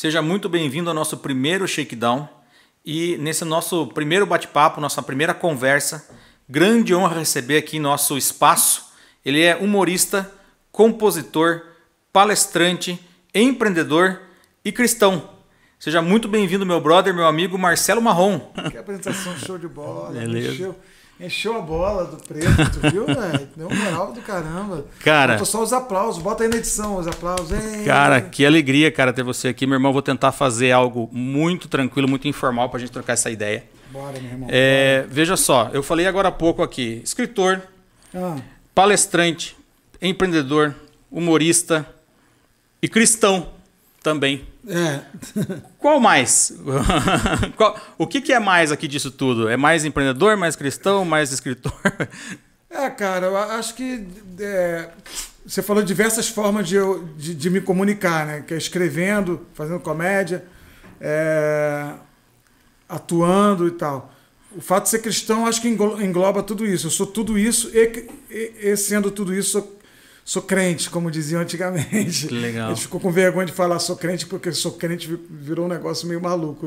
Seja muito bem-vindo ao nosso primeiro Shakedown. E nesse nosso primeiro bate-papo, nossa primeira conversa, grande honra receber aqui em nosso espaço. Ele é humorista, compositor, palestrante, empreendedor e cristão. Seja muito bem-vindo, meu brother, meu amigo Marcelo Marrom. Que apresentação show de bola. Beleza. Encheu, encheu a bola do preto, tu viu, velho? Deu moral do caramba. Cara. Faltou só os aplausos. Bota aí na edição os aplausos. Ei, Cara, que alegria, cara, ter você aqui. Meu irmão, vou tentar fazer algo muito tranquilo, muito informal pra gente trocar essa ideia. Bora, meu irmão. É, veja só, eu falei agora há pouco aqui, escritor, Ah, palestrante, empreendedor, humorista e cristão também. é. Qual mais? Qual- o que, que é mais aqui disso tudo? É mais empreendedor, mais cristão, mais escritor? É, cara, eu acho que é, você falou diversas formas de, eu, de, de me comunicar, né? Que é escrevendo, fazendo comédia, é, atuando e tal. O fato de ser cristão, acho que englo- engloba tudo isso. Eu sou tudo isso e, e- e sendo tudo isso, sou, sou crente, como diziam antigamente. Que legal. A gente ficou com vergonha de falar sou crente, porque sou crente vi- virou um negócio meio maluco.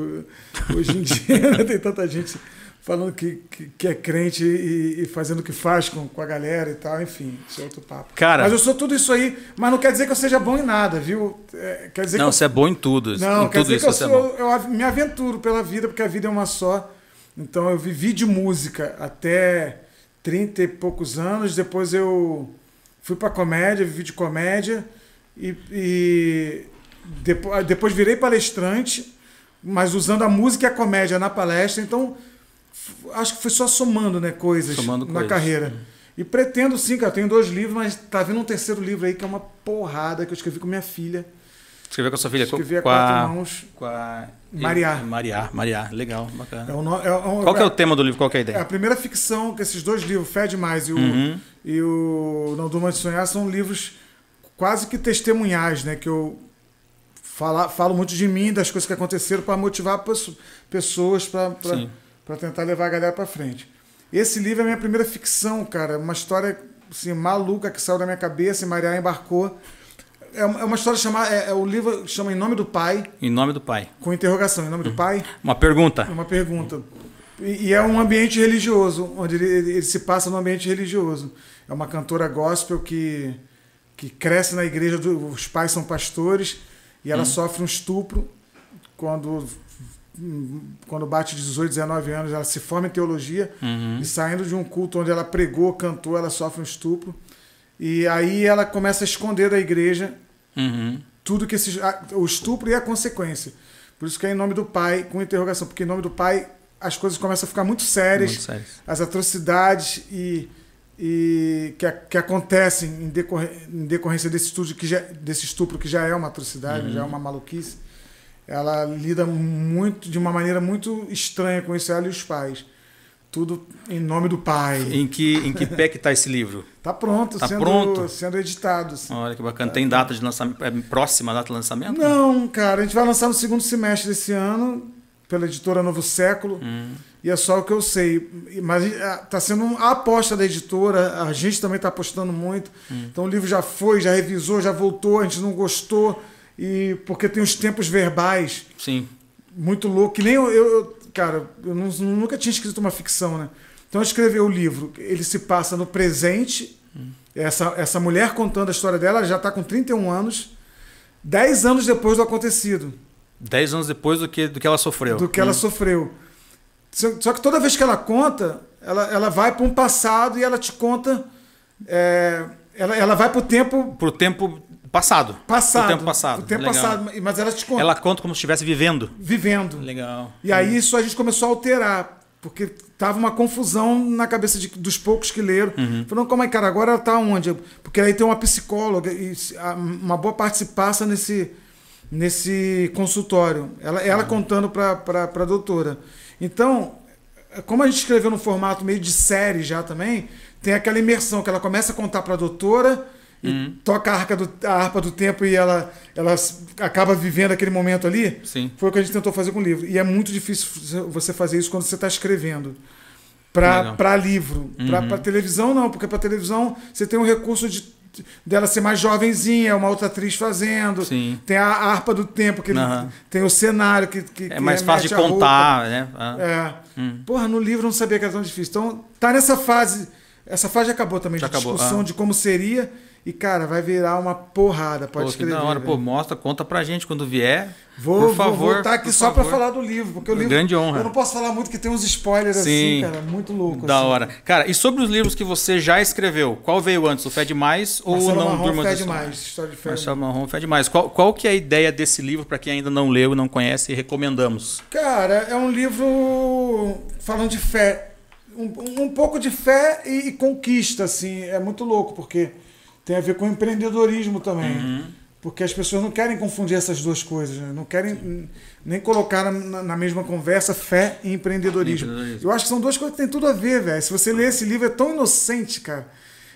Hoje em dia né, tem tanta gente falando que, que, que é crente e, e fazendo o que faz com, com a galera e tal, enfim, isso é outro papo. Cara- mas eu sou tudo isso aí, mas não quer dizer que eu seja bom em nada, viu? É, quer dizer Não, que eu você é bom em tudo. não, em quer dizer que eu, é sou, eu av- me aventuro pela vida, porque a vida é uma só. Então eu vivi de música até 30 e poucos anos, depois eu fui pra comédia, vivi de comédia e, e depois, depois virei palestrante, mas usando a música e a comédia na palestra, então acho que foi só somando né, coisas Somando na coisas. carreira. E pretendo sim, cara, tenho dois livros, mas tá vindo um terceiro livro aí que é uma porrada que eu escrevi com minha filha. Escreveu com a sua filha? Escrevi a com quatro a... mãos. Com a... Mariá. Mariá, Mariá. Legal, bacana. É um é um- Qual que é o tema do livro? Qual é a É ideia? a primeira ficção que esses dois livros, Fé Demais e o, Uhum. e o Não Durma de Sonhar, são livros quase que testemunhais, né? Que eu fala, falo muito de mim, das coisas que aconteceram, para motivar pesso- pessoas para tentar levar a galera para frente. Esse livro é a minha primeira ficção, cara. Uma história assim, maluca que saiu da minha cabeça e Maria embarcou. É uma é uma história chamada. É, é o livro chama Em Nome do Pai, Em nome do Pai. com interrogação. Em Nome do Pai. Uma pergunta. Uma pergunta. E, e é um ambiente religioso, onde ele, ele- ele se passa no ambiente religioso. É uma cantora gospel que, que cresce na igreja, do- os pais são pastores, e ela sofre um estupro quando, quando bate 18, 19 anos. Ela se forma em teologia Uhum. e saindo de um culto onde ela pregou, cantou, ela sofre um estupro. E aí ela começa a esconder da igreja Uhum. tudo que o estupro e a consequência. Por isso que é em nome do pai, com interrogação, porque em nome do pai as coisas começam a ficar muito sérias, Muito sério. as atrocidades e, e que, a- que acontecem em, decorre- em decorrência desse estupro, que já, desse estupro que já é uma atrocidade, já é uma maluquice. Ela lida muito de uma maneira muito estranha com isso, ela e os pais. Tudo em nome do pai. Em que, em que pé que tá esse livro? Tá pronto, Tá sendo, pronto? sendo editado. Olha que bacana. Tem data de lançamento? É próxima data de lançamento? Não, cara, a gente vai lançar no segundo semestre desse ano, pela editora Novo Século, Hum. e é só o que eu sei. Mas ah, tá sendo a aposta da editora, a gente também tá apostando muito. Hum. Então o livro já foi, já revisou, já voltou, a gente não gostou, e porque tem os tempos verbais Sim. muito louco, que nem eu- eu- cara, eu não- nunca tinha escrito uma ficção, né? Então eu escrevi o livro, ele se passa no presente, essa, essa mulher contando a história dela, ela já está com 31 anos, 10 anos depois do acontecido, Dez anos depois do que, do que ela sofreu. do que ela Hum. sofreu. Só que toda vez que ela conta, ela, ela vai para um passado e ela te conta, é, ela, ela vai para o tempo Pro tempo passado. passado. Pro tempo passado. pro tempo Legal. passado, mas ela te conta, Ela conta como se estivesse vivendo. vivendo. Legal. E aí isso a gente começou a alterar, porque tava uma confusão na cabeça de- dos poucos que leram. Uhum. Falando, como é, cara, agora ela tá onde? Porque aí tem uma psicóloga e uma boa parte se passa nesse, nesse consultório. Ela, ela Uhum. contando para a doutora. Então, como a gente escreveu no formato meio de série já também, tem aquela imersão que ela começa a contar para a doutora Uhum. toca a, arca do, a harpa do tempo e ela, ela acaba vivendo aquele momento ali. Sim. Foi o que a gente tentou fazer com o livro. E é muito difícil você fazer isso quando você está escrevendo. Para livro. Uhum. Para televisão, não, porque para televisão você tem o recurso de dela ser mais jovenzinha, uma outra atriz fazendo. Sim. Tem a harpa do tempo, que Aham. tem o cenário que, que É que mais fácil de contar, né? Ah. É. Hum. Porra, no livro eu não sabia que era tão difícil. Então, tá nessa fase. Essa fase já acabou também, Já de acabou, discussão ah. de como seria. E, cara, vai virar uma porrada. Pode Pô, que escrever. da hora. Pô, velho. mostra, conta pra gente quando vier. Vou, por favor. vou voltar aqui só pra favor. falar do livro, porque o livro. Grande honra. Eu não posso falar muito que tem uns spoilers Sim. assim, cara. Muito louco. Da assim. hora. Cara, e sobre os livros que você já escreveu, qual veio antes? O Fé Demais ou Marcelo Não Marrom Durma fede do Sono? mais. História de fé. Marcelo Marrom Fé Demais. Qual, qual que é a ideia desse livro para quem ainda não leu e não conhece e recomendamos? Cara, é um livro falando de fé. Um, um pouco de fé e, e conquista, assim. É muito louco, porque tem a ver com empreendedorismo também. Uhum. Porque as pessoas não querem confundir essas duas coisas, né? não querem nem colocar na, na mesma conversa fé e empreendedorismo. Empreendedorismo. Eu acho que são duas coisas que têm tudo a ver, velho. Se você ler esse livro, é tão inocente, cara.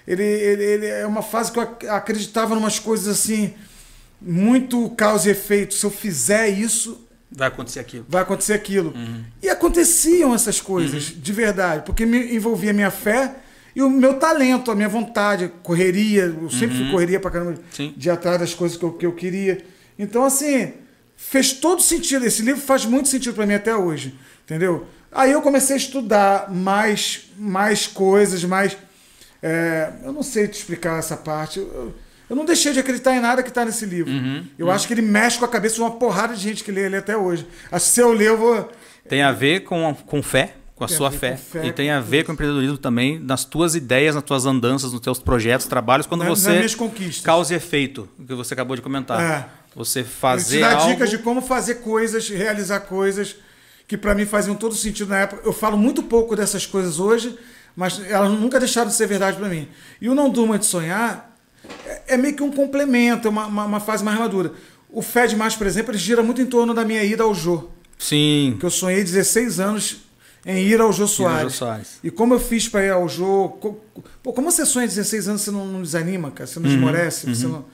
Ele, ele, ele é uma fase que eu ac- acreditava em umas coisas assim, muito causa e efeito. Se eu fizer isso, Vai acontecer aquilo. vai acontecer aquilo. Uhum. E aconteciam essas coisas, de verdade, porque me envolvia a minha fé e o meu talento, a minha vontade, correria. Eu sempre fui correria pra caramba Uhum. Sim. de atrás das coisas que eu, que eu queria. Então, assim, fez todo sentido. Esse livro faz muito sentido para mim até hoje, entendeu? Aí eu comecei a estudar mais, mais coisas, mais. é, eu não sei te explicar essa parte. Eu, eu não deixei de acreditar em nada que está nesse livro. Uhum. Eu acho que ele mexe com a cabeça de uma porrada de gente que lê ele até hoje. Acho que se eu ler, eu vou. Tem a ver com, com fé, com a Tem a sua ver fé. fé, E tem a ver com empreendedorismo também, nas tuas ideias, nas tuas andanças, nos teus projetos, trabalhos, quando nas você causa e efeito, o que você acabou de comentar. É. Você Ele te fazer dá algo... dicas de como fazer coisas, realizar coisas que para mim faziam todo sentido na época. Eu falo muito pouco dessas coisas hoje, mas elas nunca deixaram de ser verdade para mim. E o Não Durma de Sonhar é, é meio que um complemento, é uma, uma, uma fase mais madura. O Fé Demais, por exemplo, ele gira muito em torno da minha ida ao Jô. Sim. Que eu sonhei 16 anos em ir ao Jô Soares. Jô Soares. E como eu fiz para ir ao Jô. Pô, como você sonha 16 anos, você não, não desanima, cara? Você não esmorece, você não.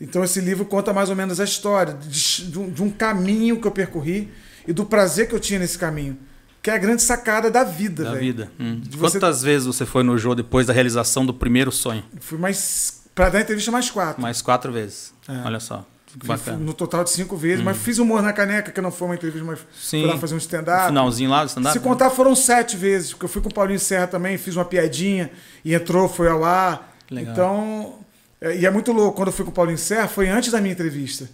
Então esse livro conta mais ou menos a história de, de um, de um caminho que eu percorri e do prazer que eu tinha nesse caminho. Que é a grande sacada da vida, Da velho. vida. Hum. Você- Quantas vezes você foi no jogo depois da realização do primeiro sonho? Fui mais. Pra dar entrevista, mais quatro. Mais quatro vezes. É. Olha só. Bacana. No total de cinco vezes, mas fiz humor na caneca, que não foi uma entrevista, mas Sim. fui lá fazer um stand-up. finalzinho lá do stand-up? Se contar, foram sete vezes, porque eu fui com o Paulinho Serra também, fiz uma piadinha e entrou, foi ao ar. Legal. Então, é, e é muito louco, quando eu fui com o Paulinho Serra, foi antes da minha entrevista.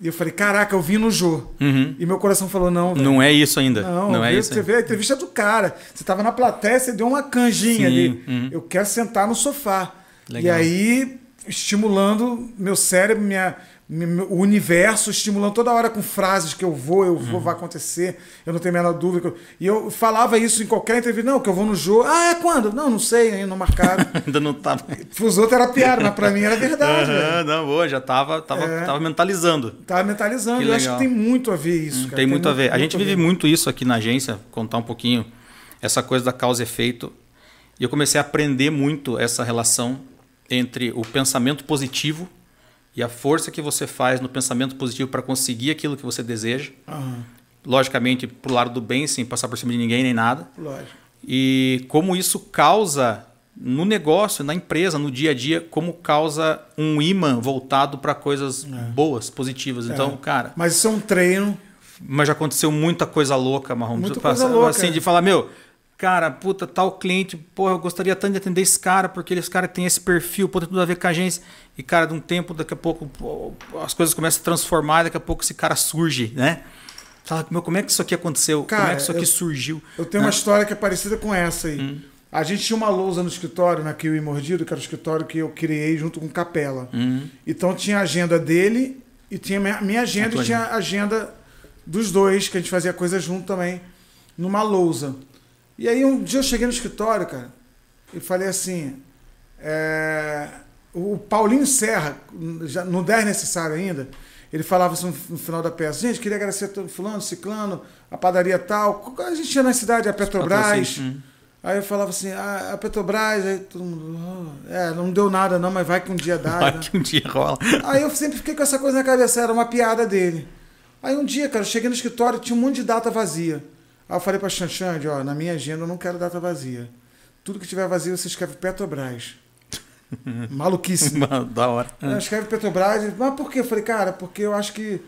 E eu falei, caraca, eu vim no Jô. Uhum. E meu coração falou, não, velho. Não é isso ainda. Não, Não, é isso você vê a entrevista do cara. Você tava na plateia, você deu uma canjinha Sim, ali. uhum. Eu quero sentar no sofá. Legal. E aí, estimulando meu cérebro, minha, o universo, estimulando toda hora com frases que eu vou, eu Uhum. vou, vai acontecer, eu não tenho a menor dúvida. eu- E eu falava isso em qualquer entrevista. Não, que eu vou no jogo. Ah, é quando? Não, não sei, ainda não marcaram. Ainda não tá. Os outros era piada, mas pra mim era verdade. Aham, não, boa, já tava, tava, É. tava mentalizando. Tava mentalizando. Que eu acho que tem muito a ver isso, cara. Tem muito a ver. A muito gente vive muito isso aqui na agência, contar um pouquinho essa coisa da causa e efeito. E eu comecei a aprender muito essa relação entre o pensamento positivo e a força que você faz no pensamento positivo para conseguir aquilo que você deseja. Aham, Logicamente, pro lado do bem, sem passar por cima de ninguém nem nada. lógico. E como isso causa no negócio, na empresa, no dia a dia, como causa um imã voltado para coisas boas, positivas. Então, É. cara, Mas isso é um treino. mas já aconteceu muita coisa louca, Marrom. Muita coisa passa- louca, Assim, é. de falar, meu, cara, puta, tal cliente, porra, eu gostaria tanto de atender esse cara, porque esse cara tem esse perfil, pô, tem tudo a ver com a agência. E, cara, de um tempo, daqui a pouco, as coisas começam a transformar, daqui a pouco esse cara surge, né? Fala, meu, como é que isso aqui aconteceu? como Cara, é que isso aqui eu- surgiu? Eu tenho uma né? história que é parecida com essa aí. Hum. A gente tinha uma lousa no escritório, na Kiwi Mordido, que era o escritório que eu criei junto com Capela. Hum. Então tinha a agenda dele e tinha minha, minha agenda e tinha a agenda dos dois, que a gente fazia coisa junto também, numa lousa. E aí um dia eu cheguei no escritório, cara, e falei assim: é, o Paulinho Serra, já não der necessário ainda, ele falava assim no final da peça: gente, queria agradecer a Fulano, Ciclano, a padaria tal. A gente tinha na cidade, a Petrobras. hum. Aí eu falava assim: ah, a Petrobras, aí todo mundo. "Oh, é, não deu nada não, mas vai que um dia dá. Vai né?" que um dia rola. Aí eu sempre fiquei com essa coisa na cabeça, era uma piada dele. Aí um dia, cara, eu cheguei no escritório tinha um monte de data vazia. Aí eu falei pra Xanxande, ó, na minha agenda eu não quero data vazia. Tudo que tiver vazio você escreve Petrobras. Maluquíssimo. da hora. Ela escreve Petrobras, mas por quê? Eu falei, cara, porque eu acho que.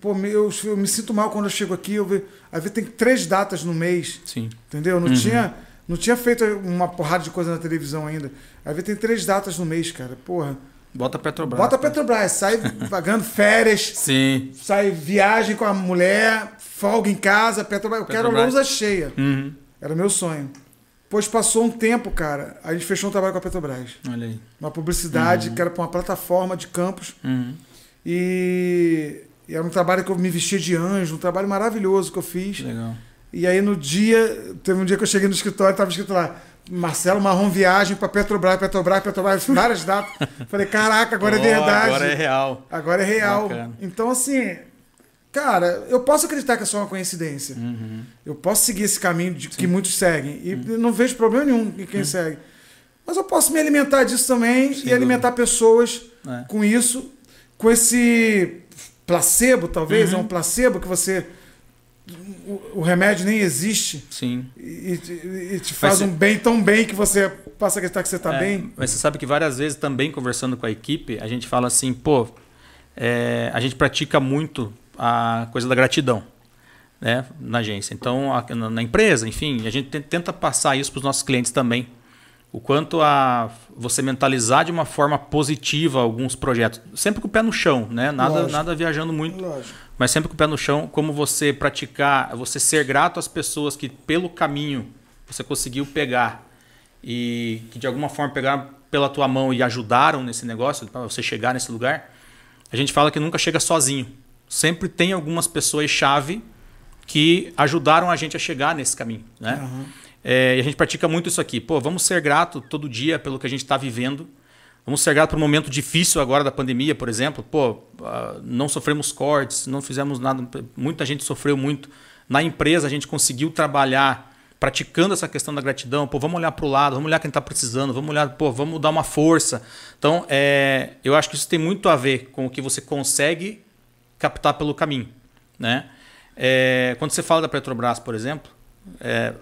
Pô, eu, eu me sinto mal quando eu chego aqui. Eu ve, às vezes tem três datas no mês. Sim. Entendeu? Não, tinha, não tinha feito uma porrada de coisa na televisão ainda. Às vezes tem três datas no mês, cara. Porra. Bota Petrobras. Bota Petrobras, sai pagando férias, Sim. sai viagem com a mulher, folga em casa, Petrobras. Eu quero a Petrobras. lousa cheia. Uhum. Era meu sonho. Pois passou um tempo, cara, a gente fechou um trabalho com a Petrobras. Olha aí. Uma publicidade que era para uma plataforma de campos. Uhum. E, e era um trabalho que eu me vestia de anjo, um trabalho maravilhoso que eu fiz. Legal. E aí no dia, teve um dia que eu cheguei no escritório, estava escrito lá, Marcelo Marrom Viagem para Petrobras, Petrobras, Petrobras, várias datas. Falei, caraca, agora é Ó, verdade. Agora é real. Agora é real. Bacana. Então, assim, cara, eu posso acreditar que é só uma coincidência. Uhum. Eu posso seguir esse caminho de, que muitos seguem. E não vejo problema nenhum em quem segue. Mas eu posso me alimentar disso também Sem e alimentar pessoas É. com isso, com esse placebo, talvez, Uhum. é um placebo que você. O, o remédio nem existe Sim. e, te- e te faz Mas um bem tão bem que você passa a acreditar que você está É, bem. Mas você sabe que várias vezes também conversando com a equipe, a gente fala assim, pô, é, a gente pratica muito a coisa da gratidão. Né, na agência. Então, a- na, na empresa, enfim, a gente te- tenta passar isso para os nossos clientes também. O quanto a você mentalizar de uma forma positiva alguns projetos. Sempre com o pé no chão, né? Nada, Lógico. nada viajando muito Lógico. mas sempre com o pé no chão, como você praticar, você ser grato às pessoas que pelo caminho você conseguiu pegar e que de alguma forma pegaram pela tua mão e ajudaram nesse negócio para você chegar nesse lugar. A gente fala que nunca chega sozinho. Sempre tem algumas pessoas chave que ajudaram a gente a chegar nesse caminho, né? Aham. É, e a gente pratica muito isso aqui. Pô, vamos ser grato todo dia pelo que a gente está vivendo. Vamos ser grato por um momento difícil agora da pandemia, por exemplo. Pô, ah, não sofremos cortes, não fizemos nada. Muita gente sofreu muito. Na empresa a gente conseguiu trabalhar praticando essa questão da gratidão. Pô, vamos olhar para o lado, vamos olhar quem está precisando, vamos olhar, pô, vamos dar uma força. Então, é, eu acho que isso tem muito a ver com o que você consegue captar pelo caminho, né? É, quando você fala da Petrobras, por exemplo, é,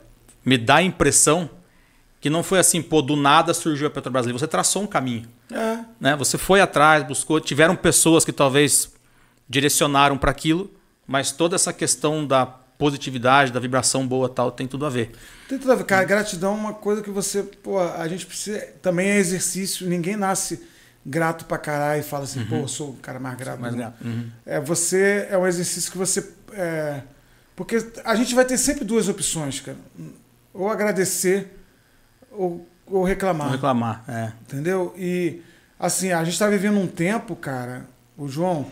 me dá a impressão que não foi assim, pô, do nada surgiu a Petrobras ali. Você traçou um caminho. É. Né? Você foi atrás, buscou, tiveram pessoas que talvez direcionaram para aquilo, mas toda essa questão da positividade, da vibração boa tal, tem tudo a ver. Tem tudo a ver, cara. Gratidão é uma coisa que você, pô, a gente precisa. Também é exercício. Ninguém nasce grato pra caralho e fala assim, pô, eu sou o cara mais grato. Mais grato. Uhum. É, você é um exercício que você. é, porque a gente vai ter sempre duas opções, cara. Ou agradecer ou, ou reclamar. Não reclamar. É. Entendeu? E assim, a gente está vivendo um tempo, cara, o João,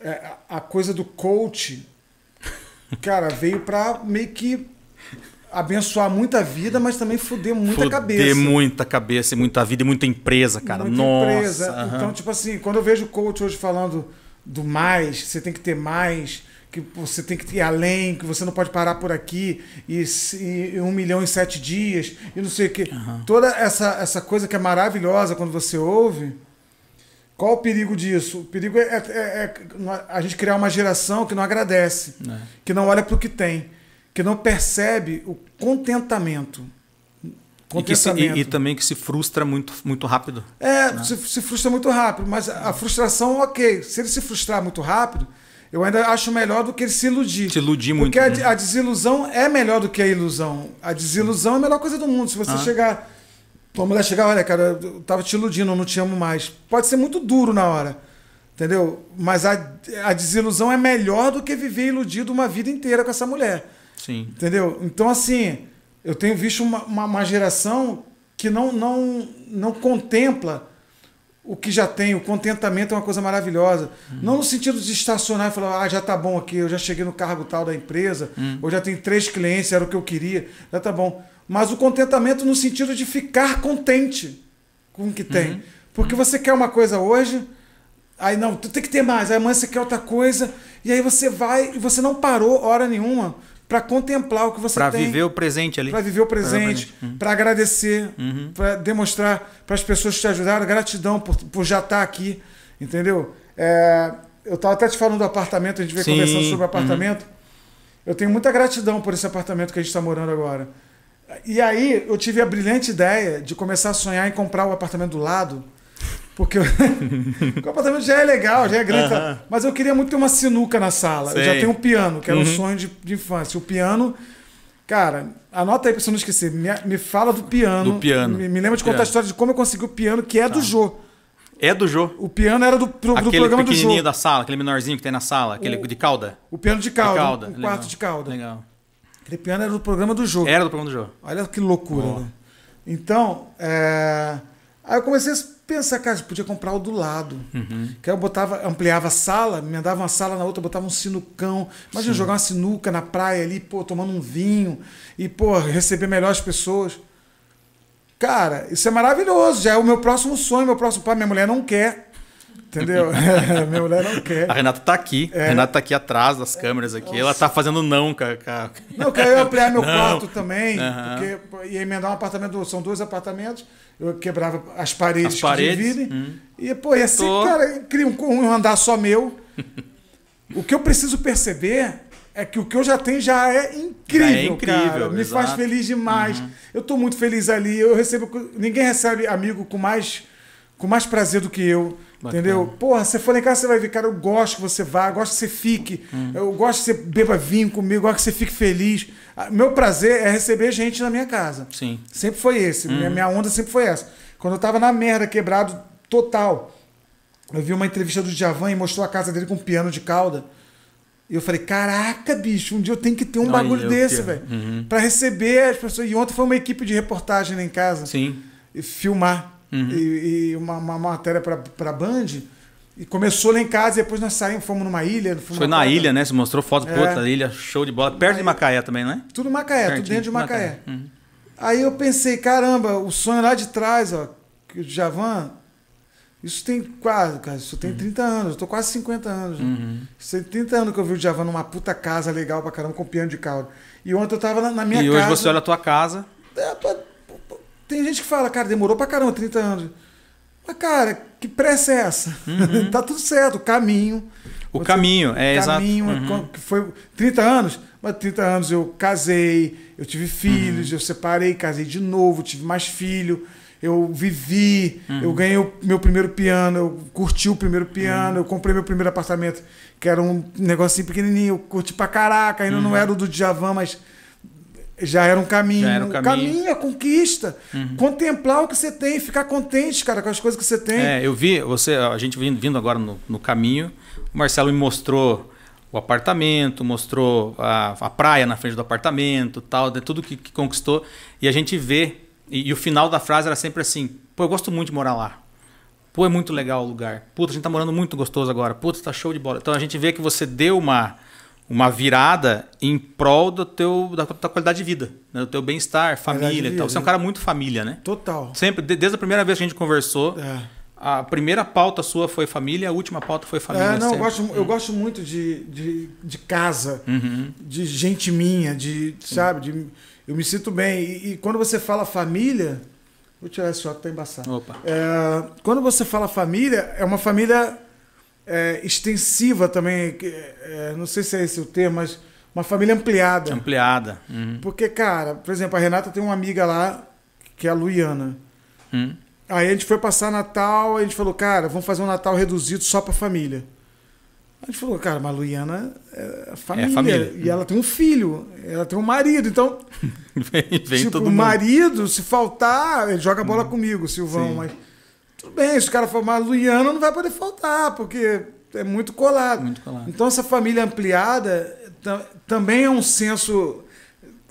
é, a coisa do coach, cara, veio pra meio que abençoar muita vida, mas também fuder muita Fuder cabeça. muita cabeça, e muita vida e muita empresa, cara. Muita Nossa. empresa. aham. Então, tipo assim, quando eu vejo o coach hoje falando do mais, você tem que ter mais, que você tem que ir além, que você não pode parar por aqui, e, e um milhão em sete dias, e não sei o quê. Toda essa, essa coisa que é maravilhosa quando você ouve. Qual o perigo disso? O perigo é, é- é a gente criar uma geração que não agradece, É. que não olha para o que tem, que não percebe o contentamento. E, que se- Contentamento. e- e também que se frustra muito, muito rápido. É, se, se frustra muito rápido, mas a frustração, ok. Se ele se frustrar muito rápido, eu ainda acho melhor do que ele se iludir. Se iludir muito. Porque a, né? a desilusão é melhor do que a ilusão. A desilusão é a melhor coisa do mundo. Se você Ah. chegar. Tua mulher chegar, olha, cara, eu tava te iludindo, eu não te amo mais. Pode ser muito duro na hora. Entendeu? Mas a, a desilusão é melhor do que viver iludido uma vida inteira com essa mulher. Sim. Entendeu? Então, assim, eu tenho visto uma, uma, uma geração que não, não, não contempla o que já tem. O contentamento é uma coisa maravilhosa. Não no sentido de estacionar e falar, ah, já tá bom aqui, eu já cheguei no cargo tal da empresa, ou já tenho três clientes, era o que eu queria, já tá bom. Mas o contentamento no sentido de ficar contente com o que tem. Porque você quer uma coisa hoje, aí não, tu tem que ter mais, aí amanhã você quer outra coisa, e aí você vai e você não parou hora nenhuma para contemplar o que você Pra tem. viver o presente ali. Para viver o presente, para agradecer, Uhum. para demonstrar para as pessoas que te ajudaram gratidão por, por já estar aqui, entendeu? É, eu estava até te falando do apartamento, a gente veio Sim, conversando sobre o uhum. apartamento. Eu tenho muita gratidão por esse apartamento que a gente está morando agora. E aí eu tive a brilhante ideia de começar a sonhar em comprar o apartamento do lado. Porque, o apartamento já é legal, já é grande. Tá? Mas eu queria muito ter uma sinuca na sala. Eu já Sei. tenho um piano, que era um Uhum. sonho de, de infância. O piano. Cara, anota aí pra você não esquecer. Me, me fala do piano. Do piano. Me, me lembra de contar Piano. Tá. a história de como eu consegui o piano, que é do Jô. É do Jô. O piano era do, pro- do Aquele programa do Jô. pequenininho da sala, aquele menorzinho que tem na sala, aquele de cauda. O piano de cauda. De cauda, um legal. quarto de cauda. Legal. Aquele piano era do programa do Jô. Era do programa do Jô. Olha que loucura, Ó. né? Então, é... aí eu comecei a pensar, cara, podia comprar o do lado. Uhum. Que eu botava, ampliava a sala, me dava uma sala na outra, botava um sinucão. Imagina jogar uma sinuca na praia ali, pô, tomando um vinho e, pô, receber melhor as pessoas. Cara, isso é maravilhoso. Já é o meu próximo sonho, meu próximo pai. Minha mulher não quer. Entendeu? minha mulher não quer. A Renata tá aqui. É. A Renata tá aqui atrás das câmeras aqui. Ela tá fazendo não com a- com a- Não, eu quero ampliar meu Não. quarto também, Aham. porque ia emendar um apartamento, são dois apartamentos, eu quebrava as paredes, As paredes, que dividem, hum. e pô, ia ser, Tô. cara, cria um, um andar só meu. o que eu preciso perceber é que o que eu já tenho já é incrível, Já é incrível, cara. Me exato. Uhum. faz feliz demais. Eu tô muito feliz ali, eu recebo, ninguém recebe amigo com mais com mais prazer do que eu. Bacana. Entendeu? Porra, você for lá em casa, você vai ver, cara, eu gosto que você vá, eu gosto que você fique, eu gosto que você beba vinho comigo, eu gosto que você fique feliz. Ah, Meu prazer é receber gente na minha casa. Sim. Sempre foi esse. Minha, minha onda sempre foi essa. Quando eu tava na merda, quebrado total, eu vi uma entrevista do Djavan e mostrou a casa dele com um piano de cauda. E eu falei, caraca, bicho, um dia eu tenho que ter um Olha bagulho desse, velho. Uhum. Pra receber as pessoas. E ontem foi uma equipe de reportagem lá em casa Sim. e filmar Uhum. e, e uma, uma matéria para a Band. E começou lá em casa e depois nós saímos, fomos numa ilha. fomos Foi na praia. ilha, né? Você mostrou foto É. da ilha, show de bola. Perto de Macaé também, né? Tudo Macaé, tudo Pertinho dentro de Macaé. Uhum. Aí eu pensei, caramba, o sonho lá de trás, ó, que o Djavan, isso tem quase, cara, isso tem 30 anos, eu tô quase 50 anos. né? Uhum. Isso tem 30 anos que eu vi o Djavan numa puta casa legal pra caramba, com piano de cauda. E ontem eu tava na, na minha E casa. hoje você olha a tua casa. É, Tem gente que fala, cara, demorou pra caramba 30 anos. Mas, cara, que pressa é essa? tá tudo certo, o caminho. O caminho, é exato. caminho, Uhum. com- que foi 30 anos, mas 30 anos eu casei, eu tive filhos, Uhum. eu separei, casei de novo, tive mais filho, eu vivi, Uhum. eu ganhei o meu primeiro piano, eu curti o primeiro Uhum. piano, eu comprei meu primeiro apartamento, que era um negocinho pequenininho, eu curti pra caraca, ainda não era o do Djavan, mas já era um caminho. Uhum. Já era um caminho. é conquista. Contemplar o que você tem, ficar contente, cara, com as coisas que você tem. É, eu vi, você, a gente vindo, vindo agora no, no caminho, o Marcelo me mostrou o apartamento, mostrou a, a praia na frente do apartamento, tal, de tudo que, que conquistou. E a gente vê, e, e o final da frase era sempre assim: pô, eu gosto muito de morar lá. Pô, é muito legal o lugar. Puta, a gente tá morando muito gostoso agora. Puta, tá show de bola. Então a gente vê que você deu uma, uma virada em prol do teu, da tua qualidade de vida, né? do teu bem-estar, família e tal. Você é um cara muito família, né? Total. Sempre, de- desde a primeira vez que a gente conversou, É. a primeira pauta sua foi família, a última pauta foi família. É, não, eu gosto, eu gosto muito de, de, de casa, Uhum. de gente minha, de, sabe, de, eu me sinto bem. E, e quando você fala família, vou tirar esse óculos, tá embaçado. Opa. É, quando você fala família, é uma família é, extensiva também, é, não sei se é esse o termo, mas uma família ampliada. Ampliada. Uhum. Porque, cara, por exemplo, a Renata tem uma amiga lá, que é a Luiana. Uhum. Aí a gente foi passar Natal, a gente falou, cara, vamos fazer um Natal reduzido só pra família. A gente falou, cara, mas a Luiana é família, família. E ela tem um filho, ela tem um marido. Então, Vem, vem tipo, todo o mundo. marido, se faltar, ele joga bola comigo, Silvão. Sim. Mas tudo bem, se o cara for, mas a Luiana não vai poder faltar, porque é muito colado. Muito colado. Então, essa família ampliada ta- também é um senso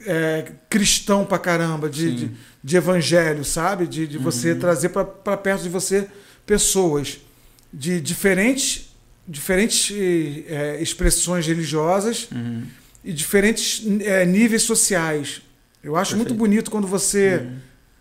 é, cristão pra caramba, de, de, de evangelho, sabe? De, de você trazer pra- pra perto de você pessoas de diferentes, diferentes é, expressões religiosas Uhum. e diferentes é, níveis sociais. Eu acho muito Perfeito. bonito quando você.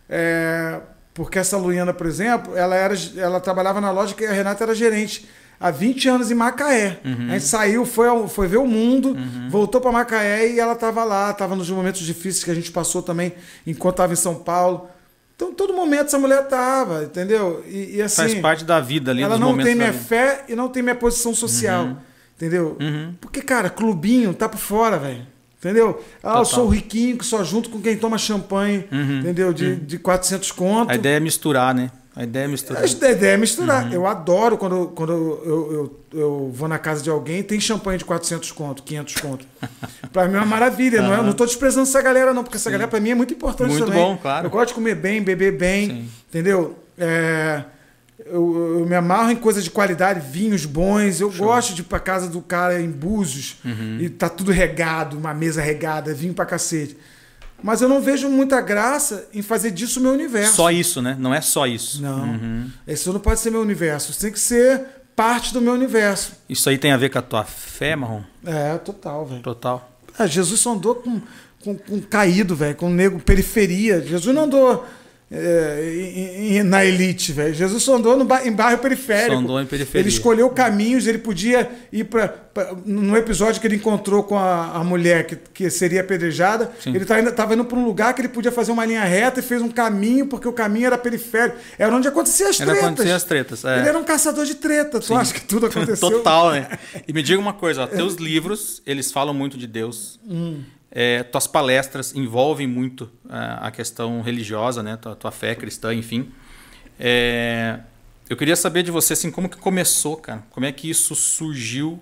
é, porque essa Luiana, por exemplo, ela, era, ela trabalhava na loja que a Renata era gerente há 20 anos em Macaé. Uhum. A gente saiu, foi, foi ver o mundo, voltou para Macaé e ela estava lá, estava nos momentos difíceis que a gente passou também enquanto estava em São Paulo. Então, todo momento essa mulher estava, entendeu? E, e assim, Faz parte da vida ali, ela não tem minha fé e não tem minha posição social, entendeu? Uhum. Porque, cara, clubinho tá por fora, velho. Entendeu? Ah, eu Total. sou o riquinho que só junto com quem toma champanhe, entendeu? De, de 400 conto. A ideia é misturar, né? A ideia é misturar. A ideia é misturar. Eu adoro quando, quando eu, eu, eu, eu vou na casa de alguém e tem champanhe de 400 conto, 500 conto. pra mim é uma maravilha. Não, é, não tô desprezando essa galera, não, porque essa galera pra mim é muito importante Muito também. bom, claro. Eu gosto de comer bem, beber bem, Sim. entendeu? É, eu, eu me amarro em coisas de qualidade, vinhos bons. Eu gosto de ir pra casa do cara em Búzios Uhum. e tá tudo regado, uma mesa regada, vinho pra cacete. Mas eu não vejo muita graça em fazer disso o meu universo. Só isso, né? Não é só isso. Não. Isso não pode ser meu universo. Isso tem que ser parte do meu universo. Isso aí tem a ver com a tua fé, Marrom? É, total, velho. Total. Ah, Jesus só andou com, com, com caído, velho, com nego periferia. Jesus não andou é, na elite, velho. Jesus andou no ba- em bairro periférico. Em periferia. Ele escolheu caminhos, ele podia ir para. No episódio que ele encontrou com a, a mulher que, que seria apedrejada, Sim. ele estava indo para um lugar que ele podia fazer uma linha reta e fez um caminho, porque o caminho era periférico. Era onde aconteciam as Era tretas. acontecer as tretas. É. Ele era um caçador de treta. Tu acha que tudo aconteceu? Total, né? E me diga uma coisa, ó, teus livros, eles falam muito de Deus. É, tuas palestras envolvem muito ah, a questão religiosa, né? Tua, tua fé cristã, enfim. É, eu queria saber de você, assim, como que começou, cara? Como é que isso surgiu?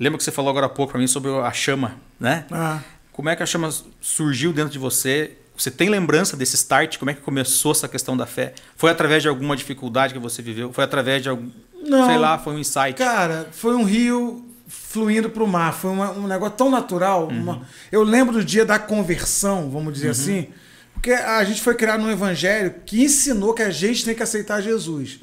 Lembra que você falou agora há pouco para mim sobre a chama, né? Ah. Como é que a chama surgiu dentro de você? Você tem lembrança desse start? Como é que começou essa questão da fé? Foi através de alguma dificuldade que você viveu? Foi através de algum, Não. sei lá, foi um insight? Cara, foi um rio fluindo para o mar. Foi uma- um negócio tão natural. uma- Eu lembro do dia da conversão, vamos dizer assim, porque a gente foi criado num evangelho que ensinou que a gente tem que aceitar Jesus.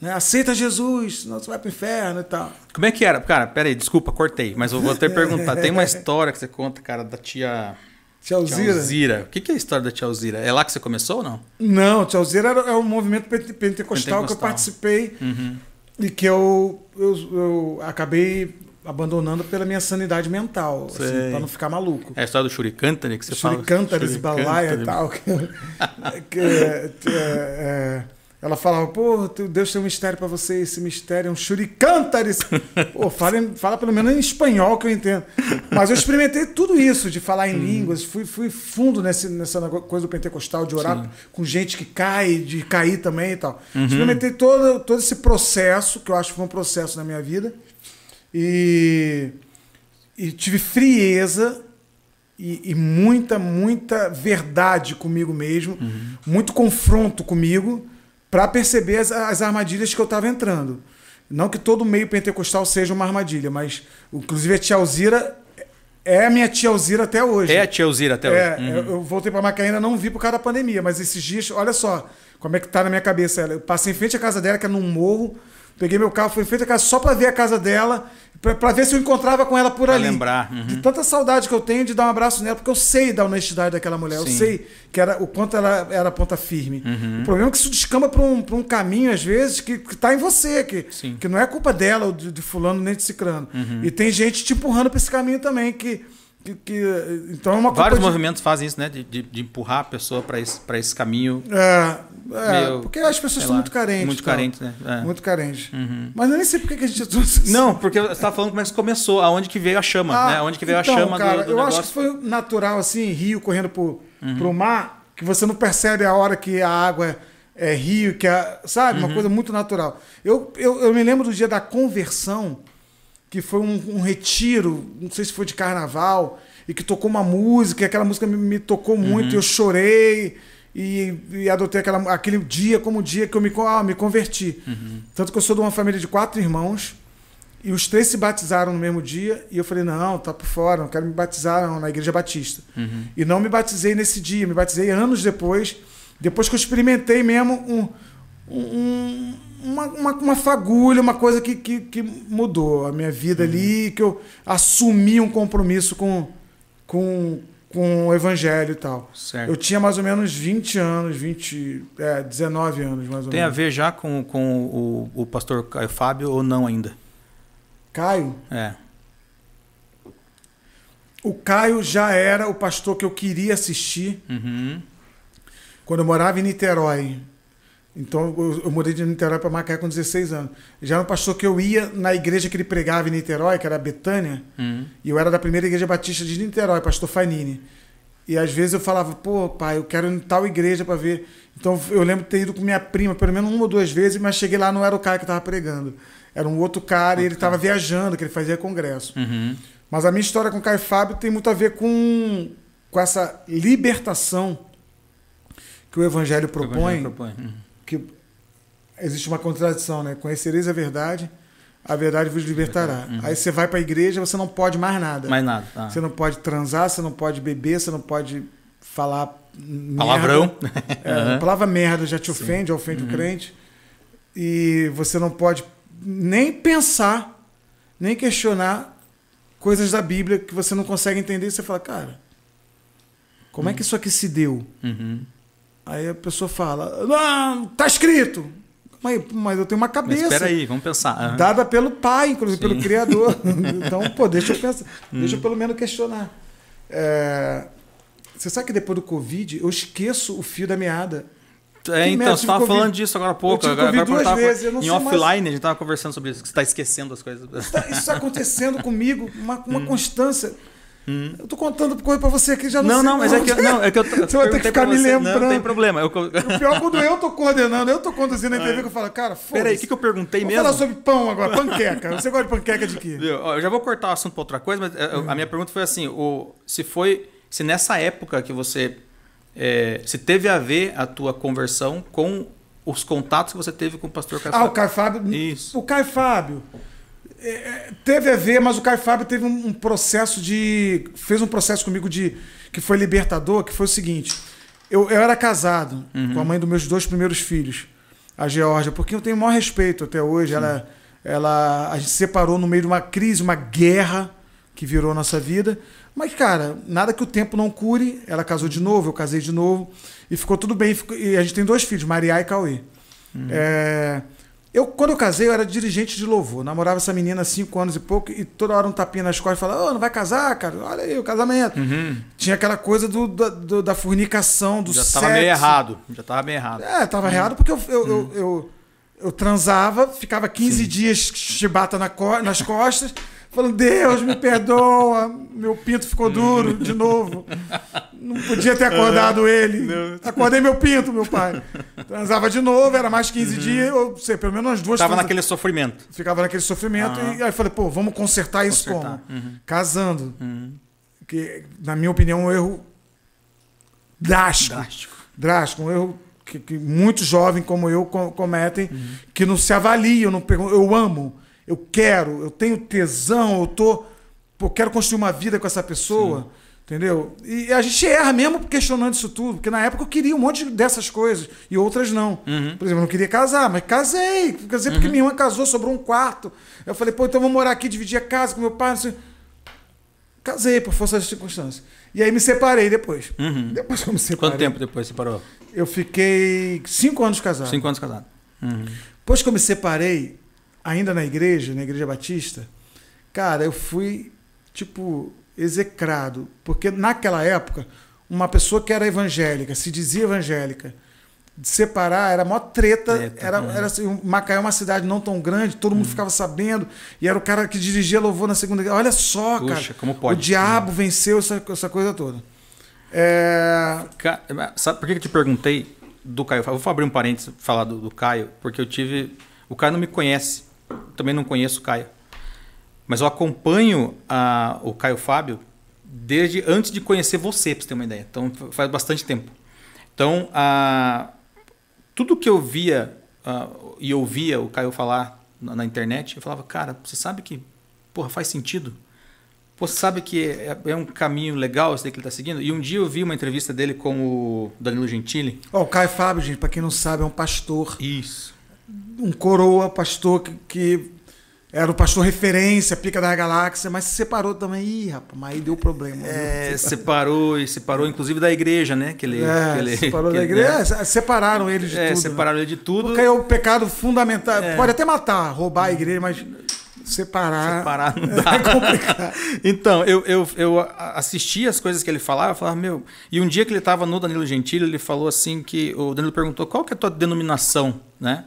Né? Aceita Jesus, senão você vai para o inferno e tal. Como é que era? Cara, peraí, desculpa, cortei, mas eu vou até perguntar. Tem uma história que você conta, cara, da tia, Tia Alzira? O que que é a história da tia Alzira? É lá que você começou ou não? Não, Tia Alzira era, é um movimento pente- pentecostal, que eu Pentecostal. participei Uhum. e que eu, eu, eu acabei abandonando pela minha sanidade mental, assim, para não ficar maluco. É a história do Shurikantari que você fala? Shurikantari. balaia e tal. Que, que, é, é, ela falava, pô, Deus tem um mistério pra você, esse mistério é um Shurikantares. Pô, fala, fala pelo menos em espanhol que eu entendo. Mas eu experimentei tudo isso, de falar em línguas, fui, fui fundo nesse, nessa coisa do pentecostal, de orar com gente que cai, de cair também e tal. Experimentei todo, todo esse processo, que eu acho que foi um processo na minha vida. E, e tive frieza e, e muita, muita verdade comigo mesmo, muito confronto comigo, para perceber as, as armadilhas que eu estava entrando. Não que todo meio pentecostal seja uma armadilha, mas inclusive a tia Alzira é a minha tia Alzira até hoje. É a tia Alzira até É, hoje. Uhum. eu, eu voltei para Macaína, não vi por causa da pandemia, mas esses dias, olha só, como é que tá na minha cabeça. Eu passei em frente à casa dela, que é num morro, peguei meu carro, fui frente à casa só para ver a casa dela, para ver se eu encontrava com ela por Pra ali. lembrar. uhum. De tanta saudade que eu tenho de dar um abraço nela, porque eu sei da honestidade daquela mulher, eu Sim. sei que era, o quanto ela era ponta firme. Uhum. O problema é que isso descamba para um, pra um caminho, às vezes, que, que tá em você, que, Sim. Uhum. que não é culpa dela, ou de, de fulano, nem de cicrano. E tem gente te empurrando para esse caminho também, que. Que, que- então é uma Vários de- movimentos fazem isso, né? De, de, de empurrar a pessoa para esse, pra esse caminho. É, é, Meio, porque as pessoas lá, muito carentes. Muito tal. carentes, né? É. Muito carentes. Uhum. Mas eu nem sei por que a gente trouxe Não, porque você estava falando como é que começou, aonde que veio a chama, Ah, né? Aonde que veio então, a chama cara, do, do eu negócio. acho que foi natural, assim, rio correndo pro, Uhum. pro mar, que você não percebe a hora que a água é, é rio, que é, sabe? Uhum. Uma coisa muito natural. Eu, eu, eu me lembro do dia da conversão, que foi um, um retiro, não sei se foi de carnaval, e que tocou uma música, e aquela música me, me tocou muito, Uhum. e eu chorei. E, e adotei aquela, aquele dia como o dia que eu me, ah, me converti. Uhum. Tanto que eu sou de uma família de quatro irmãos. E os três se batizaram no mesmo dia. E eu falei, não, tá por fora, não quero me batizar não, na Igreja Batista. Uhum. E não me batizei nesse dia, me batizei anos depois. Depois que eu experimentei mesmo um, um- uma, uma, uma fagulha, uma coisa que, que, que mudou a minha vida ali, que eu assumi um compromisso com, com, com o evangelho e tal. Certo. Eu tinha mais ou menos 20 anos, 20, é, 19 anos mais ou Tem a menos. ver já com, com o, o pastor Caio Fábio ou não ainda? Caio, É. o Caio já era o pastor que eu queria assistir Uhum. quando eu morava em Niterói. Então eu, eu mudei de Niterói para Macaé com 16 anos. Já era um pastor que eu ia na igreja que ele pregava em Niterói, que era a Betânia, Uhum. e eu era da primeira igreja batista de Niterói, pastor Fanini. E às vezes eu falava, pô, pai, eu quero ir em tal igreja para ver. Então eu lembro de ter ido com minha prima pelo menos uma ou duas vezes, mas cheguei lá não era o cara que estava pregando. Era um outro cara e ele estava viajando, que ele fazia congresso. Uhum. Mas a minha história com o Caio Fábio tem muito a ver com, com essa libertação que o Evangelho propõe, Propõe. Uhum. Que existe uma contradição, né? Conhecereis a verdade, a verdade vos libertará. Uhum. Aí você vai para a igreja, você não pode mais nada. Mais nada. tá. Você não pode transar, você não pode beber, você não pode falar merda. Palavrão. É, Aham. A palavra merda já te Sim. ofende, já ofende Uhum. o crente. E você não pode nem pensar, nem questionar coisas da Bíblia que você não consegue entender. E você fala, cara, como é que isso aqui se deu? Uhum. Aí a pessoa fala, não, tá escrito. Mas, mas eu tenho uma Mas cabeça. espera aí, vamos pensar. Dada pelo pai, inclusive Sim. pelo Criador. então, pô, deixa eu pensar. Hum. Deixa eu pelo menos questionar. É, Você sabe que depois do Covid, eu esqueço o fio da meada. É, Que então, você estava falando disso agora há pouco. tive agora, agora duas tava- vezes, eu não em offline mais. a gente estava conversando sobre isso, que você está esquecendo as coisas. Tá- Isso está acontecendo comigo, uma, uma Hum. constância. Eu tô contando coisa pra você que já não Não, sei não, mas é que, não, é que eu, eu Você vai ter que ficar pra me você. Lembrando. não tem problema. Eu, O pior é quando eu tô coordenando, eu tô conduzindo a entrevista, que eu falo, cara, foda-se. peraí, o que, que eu perguntei Vamos mesmo? falar sobre pão agora, panqueca. Você gosta de panqueca de quê? Eu já vou cortar o assunto para outra coisa, mas é, Hum. a minha pergunta foi assim: o, se foi, se nessa época que você, é, se teve a ver a tua conversão com os contatos que você teve com o pastor Caio Ah, o Fábio? Caio Fábio. Isso. O Caio Fábio. É, é, teve a ver, mas o Caio Fábio teve um, um processo de. fez um processo comigo de. que foi libertador, que foi o seguinte. Eu, eu era casado com a mãe dos meus dois primeiros filhos, a Georgia, porque eu tenho o maior respeito até hoje. Ela, ela, a gente se separou no meio de uma crise, uma guerra que virou a nossa vida. Mas, cara, nada que o tempo não cure. Ela casou de novo, eu casei de novo. E ficou tudo bem. E a gente tem dois filhos, Maria e Cauê. É, eu, quando eu casei, eu era dirigente de louvor. Namorava essa menina há cinco anos e pouco, e toda hora um tapinha nas costas falava, ô, não vai casar, cara? Olha aí, o casamento. Uhum. Tinha aquela coisa do, da, do- da fornicação, do Já sexo. estava meio errado. Já estava meio errado. É, tava errado porque eu, eu, eu, eu, eu transava, ficava 15 dias chibata na co- nas costas, falando, Deus, me perdoa, meu pinto ficou duro de novo. Não podia ter acordado ele. Acordei meu pinto, meu pai. Transava de novo, era mais 15 dias, ou sei, pelo menos umas duas Estava transa- naquele sofrimento. Ficava naquele sofrimento. Aham. E aí eu falei, pô, vamos consertar isso Consertar. como? Uhum. Casando. Uhum. Que, na minha opinião, é um erro drástico Drástico. drástico, um erro que, que muitos jovens como eu co- cometem, que não se avaliam, não perguntam, eu amo, eu quero, eu tenho tesão, eu tô, pô, quero construir uma vida com essa pessoa, entendeu? E a gente erra mesmo questionando isso tudo, porque na época eu queria um monte dessas coisas e outras não. Uhum. Por exemplo, eu não queria casar, mas casei, casei porque minha irmã casou, sobrou um quarto. Eu falei, pô, então vamos morar aqui, dividir a casa com meu pai, sei. Casei por força das circunstâncias. E aí me separei depois. Uhum. Depois que eu me separei. Quanto tempo depois você parou? Eu fiquei cinco anos casado. Cinco anos casado. Uhum. Depois que eu me separei, ainda na igreja, na igreja batista, cara, eu fui, tipo, execrado. Porque naquela época, uma pessoa que era evangélica, se dizia evangélica, de separar era mó treta. Treta, era, uhum. era assim, Macaé é uma cidade não tão grande, todo mundo ficava sabendo. E era o cara que dirigia louvor na segunda. Olha só, Puxa, cara. como pode? O diabo venceu essa, essa coisa toda. É, Sabe por que eu te perguntei do Caio? Eu vou abrir um parênteses falar do, do Caio, porque eu tive. O Caio não me conhece. Também não conheço o Caio. Mas eu acompanho a- o Caio Fábio desde antes de conhecer você, pra você ter uma ideia. Então faz bastante tempo. Então, a- tudo que eu via ah, e ouvia o Caio falar na, na internet, eu falava, cara, você sabe que porra, faz sentido? Pô, Você sabe que é, é um caminho legal esse daí que ele está seguindo? E um dia eu vi uma entrevista dele com o Danilo Gentili. ó, o Caio Fábio, gente, pra quem não sabe, é um pastor. Isso. Um coroa, pastor que, que era o pastor referência, pica da galáxia, mas se separou também. Ih, rapaz, mas aí deu problema. É, viu? separou e separou, inclusive, da igreja, né? Que ele, É, que ele- separou que da ele- igreja. né? É, separaram eles de É, tudo. né? separaram ele de tudo. Porque é o pecado fundamental. É. Pode até matar, roubar a igreja, mas separar. Separar não dá. É complicado. então, eu, eu, eu assisti as coisas que ele falava, eu falava, meu. E um dia que ele estava no Danilo Gentili, ele falou assim que. O Danilo perguntou qual que é a tua denominação, né?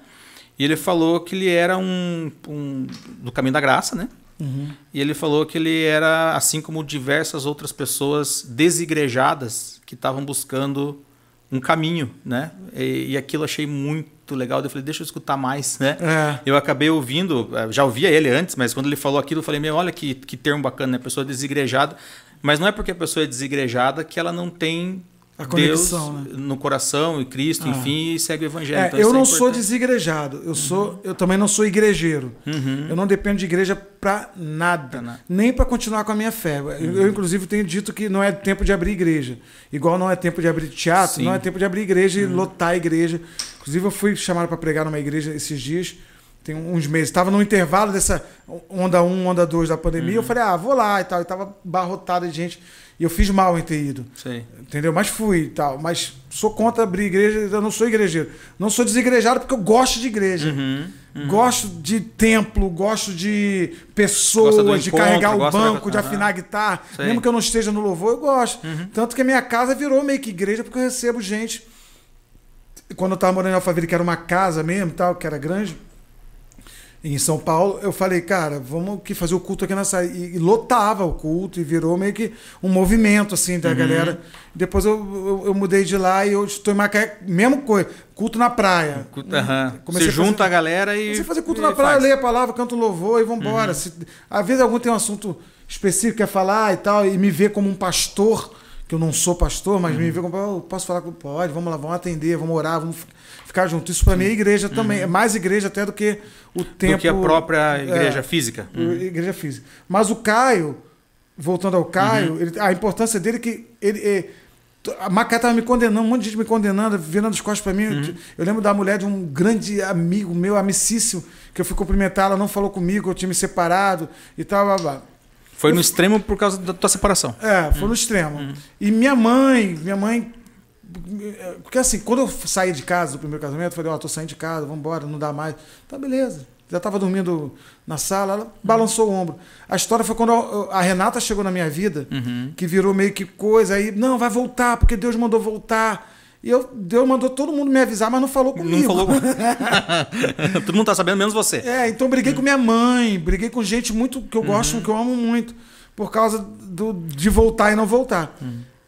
E ele falou que ele era um, um do caminho da graça, né? Uhum. E ele falou que ele era assim como diversas outras pessoas desigrejadas que estavam buscando um caminho, né? E, e aquilo eu achei muito legal. Eu falei, deixa eu escutar mais, né? É. Eu acabei ouvindo, eh, já ouvia ele antes, mas quando ele falou aquilo, eu falei, meu, olha que, que termo bacana, né? Pessoa desigrejada. Mas não é porque a pessoa é desigrejada que ela não tem a conexão, Deus né? no coração e Cristo, ah. enfim, e segue o evangelho. É, então, eu não é sou desigrejado, eu uhum. sou, eu também não sou igrejeiro. Uhum. Eu não dependo de igreja para nada, nada, nem para continuar com a minha fé. Uhum. Eu, eu, inclusive tenho dito que não é tempo de abrir igreja, igual não é tempo de abrir teatro, Sim. não é tempo de abrir igreja e uhum. lotar a igreja. Inclusive eu fui chamado para pregar numa igreja esses dias tem uns meses. Estava no intervalo dessa onda 1, onda 2 da pandemia. Uhum. Eu falei, ah, vou lá e tal. E tava barrotado de gente. E eu fiz mal em ter ido. Sim. Entendeu? Mas fui e tal. Mas sou contra abrir igreja, eu não sou igrejeiro. Não sou desigrejado porque eu gosto de igreja. Uhum, uhum. Gosto de templo, gosto de pessoas, de carregar o banco, de, de afinar a guitarra. Sei. Mesmo que eu não esteja no louvor, eu gosto. Uhum. Tanto que a minha casa virou meio que igreja porque eu recebo gente. Quando eu estava morando em Alphaville, que era uma casa mesmo, tal, que era grande, em São Paulo, eu falei, cara, vamos que fazer o culto aqui nessa. E, e lotava o culto e virou meio que um movimento, assim, da uhum. galera. Depois eu, eu, eu, mudei de lá e eu estou em Macaé, mesma coisa, culto na praia. Culto, uhum. Você junta a, fazer, a galera e. Você fazer culto na praia, leia a palavra, canto louvor e vambora. Uhum. Se, às vezes algum tem um assunto específico que quer falar e tal, e me vê como um pastor que eu não sou pastor, mas uhum. me vê como, oh, posso falar com pode, vamos lá, vamos atender, vamos orar, vamos ficar junto. Isso para mim é igreja também, uhum. é mais igreja até do que o tempo. Do que a própria igreja é, física. Uhum. Igreja física. Mas o Caio, voltando ao Caio, uhum. ele, a importância dele é que ele. É, a Macá estava me condenando, um monte de gente me condenando, virando as costas para mim. Uhum. Eu lembro da mulher de um grande amigo meu, amicíssimo, que eu fui cumprimentar, ela não falou comigo, eu tinha me separado e tal. Blá, blá. Foi no extremo por causa da tua separação. É, foi no extremo. Uhum. E minha mãe, minha mãe. Porque assim, quando eu saí de casa do primeiro casamento, eu falei, ó, oh, tô saindo de casa, vamos embora, não dá mais. Tá, beleza. Já estava dormindo na sala, ela balançou o ombro. A história foi quando a Renata chegou na minha vida, uhum. que virou meio que coisa, aí, não, vai voltar, porque Deus mandou voltar. E eu, Deus mandou todo mundo me avisar, mas não falou comigo. Não falou. todo mundo tá sabendo, menos você. É, então briguei com minha mãe, briguei com gente muito que eu gosto, uhum. que eu amo muito, por causa do, de voltar e não voltar.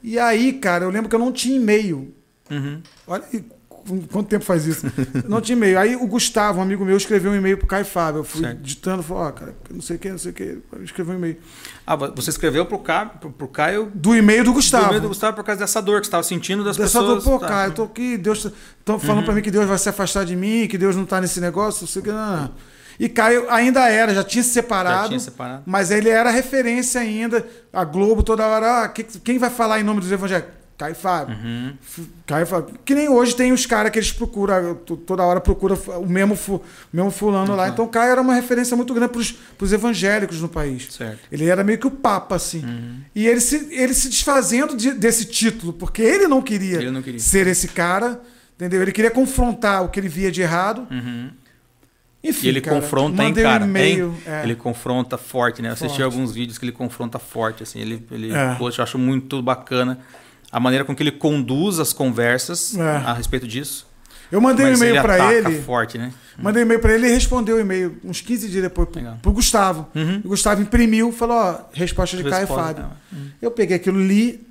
E aí, cara, eu lembro que eu não tinha e-mail. Uhum. Olha quanto tempo faz isso? não tinha e-mail. Aí o Gustavo, um amigo meu, escreveu um e-mail pro Caio Fábio. Eu fui certo. digitando, falou, ó, oh, cara, não sei o que, não sei o que. Escreveu um e-mail. Ah, você escreveu pro, Caio, pro, pro Caio. Do e-mail do Gustavo. Do e-mail do Gustavo por causa dessa dor que você estava sentindo das dessa pessoas. Dessa dor, pô, tá. Caio, eu tô aqui, Deus. Estão falando uhum. para mim que Deus vai se afastar de mim, que Deus não tá nesse negócio, não sei o que. Não, não. E Caio ainda era, já tinha se separado. Já tinha separado. Mas ele era referência ainda. A Globo toda hora. Ah, quem vai falar em nome dos evangélicos? Caio Fábio. Uhum. Caio Fábio. Que nem hoje tem os caras que eles procuram, toda hora procura o mesmo, o mesmo fulano uhum. lá. Então Caio era uma referência muito grande para os evangélicos no país. Certo. Ele era meio que o Papa, assim. Uhum. E ele se, ele se desfazendo de, desse título, porque ele não, queria ele não queria ser esse cara, entendeu? Ele queria confrontar o que ele via de errado. Uhum. Enfim, e ele cara, confronta, hein, cara? Um hein? É. Ele confronta forte, né? Eu assisti alguns vídeos que ele confronta forte, assim. Ele, ele é. poxa, eu acho muito bacana a maneira com que ele conduz as conversas é. a respeito disso. Eu mandei um e-mail para ele. forte, né? Mandei um e-mail para ele e respondeu o e-mail uns 15 dias depois pro, pro Gustavo. Uhum. O Gustavo imprimiu, falou, ó, resposta de Caio Fábio. Uhum. Eu peguei aquilo, li,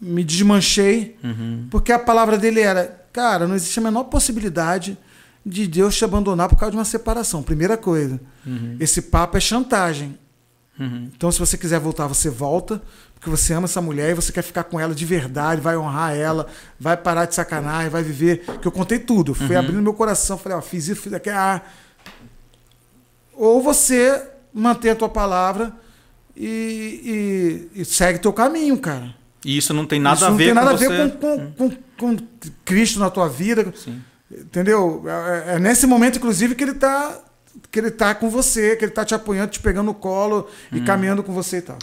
me desmanchei, uhum. porque a palavra dele era, cara, não existe a menor possibilidade de Deus te abandonar por causa de uma separação. Primeira coisa. Uhum. Esse papo é chantagem. Uhum. Então, se você quiser voltar, você volta porque você ama essa mulher e você quer ficar com ela de verdade, vai honrar ela, vai parar de sacanagem, vai viver. Que eu contei tudo. Fui uhum. abrindo meu coração, falei, ó, fiz isso, fiz aquilo. Ah. Ou você mantém a tua palavra e, e, e segue teu caminho, cara. E isso não tem nada isso a ver com Não tem nada a ver com, com, com, com, Cristo na tua vida. Sim. Entendeu? É, é, nesse momento, inclusive, que ele está que ele tá com você, que ele está te apoiando, te pegando no colo e uhum. caminhando com você e tal.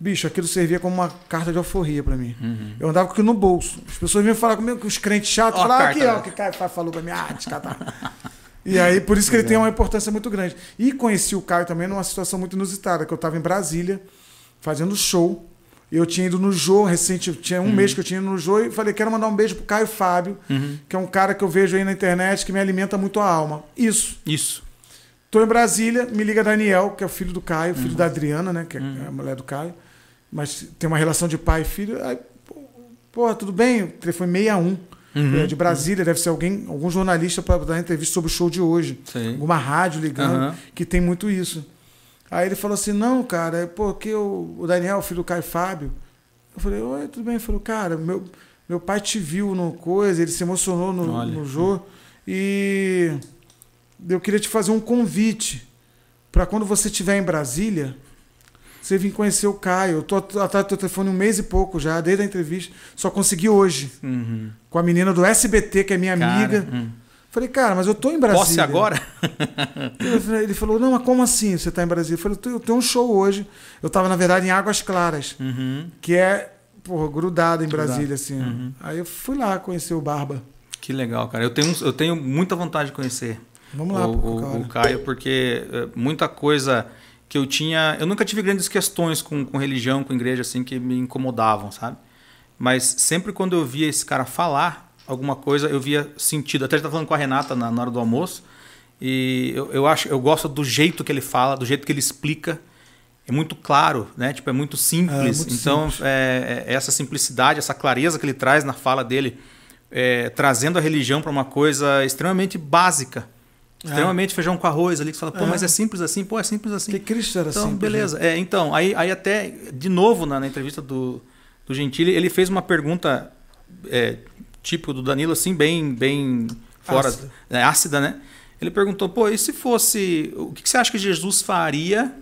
Bicho, aquilo servia como uma carta de alforria para mim. Uhum. Eu andava com aquilo no bolso. As pessoas vinham falar comigo, com os crentes chatos, falavam aqui, ó, o que o cara falou para mim, ah, descatar. E aí, por isso que ele tem uma importância muito grande. E conheci o Caio também numa situação muito inusitada, que eu estava em Brasília, fazendo show. Eu tinha ido no Jô recente, tinha um mês que eu tinha ido no Jô e falei, quero mandar um beijo pro Caio Fábio, que é um cara que eu vejo aí na internet que me alimenta muito a alma. Isso. Isso. Tô em Brasília, me liga Daniel, que é o filho do Caio, filho da Adriana, né? Que é a mulher do Caio. Mas tem uma relação de pai e filho. Aí, pô, porra, tudo bem? O telefone 61. É de Brasília, deve ser alguém, algum jornalista para dar entrevista sobre o show de hoje. Sim. Alguma rádio ligando, Aham. que tem muito isso. Aí ele falou assim: não, cara, é porque o, o Daniel, filho do Caio Fábio. Eu falei, oi, tudo bem? Ele falou, cara, meu, meu pai te viu no coisa, ele se emocionou no, Olha. no jogo. E eu queria te fazer um convite para quando você estiver em Brasília, você vir conhecer o Caio. Eu tô atrás do teu telefone um mês e pouco já, desde a entrevista. Só consegui hoje. Uhum. Com a menina do SBT, que é minha Cara, amiga. hum. Falei, cara, mas eu tô em Brasília. Posse agora? Ele falou, não, mas como assim você tá em Brasília? Eu falei, eu tenho- um show hoje. Eu tava, na verdade, em Águas Claras, Uhum. que é, porra, grudado em Grudado. Brasília, assim. Uhum. Aí eu fui lá conhecer o Barba. Que legal, cara. Eu tenho, eu tenho muita vontade de conhecer Vamos lá, o, o- o Caio, porque é, muita coisa que eu tinha. Eu nunca tive grandes questões com, com religião, com igreja, assim, que me incomodavam, sabe? Mas sempre quando eu via esse cara falar alguma coisa, eu via sentido. Até estava falando com a Renata na, na hora do almoço. E eu, eu acho, eu gosto do jeito que ele fala, do jeito que ele explica. É muito claro, né? Tipo, é muito simples. É, muito então, simples. é, é essa simplicidade, essa clareza que ele traz na fala dele, é, trazendo a religião para uma coisa extremamente básica. É. Extremamente feijão com arroz ali, que você fala, pô, É. mas é simples assim? Pô, é simples assim. Porque Cristo era Então, assim. beleza. É, então, aí, aí até, de novo, na, na entrevista do, do Gentili, ele fez uma pergunta é, típico do Danilo, assim, bem, bem fora, Ácida. é, ácida, né? Ele perguntou, pô, e se fosse, o que você acha que Jesus faria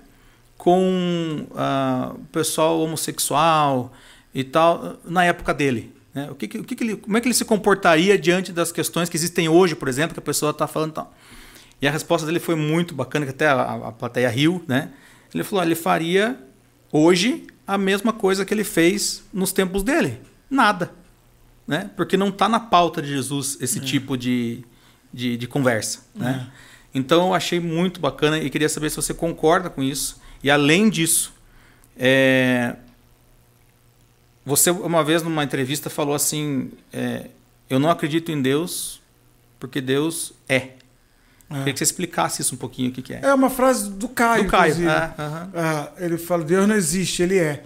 com ah, o pessoal homossexual e tal, na época dele? né? O que, o que ele, como é que ele se comportaria diante das questões que existem hoje, por exemplo, que a pessoa está falando e tal? E a resposta dele foi muito bacana, que até a, a plateia riu, né? Ele falou, "Ah, ele faria hoje a mesma coisa que ele fez nos tempos dele. Nada. Né? Porque não está na pauta de Jesus esse tipo de, de, de conversa. Né? Então eu achei muito bacana e queria saber se você concorda com isso. E além disso, é, você uma vez numa entrevista falou assim: é, Eu não acredito em Deus porque Deus é. Queria que você explicasse isso um pouquinho, o que, que é. É uma frase do Caio, Do Caio. é, aham. Ah, ele fala, Deus não existe, ele é.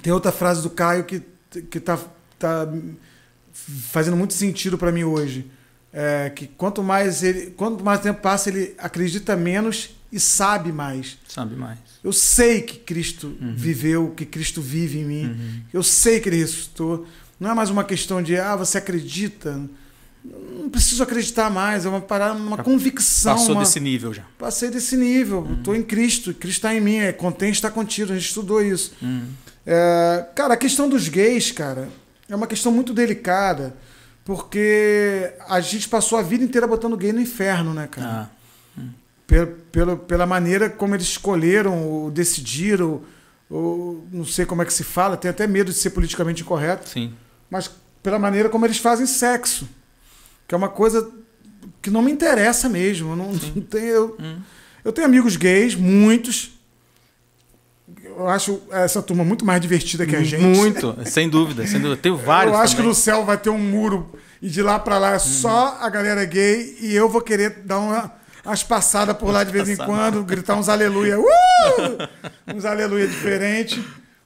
Tem outra frase do Caio que, que tá, tá fazendo muito sentido para mim hoje. É que quanto mais ele, quanto mais tempo passa, ele acredita menos e sabe mais. Sabe mais. Eu sei que Cristo Uhum. viveu, que Cristo vive em mim. Eu sei que ele ressuscitou. Não é mais uma questão de, ah, você acredita. Não preciso acreditar mais, é uma parada, uma convicção. Passou uma... desse nível já. Passei desse nível. Estou em Cristo. Cristo está em mim. É contém está contido. A gente estudou isso. É, cara, a questão dos gays, cara, é uma questão muito delicada. Porque a gente passou a vida inteira botando gay no inferno, né, cara? Ah, Pela, pela, pela maneira como eles escolheram ou decidiram, ou não sei como é que se fala, tenho até medo de ser politicamente incorreto, sim. mas pela maneira como eles fazem sexo. Que é uma coisa que não me interessa mesmo. Eu, não, não tenho, eu, Hum. eu tenho amigos gays, muitos. Eu acho essa turma muito mais divertida que a gente. Muito, sem dúvida, sem dúvida. Tenho vários Eu acho que também. no céu vai ter um muro e de lá pra lá é só a galera gay e eu vou querer dar uma, umas passadas por lá de vez em quando, gritar uns aleluia, uh! uns aleluia diferentes,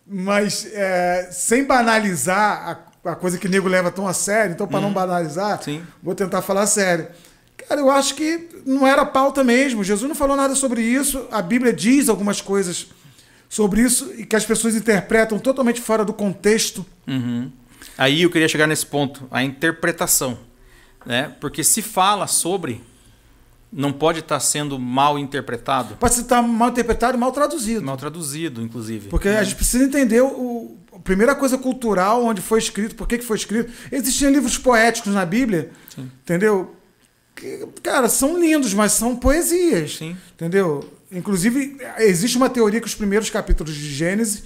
mas é, sem banalizar a, a coisa que o nego leva tão a sério. Então, para não banalizar, Uhum. Sim. vou tentar falar sério. Cara, eu acho que não era pauta mesmo. Jesus não falou nada sobre isso. A Bíblia diz algumas coisas sobre isso e que as pessoas interpretam totalmente fora do contexto. Uhum. Aí eu queria chegar nesse ponto, a interpretação. Né? Porque se fala sobre, não pode estar sendo mal interpretado, Pode estar mal interpretado e mal traduzido. mal traduzido, inclusive. Porque a gente precisa entender o, a primeira coisa cultural, onde foi escrito, por que, que foi escrito. Existiam livros poéticos na Bíblia, Sim. entendeu? Que, cara, são lindos, mas são poesias. Sim. Entendeu? Inclusive, existe uma teoria que os primeiros capítulos de Gênesis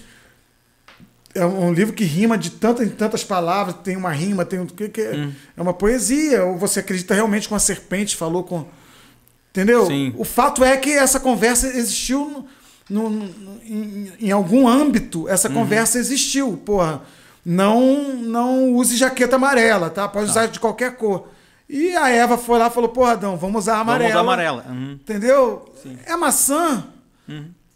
é um livro que rima de tantas tantas palavras, tem uma rima, tem um que, que Hum. é uma poesia, ou você acredita realmente com a serpente falou com entendeu? Sim. O fato é que essa conversa existiu no, no- no- em, em algum âmbito, essa Uhum. conversa existiu, porra. Não não use jaqueta amarela, tá? Pode usar de qualquer cor. E a Eva foi lá e falou: "Porra, Adão, vamos usar amarela". Vamos usar amarela. Uhum. Entendeu? É maçã.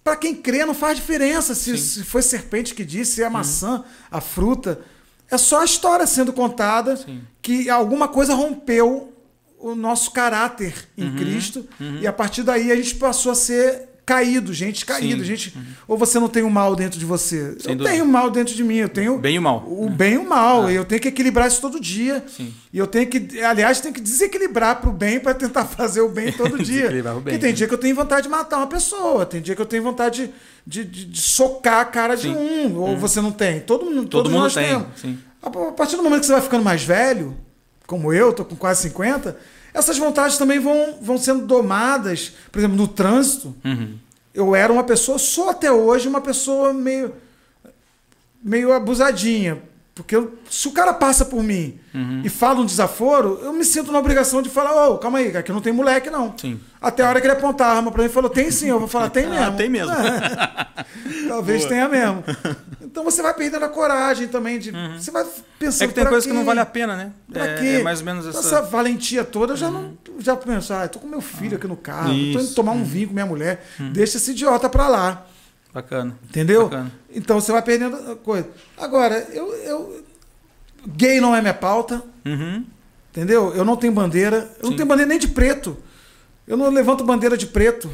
Pra quem crê, não faz diferença se, se foi serpente que disse, se é maçã, a fruta. É só a história sendo contada que alguma coisa rompeu o nosso caráter em Uhum. Cristo. E a partir daí a gente passou a ser caído, gente caído. Sim. Gente, Ou você não tem o mal dentro de você. Sem eu dúvida. tenho o mal dentro de mim. Eu tenho Bem e o mal. o bem e o mal. E eu tenho que equilibrar isso todo dia. Sim. E eu tenho que, aliás, tenho que desequilibrar pro bem para tentar fazer o bem todo dia. O bem, Porque tem né? dia que eu tenho vontade de matar uma pessoa, tem dia que eu tenho vontade de, de- de socar a cara de Sim. um. Ou você não tem. Todo mundo, Todo mundo nós tem, temos. a partir do momento que você vai ficando mais velho, como eu, tô com quase 50, essas vontades também vão, vão sendo domadas. Por exemplo, no trânsito, Uhum. eu era uma pessoa, sou até hoje uma pessoa meio meio abusadinha. Porque eu- se o cara passa por mim Uhum. e fala um desaforo, eu me sinto na obrigação de falar, ô, calma aí, aqui não tem moleque, não. Sim. Até a hora que ele apontar a arma pra mim e falou, tem sim, eu vou falar, tem mesmo. Ah, tem mesmo. Talvez Boa. tenha mesmo. Então você vai perdendo a coragem também de. Você vai pensando. É que tem coisa que não vale a pena, né? Pra É, quê? é mais ou menos Essa, essa. valentia toda, eu já não. Já penso, ah, tô com meu filho aqui no carro, tô indo Isso. tomar um vinho com minha mulher, deixa esse idiota pra lá. Bacana. Entendeu? Bacana. Então você vai perdendo a coisa. Agora, eu, eu. Gay não é minha pauta, Uhum. entendeu? Eu não tenho bandeira. Eu não Sim. tenho bandeira nem de preto. Eu não levanto bandeira de preto.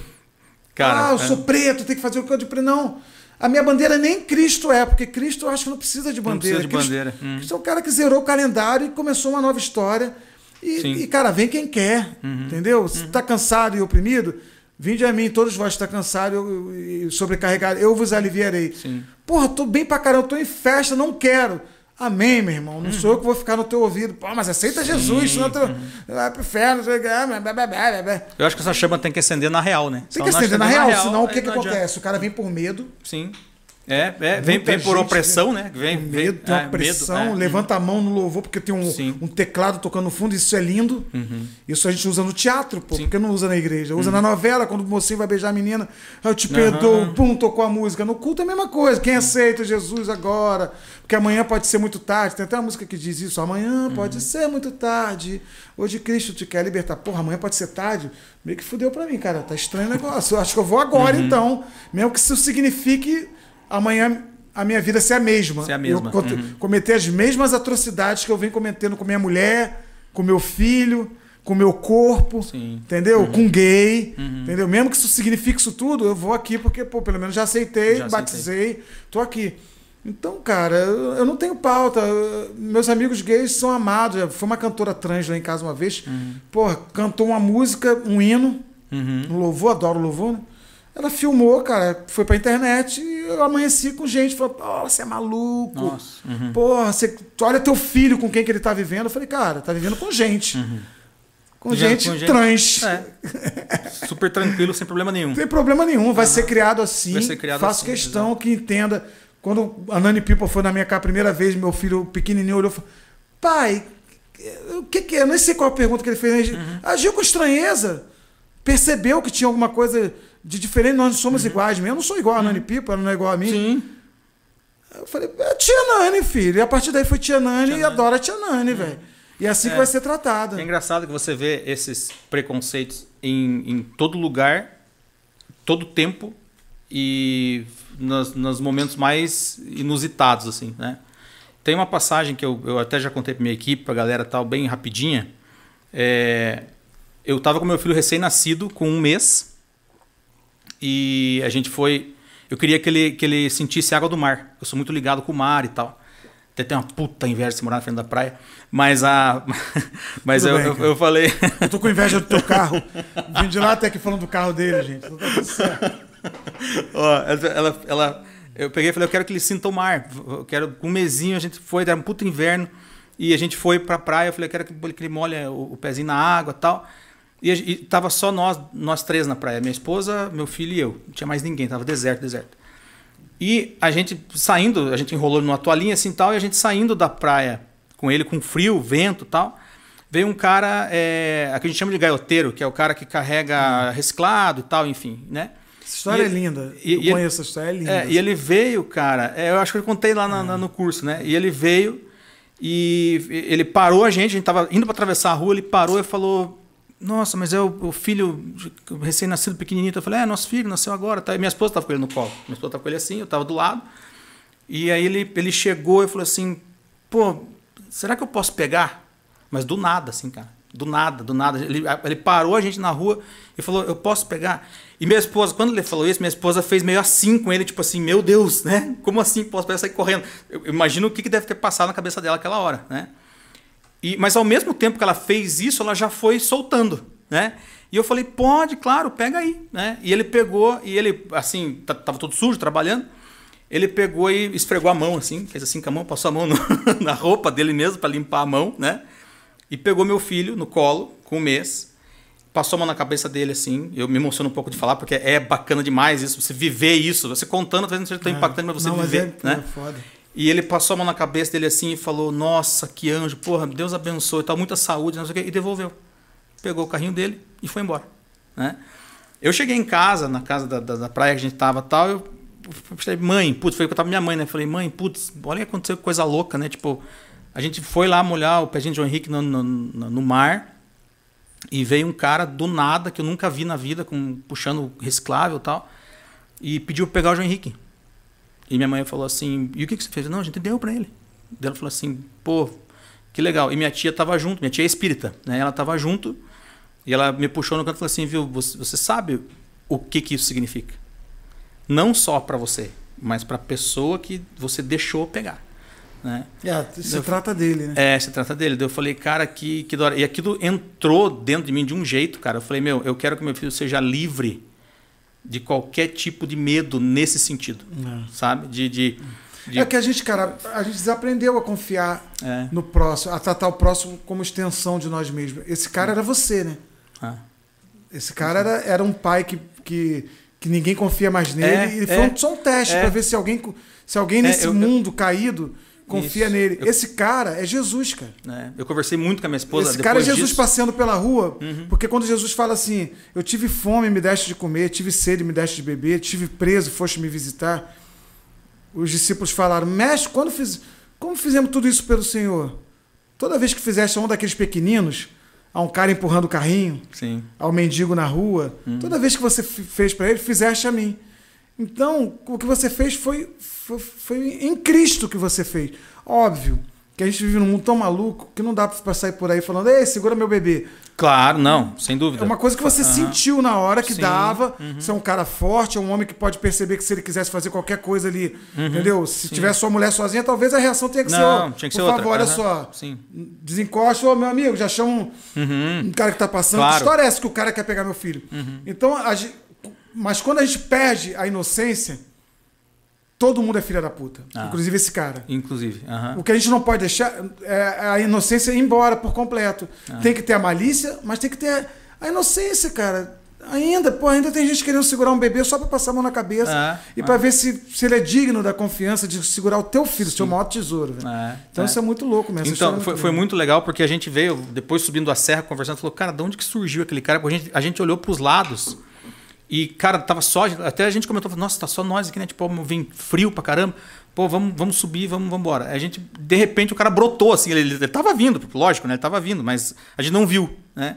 Cara, ah, eu é. sou preto, tem que fazer o que eu de preto. Não. A minha bandeira nem Cristo é, porque Cristo eu acho que não precisa de Não bandeira. precisa de Cristo, bandeira. Hum. Cristo é o cara que zerou o calendário e começou uma nova história. E. Uhum. e, cara, vem quem quer. Entendeu? Se tá cansado e oprimido, vinde a mim, todos vós estão cansados e e sobrecarregados, eu vos aliviarei. Sim. Porra, tô bem pra caramba, tô em festa, não quero. Amém, meu irmão. Não sou eu que vou ficar no teu ouvido. Pô, mas aceita Jesus, senão tu vai pro inferno. Eu acho que essa chama tem que acender na real, né? Tem que acender na acender real, senão o que, que acontece? O cara vem por medo, Sim. É, é vem, vem por gente, opressão, né? Vem, medo, tem uma é, pressão, medo, é. levanta a mão no louvor porque tem um, um teclado tocando no fundo, isso é lindo. Isso a gente usa no teatro, pô, Sim. porque não usa na igreja. Usa na novela, quando o mocinho vai beijar a menina, eu te perdoo, pum, tocou a música. No culto é a mesma coisa. Quem aceita Jesus agora? Porque amanhã pode ser muito tarde. Tem até uma música que diz isso. Amanhã pode ser muito tarde. Hoje Cristo te quer libertar. Porra, amanhã pode ser tarde. Meio que fudeu pra mim, cara. Tá estranho o negócio. Acho que eu vou agora, então. Mesmo que isso signifique amanhã a minha vida ser a mesma. Ser a mesma. Eu Uhum. cometer as mesmas atrocidades que eu venho cometendo com minha mulher, com meu filho, com meu corpo, Sim. entendeu? Com gay, entendeu? Mesmo que isso signifique isso tudo, eu vou aqui porque, pô, pelo menos já aceitei, Já aceitei. batizei, tô aqui. Então, cara, eu não tenho pauta. Eu- Meus amigos gays são amados. Foi uma cantora trans lá em casa uma vez. Porra, cantou uma música, um hino, Uhum. um louvor, adoro louvor, né? Ela filmou, cara, foi pra internet e eu amanheci com gente. Falou, pô, você é maluco. Nossa. Uhum. Porra, você, olha teu filho com quem que ele tá vivendo. Eu falei, cara, tá vivendo com gente. Com, Vivendo gente com gente- trans. É. Super tranquilo, sem problema nenhum. Tem problema nenhum, vai ser criado assim. Vai ser criado Faço assim, questão que entenda. Quando a Nani People foi na minha casa a primeira vez, meu filho pequenininho olhou e falou: Pai, o que, que é? Eu nem sei qual a pergunta que ele fez. Ele Uhum. Agiu com estranheza. Percebeu que tinha alguma coisa de diferente. Nós não somos iguais mesmo. Eu não sou igual a Nani People, ela não é igual a mim. Uhum. Sim. Eu falei, é tia Nani, filho. E a partir daí foi tia Nani Tia e Nani. adora a tia Nani, velho. E é assim É. que vai ser tratada. É engraçado que você vê esses preconceitos em, em todo lugar, todo tempo e nos, nos momentos mais inusitados, assim, né? Tem uma passagem que eu, eu até já contei pra minha equipe, pra galera tal, bem rapidinha. É, eu tava com meu filho recém-nascido, com um mês, e a gente foi... Eu queria que ele, que ele sentisse água do mar. Eu sou muito ligado com o mar e tal. Até tem uma puta inveja de se morar na frente da praia. Mas a. Mas eu, bem, eu, eu falei. Eu tô com inveja do teu carro. Vim de lá até aqui falando do carro dele, gente. Então tá tudo certo. Ó, ela, ela, eu peguei e falei, eu quero que ele sinta o mar. Eu quero, com um mesinho, a gente foi, era um puto inverno, e a gente foi pra praia, eu falei, eu quero que ele molhe o, o pezinho na água e tal. E, a gen- e tava só nós, nós três na praia, minha esposa, meu filho e eu. Não tinha mais ninguém, tava deserto, deserto. E a gente saindo, a gente enrolou numa toalhinha assim tal, e a gente saindo da praia com ele com frio, vento tal. Veio um cara, é, a que a gente chama de gaioteiro, que é o cara que carrega reciclado e tal, enfim, né? Essa história E é ele- linda. e- eu e conheço essa história, é linda. É, e ele veio, cara, é, eu acho que eu contei lá na- na- no curso, né? E ele veio e ele parou a gente, a gente tava indo para atravessar a rua, ele parou e falou: Nossa, mas é o, o filho recém-nascido pequenininho. Eu falei: É, nosso filho nasceu agora. Tá? Minha esposa tava com ele no colo. Minha esposa tava com ele assim, eu tava do lado. E aí ele, ele chegou e falou assim: Pô, será que eu posso pegar? Mas do nada, assim, cara. Do nada, do nada. Ele, ele parou a gente na rua e falou: Eu posso pegar? E minha esposa, quando ele falou isso, minha esposa fez meio assim com ele, tipo assim: Meu Deus, né? Como assim posso pegar sair correndo? Eu eu imagino o que, que deve ter passado na cabeça dela aquela hora, né? E, mas ao mesmo tempo que ela fez isso, ela já foi soltando, né? E eu falei, pode, claro, pega aí, né? E ele pegou, e ele, assim, tava todo sujo, trabalhando. Ele pegou e esfregou a mão, assim, fez assim com a mão, passou a mão no- na roupa dele mesmo para limpar a mão, né? E pegou meu filho no colo, com um mês, passou a mão na cabeça dele, assim. Eu me emociono um pouco de falar, porque é bacana demais isso, você viver isso. Você contando, talvez não seja tão impactante, mas você Não, mas viver, é, né? é foda. E ele passou a mão na cabeça dele assim e falou: Nossa, que anjo, porra, Deus abençoe, tá muita saúde, não sei o quê, e devolveu. Pegou o carrinho dele e foi embora. Né? Eu cheguei em casa, na casa da, da, da praia que a gente tava tal, eu falei, mãe, putz, foi que eu tava minha mãe, né? Falei, mãe, putz, olha que aconteceu, coisa louca, né? Tipo, a gente foi lá molhar o pezinho de João Henrique no, no, no- no mar e veio um cara do nada, que eu nunca vi na vida, com, puxando reciclável e tal, e pediu pra pegar o João Henrique. E minha mãe falou assim: E o que, que você fez? Não, a gente deu pra ele. Ela falou assim: Pô, que legal. E minha tia tava junto, minha tia é espírita, né? Ela tava junto e ela me puxou no canto e falou assim: Viu, você, você sabe o que, que isso significa? Não só pra você, mas pra pessoa que você deixou pegar. Né? É, se Eu- trata dele, né? É, se trata dele. Daí eu falei, cara, que, que da hora. E aquilo entrou dentro de mim de um jeito, cara. Eu falei, meu, eu quero que meu filho seja livre de qualquer tipo de medo nesse sentido, sabe? De, de, de- É que a gente, cara, a gente desaprendeu a confiar É. no próximo, a tratar o próximo como extensão de nós mesmos. Esse cara era você, né? Ah. Esse cara era, era um pai que, que, que ninguém confia mais nele. É, e foi é, um, só um teste é. pra ver se alguém, se alguém nesse eu- eu- mundo caído confia Isso. nele. Eu- Esse cara é Jesus, cara. né? Eu conversei muito com a minha esposa Esse cara é Jesus disso. Uhum. passeando pela rua, porque quando Jesus fala assim: Eu tive fome, me deste de comer, tive sede, me deste de beber, tive preso, foste me visitar. Os discípulos falaram: Mestre, quando fiz, como fizemos tudo isso pelo Senhor? Toda vez que fizeste a um daqueles pequeninos, a um cara empurrando o carrinho, Sim. ao mendigo na rua, Uhum. toda vez que você fez para ele, fizeste a mim. Então, o que você fez foi, foi, foi em Cristo que você fez. Óbvio que a gente vive num mundo tão maluco que não dá para sair por aí falando, ei, segura meu bebê. Claro, não, sem dúvida. É uma coisa que você Aham. sentiu na hora que Sim, dava. uhum. Você é um cara forte, é um homem que pode perceber que se ele quisesse fazer qualquer coisa ali, entendeu? Se Sim. tiver sua mulher sozinha, talvez a reação tenha que ser, Não, tinha que por ser outra. favor, olha Aham. só, Sim. desencosta, ô meu amigo, já chama um, Uhum. um cara que tá passando. Claro. Que história é essa que o cara quer pegar meu filho? Então, a gente- mas quando a gente perde a inocência, todo mundo é filha da puta. Ah. Inclusive esse cara. Inclusive. aham. O que a gente não pode deixar é a inocência ir embora por completo. Ah. Tem que ter a malícia, mas tem que ter a inocência, cara. Ainda, pô, ainda tem gente querendo segurar um bebê só pra passar a mão na cabeça Ah, e ah. pra ver se, se ele é digno da confiança de segurar o teu filho, seu maior tesouro. É, Então é. isso é muito louco mesmo. Então, é foi, foi muito legal porque a gente veio, depois subindo a serra, conversando, falou, cara, de onde que surgiu aquele cara? Porque a gente, a gente olhou pros lados e, cara, tava só. Até a gente comentou, nossa, tá só nós aqui, né? Tipo, vem frio pra caramba. Pô, vamos, vamos subir, vamos, vamos embora. A gente, de repente, o cara brotou, assim, ele, ele tava vindo, lógico, né? Ele tava vindo, mas a gente não viu, né?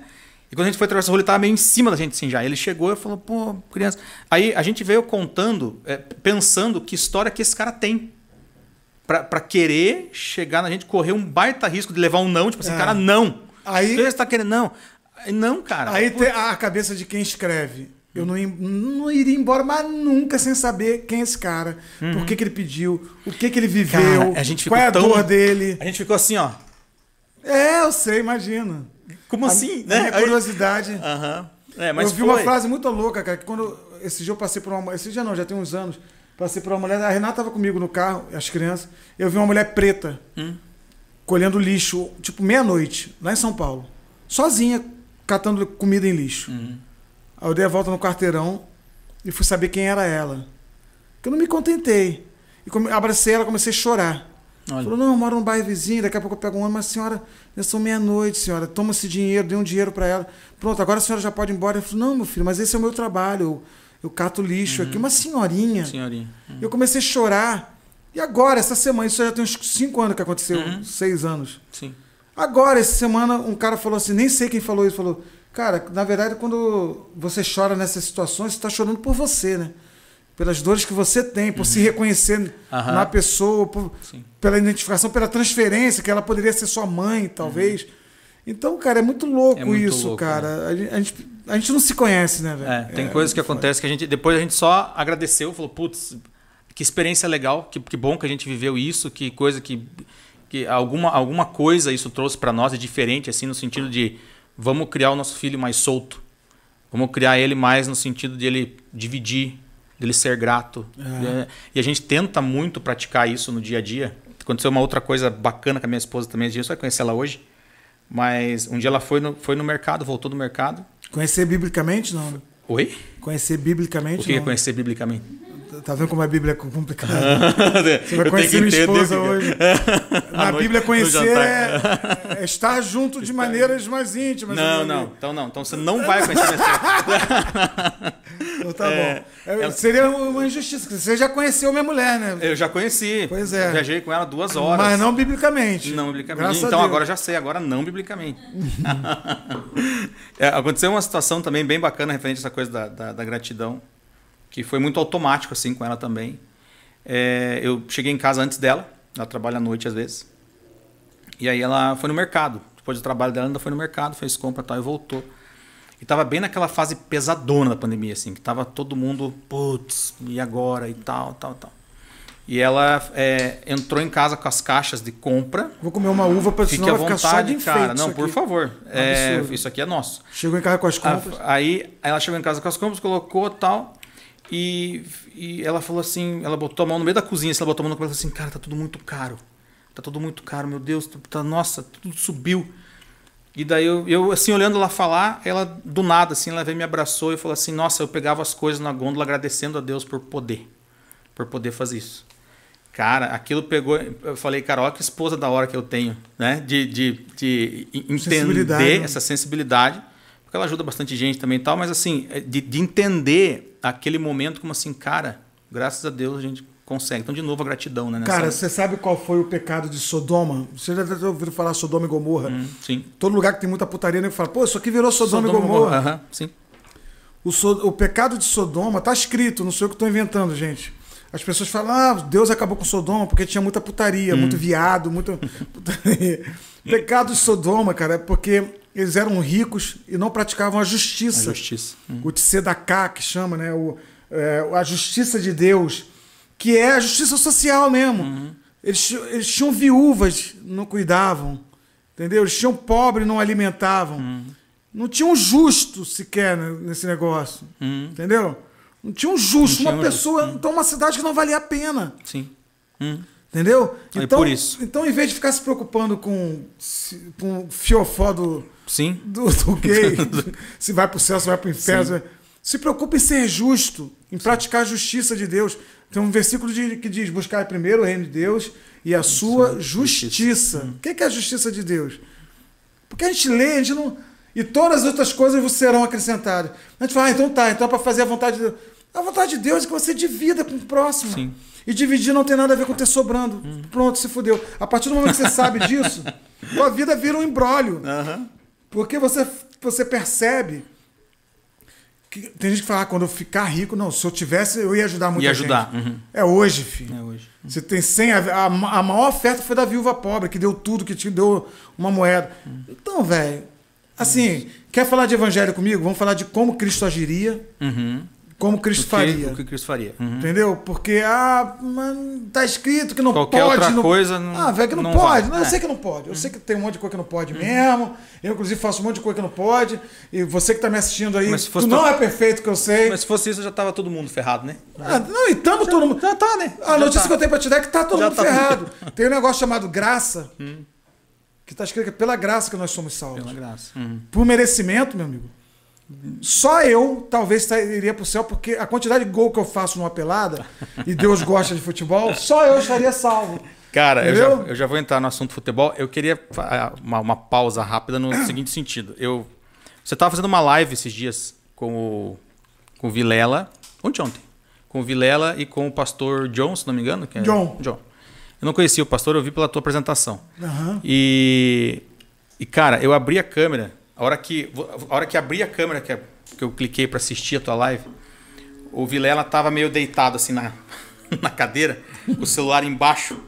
E quando a gente foi atravessar a rua, ele tava meio em cima da gente, assim, já. Ele chegou e falou, pô, criança. Aí a gente veio contando, é, pensando que história que esse cara tem pra, pra querer chegar na gente, correr um baita risco de levar um não, tipo assim, É. cara, não. Aí- Você tá querendo não. Não, cara. Aí a cabeça de quem escreve. Eu não, não iria embora, mas nunca sem saber quem é esse cara, por que, que ele pediu, o que, que ele viveu, Uhum. Cara, qual é a tão- dor dele. A gente ficou assim, ó. É, eu sei, imagino. Como assim, a, né? A curiosidade. Aham. É, mas eu vi foi. uma frase muito louca, cara, que quando. Esse dia eu passei por uma. Esse dia não, já tem uns anos. Passei por uma mulher. A Renata tava comigo no carro, as crianças. Eu vi uma mulher preta Hum. colhendo lixo, tipo, meia-noite, lá em São Paulo. Sozinha, catando comida em lixo. Uhum. Aí eu dei a volta no quarteirão e fui saber quem era ela. que eu não me contentei. E come, abracei ela, comecei a chorar. Olha. Falou, não, eu moro num bairro vizinho, daqui a pouco eu pego um ônibus, mas senhora, já são meia-noite, senhora, toma esse dinheiro, dê um dinheiro para ela. Pronto, agora a senhora já pode ir embora. Eu falei, não, meu filho, mas esse é o meu trabalho, eu, eu cato lixo aqui. Uma senhorinha. Senhorinha. Eu comecei a chorar. E agora, essa semana, isso já tem uns cinco anos que aconteceu, Uhum. seis anos. Sim. Agora, essa semana, um cara falou assim, nem sei quem falou isso, falou, cara, na verdade, quando você chora nessas situações, você está chorando por você, né? Pelas dores que você tem, por se reconhecer Uhum. Na pessoa, por- pela identificação, pela transferência, que ela poderia ser sua mãe, talvez. Então, cara, é muito louco É muito isso, louco, cara. A, gente, a, gente, a gente não se conhece, né, velho? É, tem É, coisas que muito foda. acontecem que a gente. Depois a gente só agradeceu, falou, putz, que experiência legal, que, que bom que a gente viveu isso, que coisa que. que alguma, alguma coisa isso trouxe para nós, é diferente, assim, no sentido de vamos criar o nosso filho mais solto. Vamos criar ele mais no sentido de ele dividir, dele ser grato. É, E a gente tenta muito praticar isso no dia a dia. Aconteceu uma outra coisa bacana com a minha esposa também, a gente vai conhecer ela hoje. Mas um dia ela foi no, foi no mercado, voltou do mercado. Conhecer biblicamente, não. Oi? Conhecer biblicamente, O que é não. conhecer biblicamente? Tá vendo como a Bíblia é complicada? Você vai conhecer minha esposa hoje. Na Bíblia, conhecer é, é estar junto de maneiras mais íntimas. Não, não. Então não. Então você não vai conhecer minha esposa. Então tá É, bom. É, ela- Seria uma injustiça. Você já conheceu minha mulher, né? Eu já conheci. Pois é. Viajei com ela duas horas. Mas não biblicamente. Não biblicamente. Graças então agora eu já sei, agora não biblicamente. É, aconteceu uma situação também bem bacana referente a essa coisa da, da, da gratidão, que foi muito automático assim com ela também. É, eu cheguei em casa antes dela, ela trabalha à noite às vezes. E aí ela foi no mercado. Depois do trabalho dela, ainda foi no mercado, fez compra e tal, e voltou. E tava bem naquela fase pesadona da pandemia, assim, que tava todo mundo, putz, e agora? E tal, tal, tal. E ela é, entrou em casa com as caixas de compra. Vou comer uma uva para senão à vai ficar só de vontade, enfeite. cara. Não, por favor. É, isso aqui é nosso. Chegou em casa com as compras. Aí ela chegou em casa com as compras, colocou tal. E, e ela falou assim: ela botou a mão no meio da cozinha, assim, ela botou a mão no cabelo e falou assim: Cara, tá tudo muito caro. Tá tudo muito caro, meu Deus, tá, nossa, tudo subiu. E daí eu, eu, assim, olhando ela falar, ela do nada, assim, ela veio me abraçou e falou assim: Nossa, eu pegava as coisas na gôndola agradecendo a Deus por poder, por poder fazer isso. Cara, aquilo pegou. Eu falei, cara, olha que esposa da hora que eu tenho, né? De, de, de Sensibilidade, entender né? essa sensibilidade, porque ela ajuda bastante gente também e tal, mas assim, é de, de entender aquele momento como assim, cara, graças a Deus a gente consegue. Então, de novo, a gratidão, né? nessa- Cara, você sabe qual foi o pecado de Sodoma? Você já deve ter ouvido falar Sodoma e Gomorra. Hum, sim. Todo lugar que tem muita putaria, né? Fala, pô, isso aqui virou Sodoma, e Gomorra. aham, sim. O, so- o pecado de Sodoma tá escrito, não sou eu que estou inventando, gente. As pessoas falam, ah, Deus acabou com Sodoma porque tinha muita Hum. putaria, muito viado, muito. O pecado de Sodoma, cara, é porque eles eram ricos e não praticavam a A justiça. justiça. Hum. O Tzedaká, que chama, né? O, é, a justiça de Deus, que é a justiça social mesmo. Uhum. Eles, eles tinham viúvas, não cuidavam. Entendeu? Eles tinham pobre, não alimentavam. Uhum. Não tinha um justo sequer né, nesse negócio. Hum, Entendeu? Não tinha um justo, tinha uma um justo. pessoa. Então, uma cidade que não valia a pena. sim. Entendeu? É Então, por isso. então, em vez de ficar se preocupando com, com o fiofó do, Sim. do, do gay, se vai pro céu, se vai pro inferno. Se preocupe em ser justo, em praticar a justiça de Deus. Tem um versículo de- que diz: buscar primeiro o reino de Deus e a sua justiça. O que que é a justiça de Deus? Porque a gente lê, a gente não. E todas as outras coisas serão acrescentadas. A gente fala, ah, então tá, então é para fazer a vontade de Deus. A vontade de Deus é que você divida com o próximo. Sim. E dividir não tem nada a ver com ter sobrando. Pronto, se fudeu. A partir do momento que você sabe disso, tua vida vira um embrólio. Aham. Porque você, você percebe. Que, tem gente que fala, ah, quando eu ficar rico, não, se eu tivesse, eu ia ajudar muita Ia ajudar. gente. Uhum. É hoje, filho. É hoje. Você tem 100, a, a, maior oferta foi da viúva pobre, que deu tudo, que te deu uma moeda. Então, velho, assim, quer falar de evangelho comigo? Vamos falar de como Cristo agiria, Uhum. Como Cristo O que, faria. o que Cristo faria. Uhum. Entendeu? Porque, ah, mas tá escrito que não Qualquer pode. outra não... coisa não- Ah, velho, que não, não pode. Não, eu É. sei que não pode. Eu sei que tem um monte de coisa que não pode mesmo. Eu, inclusive, faço um monte de coisa que não pode. E você que tá me assistindo aí, Mas se fosse tu não é perfeito que eu sei. Mas se fosse isso, já tava todo mundo ferrado, né? Ah, não, e tamo todo mundo. Já tá, né? A Já notícia tá. que eu tenho pra te dar é que tá todo Já mundo tá. ferrado. Tem um negócio chamado graça, que tá escrito que é pela graça que nós somos salvos. Pela graça. Uhum. Por merecimento, meu amigo. Só eu talvez iria pro céu, porque a quantidade de gol que eu faço numa pelada, e Deus gosta de futebol, só eu estaria salvo. Cara, eu já, eu já vou entrar no assunto futebol. Eu queria fa- uma, uma pausa rápida no seguinte sentido. Eu, você estava fazendo uma live esses dias com o, com o Vilela. Ontem, ontem. Com o Vilela e com o pastor John, se não me engano. que é- John. John. Eu não conhecia o pastor, eu vi pela tua apresentação. Aham. E, e, cara, eu abri a câmera. A hora que, a hora que abri a câmera, que, que eu cliquei para assistir a tua live, o Vilela tava meio deitado assim na, na cadeira, o celular embaixo.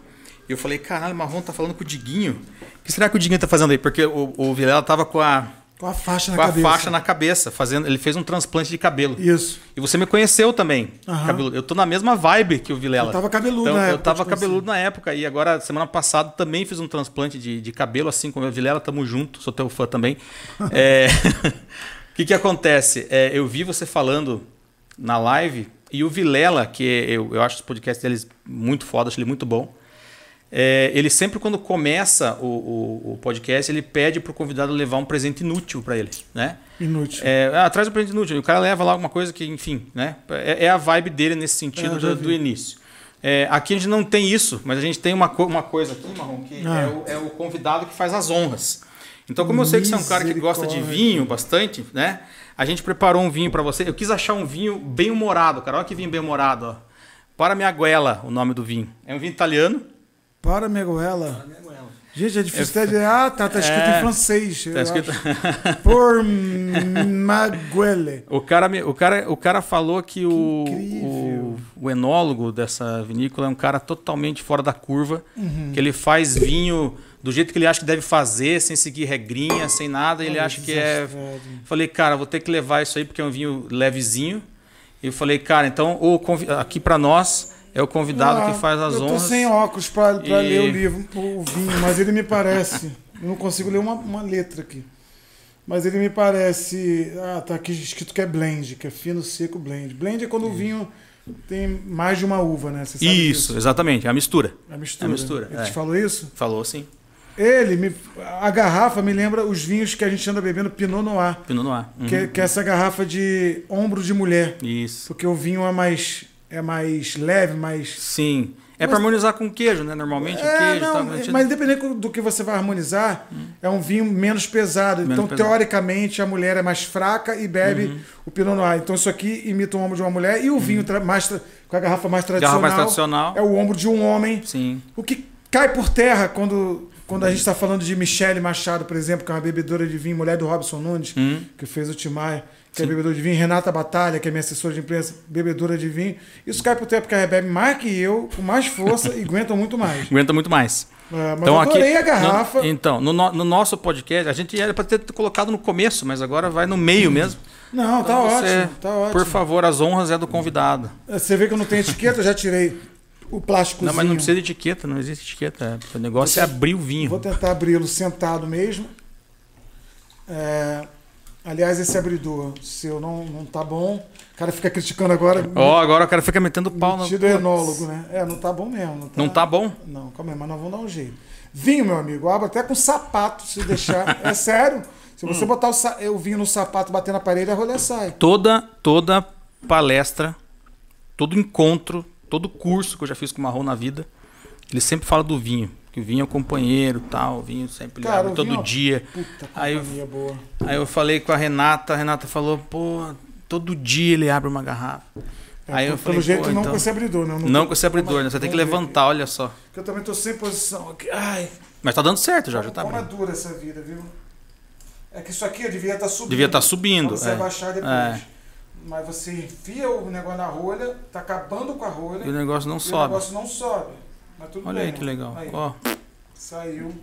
E eu falei, caralho, o Marrom tá falando com o Diguinho. O que será que o Diguinho tá fazendo aí? Porque o, o Vilela tava com a, Com a faixa na com a cabeça. faixa na cabeça, fazendo, ele fez um transplante de cabelo. Isso. E você me conheceu também, Aham. cabeludo. Eu tô na mesma vibe que o Vilela. Eu tava cabeludo então, na Eu época, tava eu te conheci. cabeludo na época. E agora, semana passada, também fiz um transplante de, de cabelo, assim como o Vilela. Tamo junto, sou teu fã também. É, O que que acontece? É, eu vi você falando na live e o Vilela, que eu, eu acho os podcasts deles muito foda, acho ele muito bom. É, ele sempre, quando começa o, o, o podcast, ele pede pro convidado levar um presente inútil para ele, né? Inútil. É, ah, traz o presente inútil. O cara leva lá alguma coisa que, enfim, né? É, é a vibe dele nesse sentido É, do, do início. É, aqui a gente não tem isso, mas a gente tem uma, co- uma coisa aqui, Marrom, que Ah. é, o, é o convidado que faz as honras. Então, como eu sei que você é um cara que gosta de vinho bastante, né? A gente preparou um vinho para você. Eu quis achar um vinho bem humorado, cara. Olha que vinho bem humorado, ó. Para minha goela, o nome do vinho. É um vinho italiano. Para Megoela. Gente, é difícil até de. Ah, tá, tá escrito É. em francês. Tá escrito-. Por Maguele. O cara, o cara, o cara falou que o, incrível. o, o enólogo dessa vinícola é um cara totalmente fora da curva, Uhum. que ele faz vinho do jeito que ele acha que deve fazer, sem seguir regrinha, sem nada. Ele Olha acha que é. Falei, cara, vou ter que levar isso aí porque é um vinho levezinho. E eu falei, cara, então o convi- aqui pra nós é o convidado Ah, que faz as eu tô honras. sem óculos pra, pra E- ler o livro, o vinho, mas ele me parece. Eu não consigo ler uma, uma letra aqui. Mas ele me parece. Ah, tá aqui escrito que é blend, que é fino, seco, blend. Blend é quando o vinho tem mais de uma uva, né? Você sabe Isso, disso. exatamente, é a mistura. A mistura. É a mistura, Ele é. te falou isso? Falou sim. Ele, me, a garrafa me lembra os vinhos que a gente anda bebendo Pinot Noir. Pinot Noir. Uhum. Que, é- que é essa garrafa de ombro de mulher. Isso. Porque o vinho é mais, é mais leve, mais. Sim. É pra harmonizar com queijo, né? Normalmente o É, queijo não, tá, gente- mas independente do que você vai harmonizar, é um vinho menos pesado. Menos então, pesado. teoricamente, a mulher é mais fraca e bebe Uhum. o Pinot Noir. Então, isso aqui imita o ombro de uma mulher e o vinho tra- mais com a garrafa mais Garrafa tradicional, mais tradicional. é o ombro de um homem. Sim. O que cai por terra quando, quando a gente está falando de Michele Machado, por exemplo, que é uma bebedora de vinho, mulher do Robson Nunes, Hum. que fez o Timaya, que é Sim. bebedora de vinho, Renata Batalha, que é minha assessora de imprensa, bebedora de vinho. Isso cai por terra porque ela bebe mais que eu, com mais força e aguenta muito mais. Aguenta muito mais. É, eu adorei a garrafa. no- então, no, no- no nosso podcast, a gente era para ter colocado no começo, mas agora vai no meio mesmo. Não, tá Então você, ótimo, tá ótimo. Por favor, as honras é do convidado. Você vê que eu não tenho etiqueta, eu já tirei o plásticozinho. Não, mas não precisa de etiqueta, não existe etiqueta. O negócio é abrir o vinho. Vou tentar abri-lo sentado mesmo. É, aliás, esse abridor seu não, não tá bom. O cara fica criticando agora. Ó, agora o cara fica metendo pau no. Metido enólogo, né? É, não tá bom mesmo. Não tá, Não tá bom? Não, calma aí, mas nós vamos dar um jeito. Vinho, meu amigo, abra até com sapato, se deixar. é sério. Se Hum. você botar o, o vinho no sapato, bater na parede, a rolha sai. Toda, toda palestra, todo encontro, todo curso que eu já fiz com o Marrom na vida, ele sempre fala do vinho. Que é o companheiro tal, o vinho sempre Cara, abre o todo é uma dia. Puta Aí eu- boa. Aí eu falei com a Renata, a Renata falou, pô, todo dia ele abre uma garrafa. Aí eu Pelo falei, jeito, pô, não então- com esse abridor, né? Eu Não tô- com esse abridor, né? Você tem que levantar, olha só. Porque eu também tô sem posição aqui. Ai, Mas tá dando certo já, já tá como é dura essa vida, viu? É que isso aqui eu devia estar subindo. Devia estar subindo. Pra você é. abaixar depois. É. Mas você enfia o negócio na rolha, tá acabando com a rolha E o negócio não e o sobe. negócio não sobe. Olha bem. aí que legal. Aí, Ó, saiu.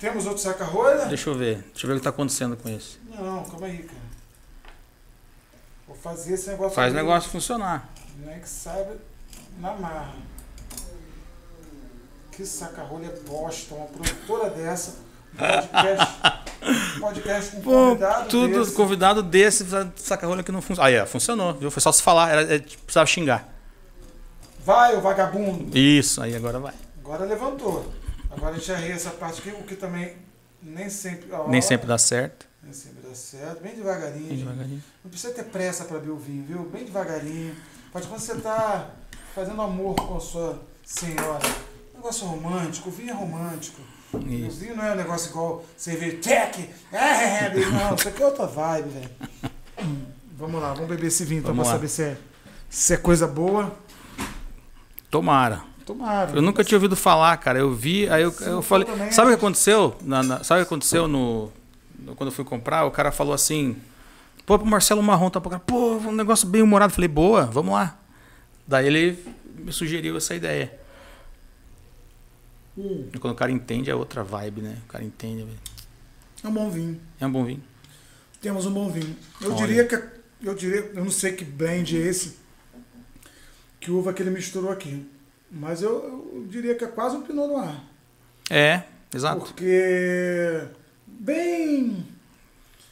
Temos outro saca-rolha? deixa eu ver. Deixa eu ver o que tá acontecendo com esse. Não, calma aí, cara. Vou fazer esse negócio. Faz o negócio funcionar. Nem que saiba na marra. Que saca-rolha bosta, uma produtora dessa. Um podcast, podcast com Pô, convidado tudo desse. convidado desse, saca-rolha que não funciona. Aí, é, funcionou, viu? Foi só se falar, era, é, tipo, precisava xingar. Vai, o vagabundo. Isso, aí agora vai. Agora levantou. Agora a gente arreia essa parte aqui, o que também nem sempre. ó, Nem sempre dá certo. Nem sempre dá certo, bem devagarinho. Bem devagarinho. Não precisa ter pressa para beber o vinho, viu? Bem devagarinho. Pode quando você tá fazendo amor com a sua senhora. Negócio romântico, o vinho é romântico. O Isso. vinho não é um negócio igual cerveja tech. É, é, é, não, isso aqui é outra vibe, velho. Vamos lá, vamos beber esse vinho então lá. saber se é, se é coisa boa. Tomara. Tomara. Eu nunca tinha ouvido falar, cara. Eu vi, aí eu, Sim, eu falei. também Sabe o que aconteceu? Na- na- sabe o que aconteceu no, no- Quando eu fui comprar, o cara falou assim. Pô, pro Marcelo Marrom tá cá. Pô, um negócio bem humorado. Falei, boa, vamos lá. Daí ele me sugeriu essa ideia. Hum, E quando o cara entende, é outra vibe, né? O cara entende. é um bom vinho. É um bom vinho. Temos um bom vinho. Eu Olha. diria que. Eu diria. Eu não sei que blend é esse. Que uva que ele misturou aqui. Mas eu, eu diria que é quase um Pinot Noir. É, exato. Porque. Bem.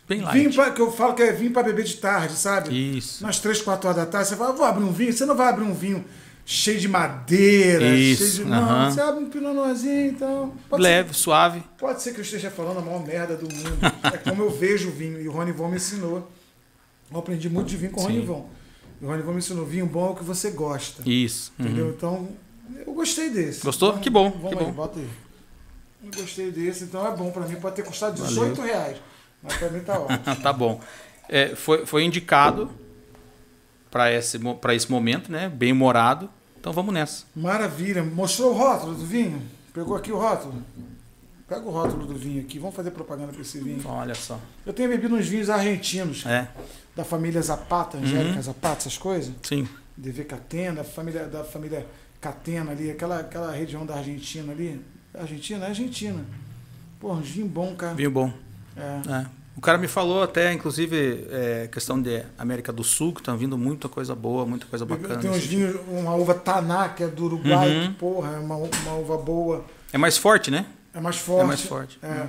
Bem Vinho light. pra, que eu falo que é vinho para beber de tarde, sabe? Isso. Nas 3, 4 horas da tarde, você fala, "Ah, vou abrir um vinho. Você não vai abrir um vinho cheio de madeira, Isso, cheio de. Não, você abre um Pinot Noirzinho, então. Pode Leve, suave. Ser, pode ser que eu esteja falando a maior merda do mundo. é como eu vejo o vinho. E o Rony Von me ensinou. Eu aprendi muito de vinho com o Rony. Von. O Rony Von me ensinou: vinho bom é o que você gosta. Isso. uhum. Entendeu? Então, eu gostei desse. Gostou? Vamos- Que bom, Vamos que aí, bom. bota aí. Eu gostei desse, então é bom pra mim. Pode ter custado Valeu. 18 reais. Mas pra mim tá ótimo. tá bom. É, foi, foi indicado para esse, pra esse momento, né? Bem humorado. Então vamos nessa. Maravilha. Mostrou o rótulo do vinho? Pegou aqui o rótulo? Pega o rótulo do vinho aqui. Vamos fazer propaganda para esse vinho. Olha só. Eu tenho bebido uns vinhos argentinos, É, da família Zapata, Angélica Uhum. Zapata, essas coisas. sim. DV Catena, da família, da família Catena ali, aquela, aquela região da Argentina ali. Argentina? É Argentina. Pô, uns vinho bom, cara. Vinho bom. É. É. O cara me falou até, inclusive, é, questão de América do Sul, que estão vindo muita coisa boa, muita coisa bacana. Tem uns vinhos, uma uva Taná, que é do Uruguai, Uhum. que, porra, é uma, uma uva boa. É mais forte, né? É mais forte. É mais forte. É.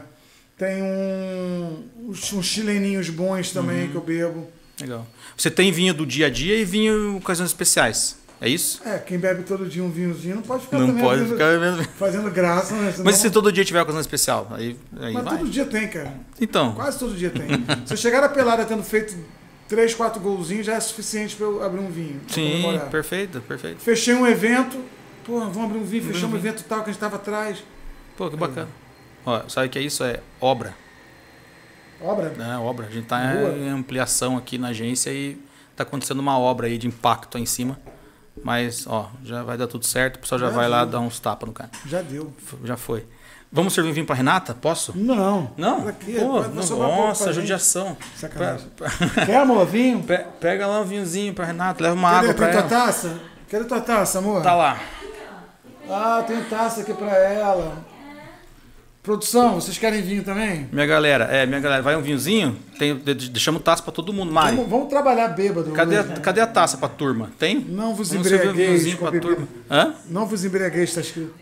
Tem um, uns, uns chileninhos bons também Uhum. que eu bebo. Legal. Você tem vinho do dia a dia e vinho em ocasiões especiais. É isso? É, quem bebe todo dia um vinhozinho não pode ficar Não pode ficar mesmo. fazendo graça, né? Senão- Mas se todo dia tiver ocasião especial, aí, aí Mas vai. todo dia tem, cara. Então, Quase todo dia tem. Se eu chegar na pelada tendo feito 3, 4 golzinhos, já é suficiente pra eu abrir um vinho. sim, perfeito, perfeito. Fechei um evento, pô, vamos abrir um vinho, fechamos um Uhum. evento tal que a gente tava atrás. Pô, que bacana. Ó, sabe o que é isso? É obra. Obra. né? obra. A gente tá Boa. em ampliação aqui na agência e tá acontecendo uma obra aí de impacto aí em cima. Mas, ó, já vai dar tudo certo. O pessoal já Já vai lá viu. dar uns tapas no cara. Já deu. Já foi. Vamos servir um vinho pra Renata? Posso? Não. Não? Pô, nossa, gente. judiação. Sacanagem. Quer, amor, vinho? pe- Pega lá um vinhozinho pra Renata, leva uma Cadê? água pra Tem tua ela. taça? Cadê tua taça, amor? Tá lá. Ah, tem taça aqui pra ela. Produção, vocês querem vinho também? Minha galera, é, minha galera, vai um vinhozinho? Tem, de- de- deixamos taça pra todo mundo. Mari, Vamos, vamos trabalhar bêbado. cadê, a, cadê a taça pra turma? Tem? Não vos embriagueis com a turma. Hã? Não vos embriagueis, tá escrito.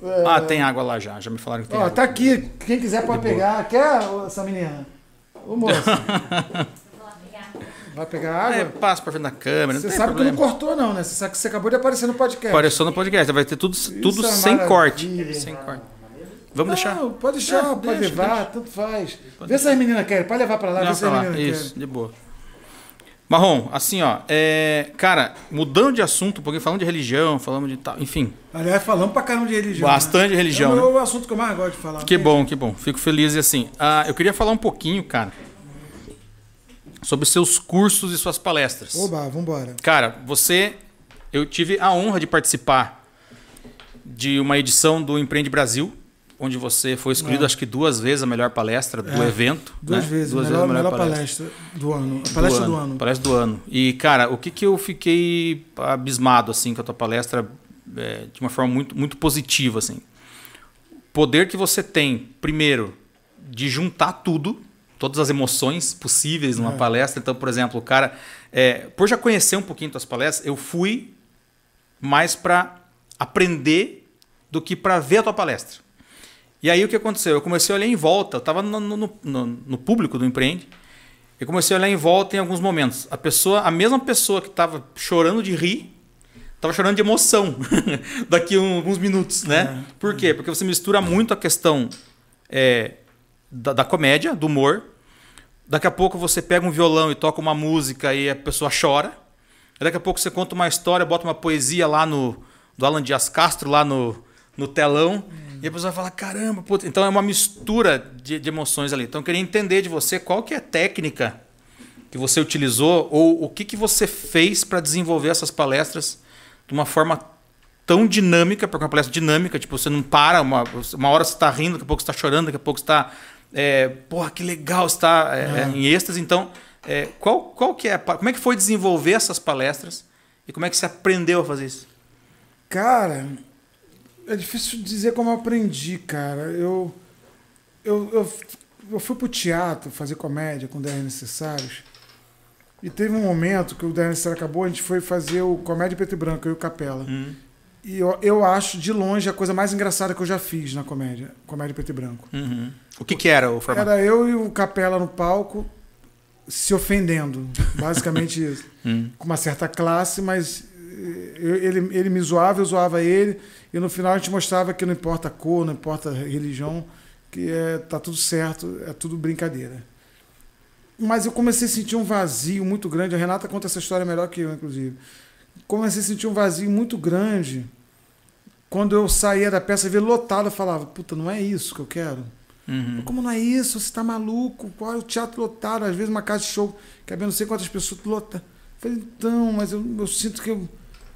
É, Ah, tem água lá já. Já me falaram que tem Ó, água. tá aqui. Quem quiser pode pegar. Quer, essa menina? Ô, moça. Vai pegar É, água? passa pra frente da câmera, Você sabe que problema. não cortou, não, né? Você sabe que você acabou de aparecer no podcast. Apareceu no podcast, vai ter tudo, tudo é sem corte. Sem corte. Vamos deixar? Não, pode deixar, É, pode deixa, levar, tanto faz. vê se as meninas querem. Pode levar pra lá, Não, vê se as meninas Isso, de boa. Marrom, assim, ó, é, cara, mudando de assunto, um pouquinho, falando de religião, falando de tal, enfim, querem. Aliás, falamos pra caramba de religião. bastante né? religião, É né? o assunto que eu mais gosto de falar. Que né? bom, que bom. Fico feliz e assim. ah, eu queria falar um pouquinho, cara, sobre seus cursos e suas palestras. Oba, vambora. Cara, você. Eu tive a honra de participar de uma edição do Empreende Brasil, onde você foi escolhido, É. acho que duas vezes a melhor palestra do É, evento. Duas né? vezes, Duas melhor, vezes a melhor palestra. do ano. A palestra do ano. Palestra do ano. E, cara, o que, que eu fiquei abismado, assim, com a tua palestra, é, de uma forma muito, muito positiva, assim. Poder que você tem, primeiro, de juntar tudo, todas as emoções possíveis numa É. palestra. Então, por exemplo, o cara, é, por já conhecer um pouquinho tuas palestras, eu fui mais para aprender do que para ver a tua palestra. E aí o que aconteceu? Eu comecei a olhar em volta, eu estava no, no, no, no público do Empreende, eu comecei a olhar em volta em alguns momentos. A pessoa, a mesma pessoa que estava chorando de rir, estava chorando de emoção daqui a alguns minutos, né? É. Por quê? Porque você mistura muito a questão é, da, da comédia, do humor, Daqui a pouco você pega um violão e toca uma música e a pessoa chora. Daqui a pouco você conta uma história, bota uma poesia lá no do Alan Dias Castro lá no, no telão. Hum. E a pessoa fala, caramba, puta. então é uma mistura de, de, emoções ali. Então eu queria entender de você qual que é a técnica que você utilizou ou o que, que você fez para desenvolver essas palestras de uma forma tão dinâmica, porque é uma palestra dinâmica, tipo, você não para, uma, uma hora você está rindo, daqui a pouco você está chorando, daqui a pouco você está. É, porra, que legal, está é, uhum. em êxtase. Então, é, qual, qual que é. Como é que foi desenvolver essas palestras e como é que você aprendeu a fazer isso? Cara, é difícil dizer como eu aprendi, cara. Eu, eu, eu, eu fui pro teatro fazer comédia com 10 necessários. E teve um momento que o 10 necessários acabou, a gente foi fazer o Comédia Preto e Branco, eu e o Capela. Uhum. E eu, eu acho, de longe, a coisa mais engraçada que eu já fiz na comédia. Comédia Preto e Branco. Uhum. O que, que era o formato? Era eu e o Capela no palco se ofendendo. Basicamente isso. Uhum. Com uma certa classe, mas eu, ele, ele me zoava, eu zoava ele. E no final a gente mostrava que não importa a cor, não importa a religião, que é, tá tudo certo, é tudo brincadeira. Mas eu comecei a sentir um vazio muito grande. A Renata conta essa história melhor que eu, inclusive. Comecei a sentir um vazio muito grande quando eu saía da peça e via lotado. Eu falava, puta, não é isso que eu quero. Uhum. Como não é isso? Você está maluco? Qual é o teatro lotado? Às vezes uma casa de show, que não sei quantas pessoas lota. Falei, então, mas eu, eu sinto que eu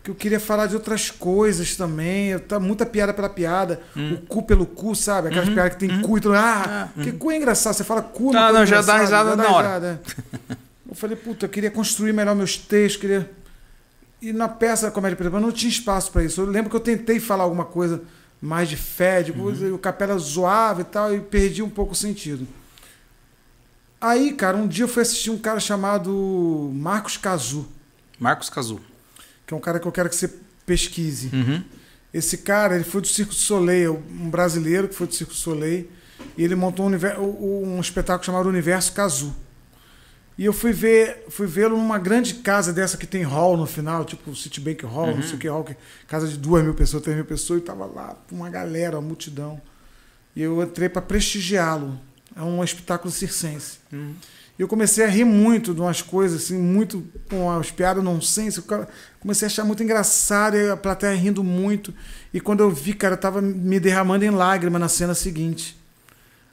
que eu queria falar de outras coisas também. Tá muita piada pela piada. Hum. O cu pelo cu, sabe? Aquelas uhum. piadas que tem uhum. cu e tudo. Ah, ah que cu é engraçado. Você fala cu, não, não, já dá risada na hora. Risada. eu falei, puta, eu queria construir melhor meus textos, queria. E na peça da Comédia Preta não tinha espaço para isso. Eu lembro que eu tentei falar alguma coisa mais de fé, de uhum. o capela zoava e tal, e perdi um pouco o sentido. Aí, cara, um dia eu fui assistir um cara chamado Marcos Cazu. Marcos Cazu que é um cara que eu quero que você pesquise. Uhum. Esse cara, ele foi do Circo du Soleil, um brasileiro que foi do Circo du Soleil, e ele montou um, um espetáculo chamado Universo Cazu. E eu fui ver, fui vê-lo numa grande casa dessa que tem hall no final, tipo Citibank Hall, uhum. não sei o que hall, que, casa de duas mil pessoas, três mil pessoas, e tava lá uma galera, uma multidão. E eu entrei para prestigiá-lo. É um espetáculo circense. Uhum. E eu comecei a rir muito de umas coisas, assim, muito com as piadas nonsense. Eu comecei a achar muito engraçado, e a plateia rindo muito. E quando eu vi, cara, eu tava me derramando em lágrimas na cena seguinte.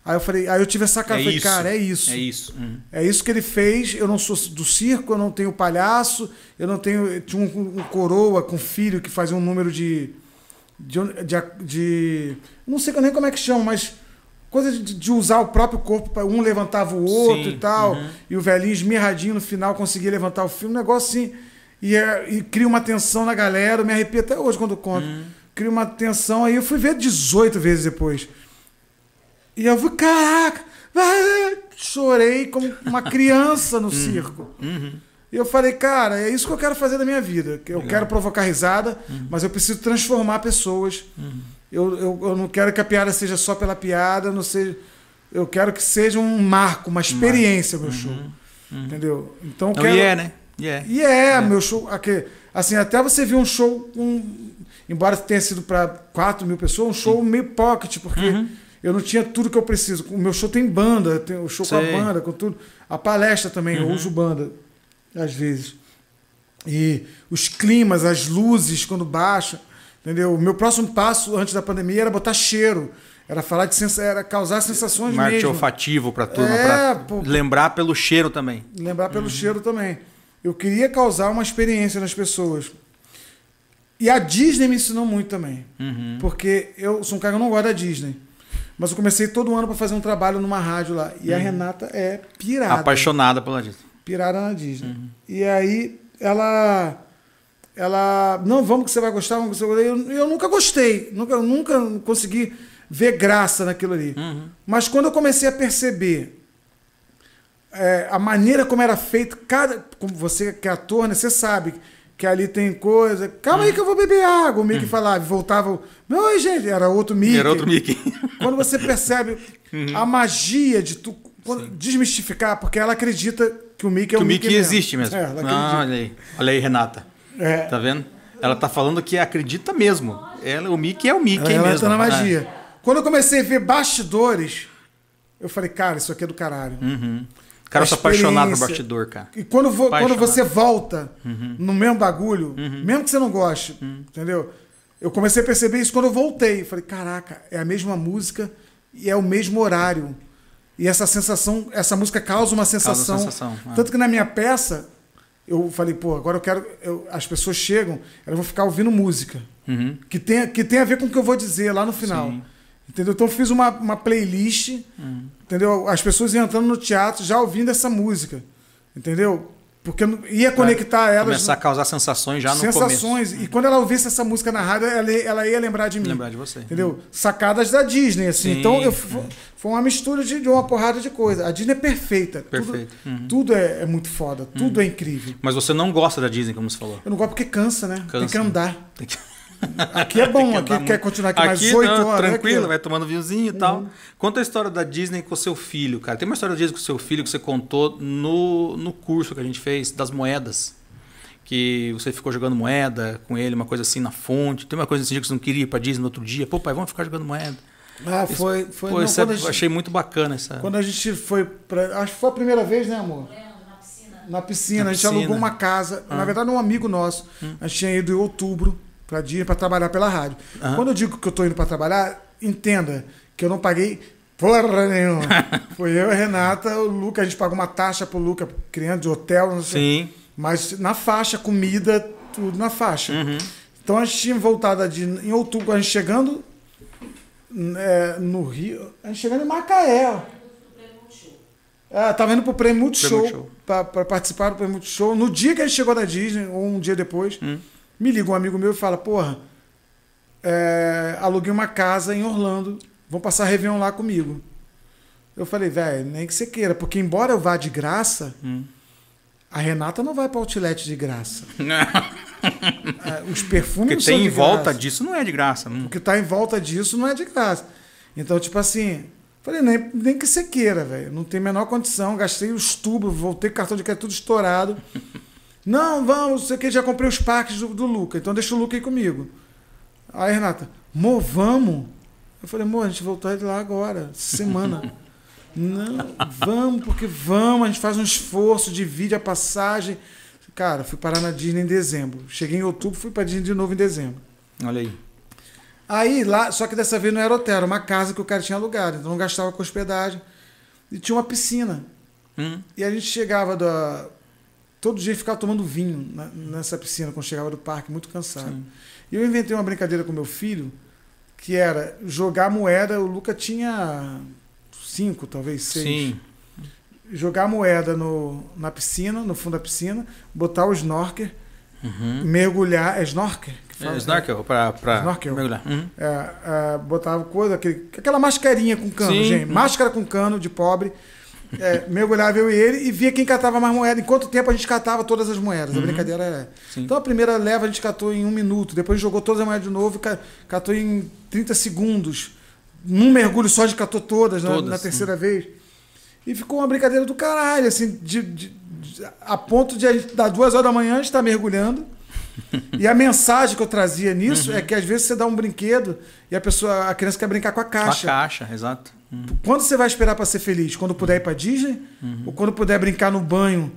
Aí eu falei, aí eu tive essa cara, é falei, cara, é isso. É isso. Uhum. É isso que ele fez. Eu não sou do circo, eu não tenho palhaço, eu não tenho. Tinha um, um coroa com filho que fazia um número de. de, de, de não sei nem como é que chama, mas coisa de, de, usar o próprio corpo para um levantava o outro Sim, e tal, uhum. e o velhinho esmirradinho no final conseguia levantar o filme, um negócio assim, e, é, e cria uma tensão na galera, eu me arrepio até hoje quando conto. Uhum. Cria uma tensão, aí eu fui ver 18 vezes depois. E eu fui, caraca, chorei como uma criança no uhum. circo. Uhum. E eu falei, cara, é isso que eu quero fazer da minha vida. Eu Legal. quero provocar risada, uhum. mas eu preciso transformar pessoas. Eu, eu, eu não quero que a piada seja só pela piada, não seja, eu quero que seja um marco, uma experiência meu uhum. show. Uhum. Entendeu? Então eu quero. E é, né? Yeah. E é, yeah. meu show. Aqui, assim, até você viu um show com. Embora tenha sido para 4 mil pessoas, um show Sim. meio pocket, porque uhum. eu não tinha tudo que eu preciso. O meu show tem banda, tem o show Sei. com a banda, com tudo. A palestra também, eu uhum. uso banda, às vezes. E os climas, as luzes, quando baixam. Entendeu? O meu próximo passo antes da pandemia era botar cheiro. Era falar de sens... era causar sensações Marketing mesmo. olfativo para turma, é, pra lembrar pelo cheiro também. Lembrar pelo uhum. cheiro também. Eu queria causar uma experiência nas pessoas. E a Disney me ensinou muito também. Uhum. Porque eu sou um cara que não gosta da Disney. Mas eu comecei todo ano para fazer um trabalho numa rádio lá. E uhum. a Renata é pirada. Apaixonada pela Disney. Pirada na Disney. Uhum. E aí ela ela, não, vamos que você vai gostar, vamos que você vai eu, eu nunca gostei, nunca, nunca consegui ver graça naquilo ali. Uhum. Mas quando eu comecei a perceber é, a maneira como era feito, cada, como você que é ator, né, você sabe que ali tem coisa. Calma uhum. aí que eu vou beber água. O Mickey uhum. falava, voltava. Oi, gente, era outro Mickey. Era outro Mickey. Quando você percebe uhum. a magia de tu desmistificar, porque ela acredita que o Mickey é o Mickey. O Mickey existe mesmo. mesmo. É, ah, olha aí. Olha aí, Renata. É. Tá vendo? Ela tá falando que acredita mesmo. Ela, o Mickey é o Mickey ela, mesmo. Ela tá na magia. É. Quando eu comecei a ver bastidores, eu falei, cara, isso aqui é do caralho. Uhum. Cara, eu sou apaixonado por bastidor, cara. E quando, vo- quando Apaixonado. você volta Uhum. no mesmo bagulho, mesmo que você não goste, entendeu? Eu comecei a perceber isso quando eu voltei. Falei, caraca, é a mesma música e é o mesmo horário. E essa sensação, essa música causa uma sensação. sensação, é. Tanto que na minha peça, eu falei, pô, agora eu quero. eu- as pessoas chegam, elas vão ficar ouvindo música. Uhum. Que tem, que tem a ver com o que eu vou dizer lá no final. Sim. Entendeu? Então eu fiz uma, uma playlist, entendeu? As pessoas iam entrando no teatro já ouvindo essa música. Entendeu? Porque ia conectar elas. Começar a causar sensações já no começo. sensações. E quando ela ouvisse essa música na rádio, ela, ela ia lembrar de mim. Lembrar de você. Entendeu? Sacadas da Disney, assim. Sim. Então eu, fo- foi uma mistura de, de uma porrada de coisa. A Disney é perfeita. Perfeito. Uhum. Tudo, tudo é, é muito foda. Tudo é incrível. Mas você não gosta da Disney, como você falou. Eu não gosto porque cansa, né? Tem Cansa. que andar. Tem que- Aqui é bom, aqui quer continuar aqui, mais Aqui, oito não, horas. Tranquilo, aqui, ó. vai tomando vinhozinho e tal. Conta a história da Disney com o seu filho, cara. Tem uma história da Disney com o seu filho que você contou no, no curso que a gente fez das moedas. Que você ficou jogando moeda com ele, uma coisa assim na fonte. Tem uma coisa assim que você não queria ir pra Disney no outro dia. Pô, pai, vamos ficar jogando moeda. Ah, foi. foi Pô, não, isso é- gente, achei muito bacana essa. quando a gente foi pra. Acho que foi a primeira vez, né, amor? na piscina. Na piscina. Na a gente piscina. alugou uma casa. Ah. Na verdade, um amigo nosso. A gente tinha ido em outubro pra Disney pra trabalhar pela rádio. Aham. Quando eu digo que eu tô indo pra trabalhar, entenda que eu não paguei porra nenhuma. foi eu, a Renata, o Luca. A gente pagou uma taxa pro Luca, criando de hotel, não sei. Sim. Mas na faixa, comida, tudo na faixa. Uhum. Então a gente tinha voltado de, em outubro, a gente chegando é, no Rio, a gente chegando em Macaé. É, tava indo pro Prêmio Multishow, Multishow. pra, pra participar do Prêmio Multishow. No dia que a gente chegou da Disney, ou um dia depois, Hum. Me liga um amigo meu e fala, porra, é, aluguei uma casa em Orlando, vão passar Réveillon lá comigo. Eu falei, velho, nem que você queira, porque embora eu vá de graça, Hum. a Renata não vai pra outlet de graça. É, Os perfumes não são tem em volta graça. disso, não é de graça. Hum. O que tá em volta disso não é de graça. Então, tipo assim, falei, nem, nem que você queira, velho. Não tem a menor condição. Gastei os tubos, voltei com o cartão de crédito tudo estourado. Não, vamos, sei o que, já comprei os parques do, do Luca, então deixa o Luca aí comigo. Aí, Renata, mo, vamos? Eu falei, amor, a gente voltou de lá agora, semana. Não, vamos, porque vamos, a gente faz um esforço, divide a passagem. Cara, fui parar na Disney em dezembro. Cheguei em outubro, fui pra Disney de novo em dezembro. Olha aí. Aí lá, só que dessa vez não era hotel, era uma casa que o cara tinha alugado, então não gastava com hospedagem. E tinha uma piscina. Hum. E a gente chegava da. Todo dia ficava tomando vinho na- nessa piscina quando chegava do parque, muito cansado. E eu inventei uma brincadeira com meu filho, que era jogar moeda. O Luca tinha cinco, talvez seis. Sim. Jogar moeda no, na piscina, no fundo da piscina, botar o snorkel, Uhum. mergulhar. É snorkel? fala? É, snorkel, pra, pra Snorkel. mergulhar. Uhum. É, é, botava coisa, aquele, aquela mascarinha com cano, Sim. gente. Máscara com cano de pobre. É, mergulhava eu e ele e via quem catava mais moeda. Em quanto tempo a gente catava todas as moedas. A brincadeira era. Uhum. Sim. Então a primeira leva a gente catou em um minuto, depois jogou todas as moedas de novo e ca- catou em 30 segundos. Num mergulho só a gente catou todas, na- Todas, na, terceira vez. E ficou uma brincadeira do caralho, assim, de, de- de- a ponto de a gente, das duas horas da manhã a gente estar mergulhando. E a mensagem que eu trazia nisso Uhum. é que às vezes você dá um brinquedo e a pessoa, a criança quer brincar com a A caixa. caixa, exato. Uhum. Quando você vai esperar para ser feliz? Quando puder ir para Disney? Uhum. Ou quando puder brincar no banho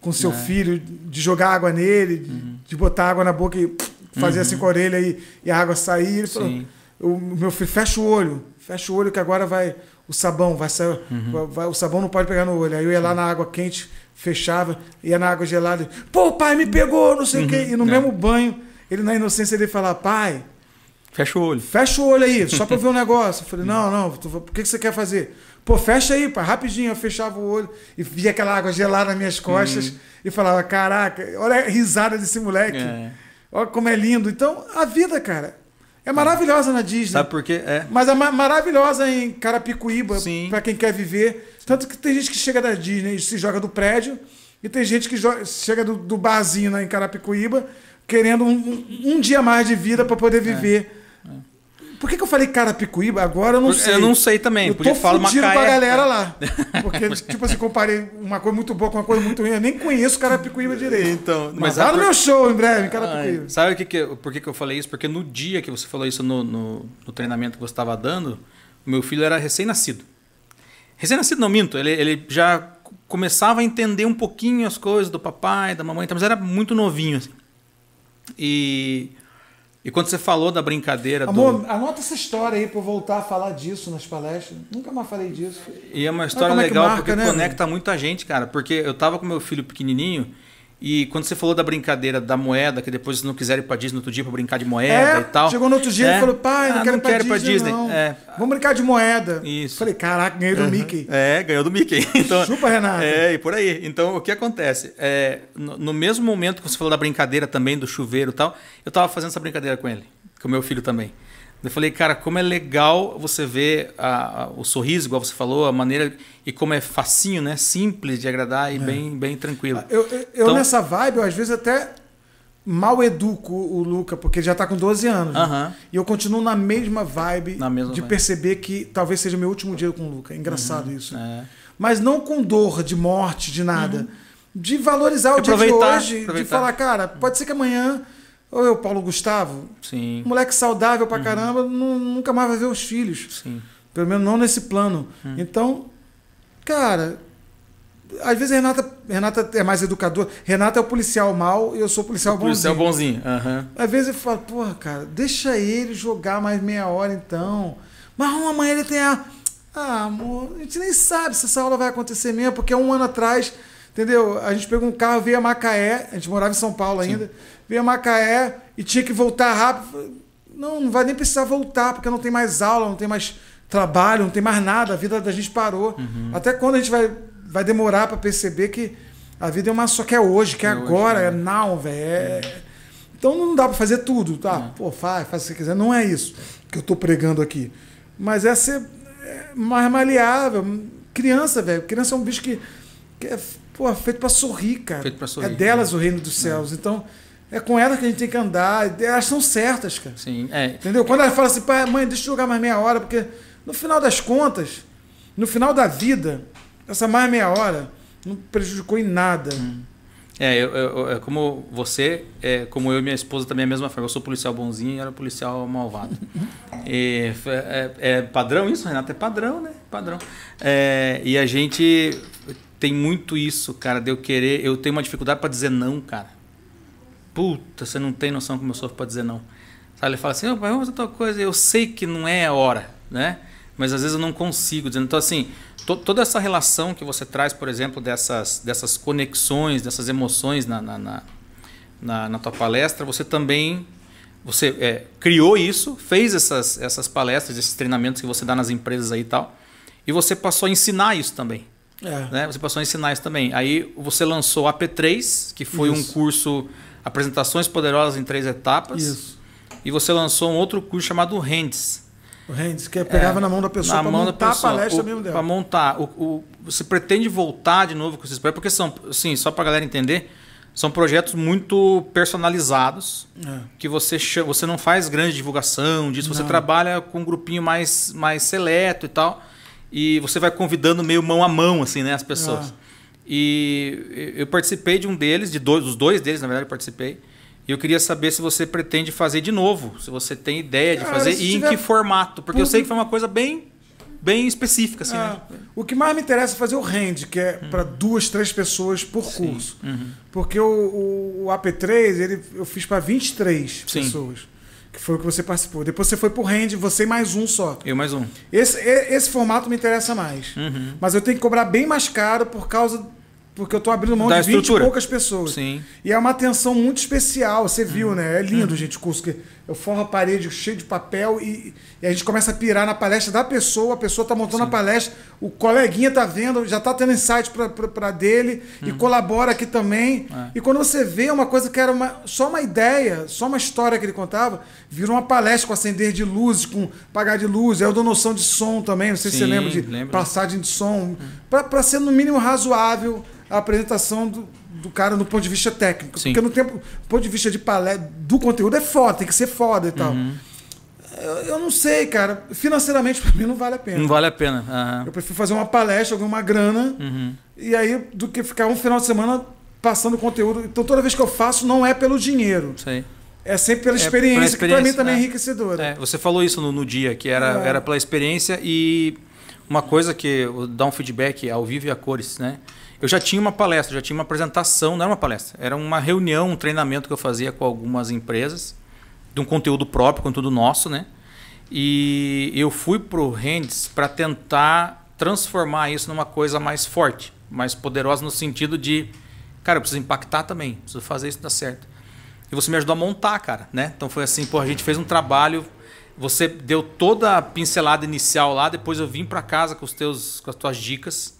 com seu É. filho, de jogar água nele, de- Uhum. de botar água na boca e fazer assim com a orelha e, e a água sair? Ele falou, o meu filho, fecha o olho, fecha o olho que agora vai o sabão, vai sair, Uhum. vai- vai- o sabão não pode pegar no olho. Aí eu ia lá na água quente, fechava, ia na água gelada, pô, pai, me pegou, não sei o quê. E no É. mesmo banho, ele na inocência dele falar, pai, Fecha o olho. fecha o olho aí, só pra eu ver um negócio. Eu falei, não, não, tu- por que que você quer fazer? Pô, fecha aí, pai, rapidinho. Eu fechava o olho e via aquela água gelada nas minhas costas e falava, caraca, olha a risada desse moleque. É. Olha como é lindo. Então, a vida, cara, é maravilhosa na Disney. Sabe por quê? É. Mas é ma- maravilhosa em Carapicuíba, pra quem quer viver. Tanto que tem gente que chega da Disney e se joga do prédio, e tem gente que chega do, do barzinho lá em Carapicuíba querendo um, um- um dia mais de vida pra poder viver. Por que, que eu falei Carapicuíba? Agora eu não sei. eu não sei também, Eu tô falar fudido Macaé. com a galera lá. Porque, tipo assim, comparei uma coisa muito boa com uma coisa muito ruim. Eu nem conheço Carapicuíba direito. Então, Mas é no meu show em breve, em Ai, Carapicuíba. sabe o que que, por que, que eu falei isso? Porque no dia que você falou isso no, no, no treinamento que você estava dando, o meu filho era recém-nascido. Recém-nascido não minto, ele, ele já começava a entender um pouquinho as coisas do papai, da mamãe, mas era muito novinho. Assim. E, e quando você falou da brincadeira Amor, do... anota essa história aí eu voltar a falar disso nas palestras. Nunca mais falei disso. E é uma história é legal marca, porque né, conecta muita gente, cara. Porque eu tava com meu filho pequenininho e quando você falou da brincadeira da moeda, que depois não quiseram ir pra Disney no outro dia pra brincar de moeda É, e tal. chegou no outro dia É. e falou, pai, não Ah, quero não ir pra quero Disney, Disney. não. É. Vamos brincar de moeda. Isso. Falei, caraca, ganhei do Mickey. É, ganhou do Mickey. Então, Chupa, Renata. É, e por aí. Então, o que acontece? É, no, no mesmo momento que você falou da brincadeira também, do chuveiro e tal, eu tava fazendo essa brincadeira com ele, com o meu filho também. Eu falei, cara, como é legal você ver a- a- o sorriso, igual você falou, a maneira e como é facinho, né? Simples de agradar e bem, bem tranquilo. Eu, eu, eu Então- nessa vibe, eu às vezes até mal educo o Luca, porque ele já tá com 12 anos. né? Aham. E eu continuo na mesma vibe Na mesma de vibe. perceber que talvez seja meu último dia com o Luca. É engraçado isso. É. Mas não com dor de morte, de nada. De valorizar o dia de Aproveitar, hoje, de aproveitar. falar, cara, pode ser que amanhã, ou eu, Paulo Gustavo, Sim, moleque saudável Uhum. pra caramba, nu- nunca mais vai ver os filhos. sim. Pelo menos não nesse plano. Hum. Então, cara, às vezes a Renata, Renata é mais educadora. Renata é o policial mal e eu sou o policial O policial bonzinho. bonzinho. Aham. Às vezes eu falo, porra, cara, deixa ele jogar mais meia hora então. Mas amanhã ele tem a. Ah, amor, a gente nem sabe se essa aula vai acontecer mesmo, porque um ano atrás, entendeu? A gente pegou um carro, veio a Macaé, a gente morava em São Paulo ainda, veio a Macaé e tinha que voltar rápido. Não, não vai nem precisar voltar, porque não tem mais aula, não tem mais trabalho, não tem mais nada, a vida da gente parou. Até quando a gente vai, vai demorar para perceber que a vida é uma só que é hoje, que é, É hoje, agora, né? é now, velho. é- então não dá pra fazer tudo, tá? Pô, faz, faz o que você quiser. Não é isso que eu tô pregando aqui. Mas é ser é, mais maleável. Criança, velho. Criança é um bicho que, que é pô, feito pra sorrir, cara. Feito pra sorrir, É delas o reino dos céus. Então, é com elas que a gente tem que andar. Elas são certas, cara. Sim. É, Entendeu? Quando ela fala assim, pai, mãe, deixa eu jogar mais meia hora, porque no final das contas, no final da vida, essa mais meia hora não prejudicou em nada. É, eu, eu- é como você, é, como eu e minha esposa também é a mesma forma. Eu sou policial bonzinho e ela é policial malvado. E, é, é padrão isso, Renato? É padrão, né? Padrão. É, e a gente tem muito isso, cara, de eu querer. Eu tenho uma dificuldade para dizer não, cara. Puta, você não tem noção como eu sofro para dizer não. Sabe, ele fala assim, oh, vamos fazer tal coisa. Eu sei que não é a hora, né? Mas às vezes eu não consigo. Então, assim, to- toda essa relação que você traz, por exemplo, dessas, dessas conexões, dessas emoções na, na, na, na, na tua palestra, você também você é, criou isso, fez essas, essas palestras, esses treinamentos que você dá nas empresas aí e tal, e você passou a ensinar isso também. É. Né? Você passou a ensinar isso também. Aí você lançou o AP3, que foi Isso. um curso Apresentações Poderosas em Três Etapas. Isso. E você lançou um outro curso chamado Hands. O Rendes, que pegava na mão da pessoa É, na para mão da montar pessoa. a palestra O- mesmo dela. montar. O, o- você pretende voltar de novo com esses projetos? Porque são, assim, só pra galera entender, são projetos muito personalizados, É. que você, você não faz grande divulgação disso, você Não. trabalha com um grupinho mais, mais seleto e tal, e você vai convidando meio mão a mão, assim, né, as pessoas. Ah. E eu participei de um deles, de dois, os dois deles, na verdade, eu participei. E eu queria saber se você pretende fazer de novo, se você tem ideia de Cara, fazer e em que formato, porque eu sei público- que foi uma coisa bem, bem específica, assim, Ah, né? O que mais me interessa é fazer o rend, que é Hum. para duas, três pessoas por curso. Uhum. Porque o, o, o AP3 ele, eu fiz para 23 Sim. pessoas. Que foi o que você participou. Depois você foi pro rend, você e mais um só. Eu mais um. Esse, esse formato me interessa mais. Uhum. Mas eu tenho que cobrar bem mais caro por causa. Porque eu tô abrindo mão Da de 20 e poucas pessoas. Sim. E é uma atenção muito especial, você Uhum. viu, né? É lindo, gente, o curso. Que eu forro a parede cheio de papel e, e a gente começa a pirar na palestra da pessoa, a pessoa tá montando a palestra, o coleguinha tá vendo, já tá tendo insight para dele e Uhum. colabora aqui também. É. E quando você vê uma coisa que era uma, só uma ideia, só uma história que ele contava, virou uma palestra com acender de luzes, com apagar de luz, aí eu dou noção de som também, não sei se você Sim, lembra de passagem de som, para ser no mínimo razoável a apresentação do, do cara no ponto de vista técnico. Sim. Porque no tempo, ponto de vista de palestra, do conteúdo é foda, tem que ser foda e tal. Uhum. Eu, eu não sei, cara. Financeiramente, para mim, não vale a pena. Não vale a pena. Aham. Eu prefiro fazer uma palestra, ganhar uma grana, Uhum. e aí, do que ficar um final de semana passando conteúdo. Então, toda vez que eu faço, não é pelo dinheiro. Sei. É sempre pela É, experiência, que para mim experiência, também é é. enriquecedora. É, você falou isso no, no dia, que era, É. era pela experiência e uma coisa que dar um feedback ao vivo e a cores, né? Eu já tinha uma palestra, já tinha uma apresentação, não era uma palestra, era uma reunião, um treinamento que eu fazia com algumas empresas, de um conteúdo próprio, conteúdo nosso, né? E eu fui pro Hands para tentar transformar isso numa coisa mais forte, mais poderosa no sentido de, cara, eu preciso impactar também, preciso fazer isso dar certo. E você me ajudou a montar, cara, né? Então foi assim, pô, a gente fez um trabalho, você deu toda a pincelada inicial lá, depois eu vim para casa com os teus com as tuas dicas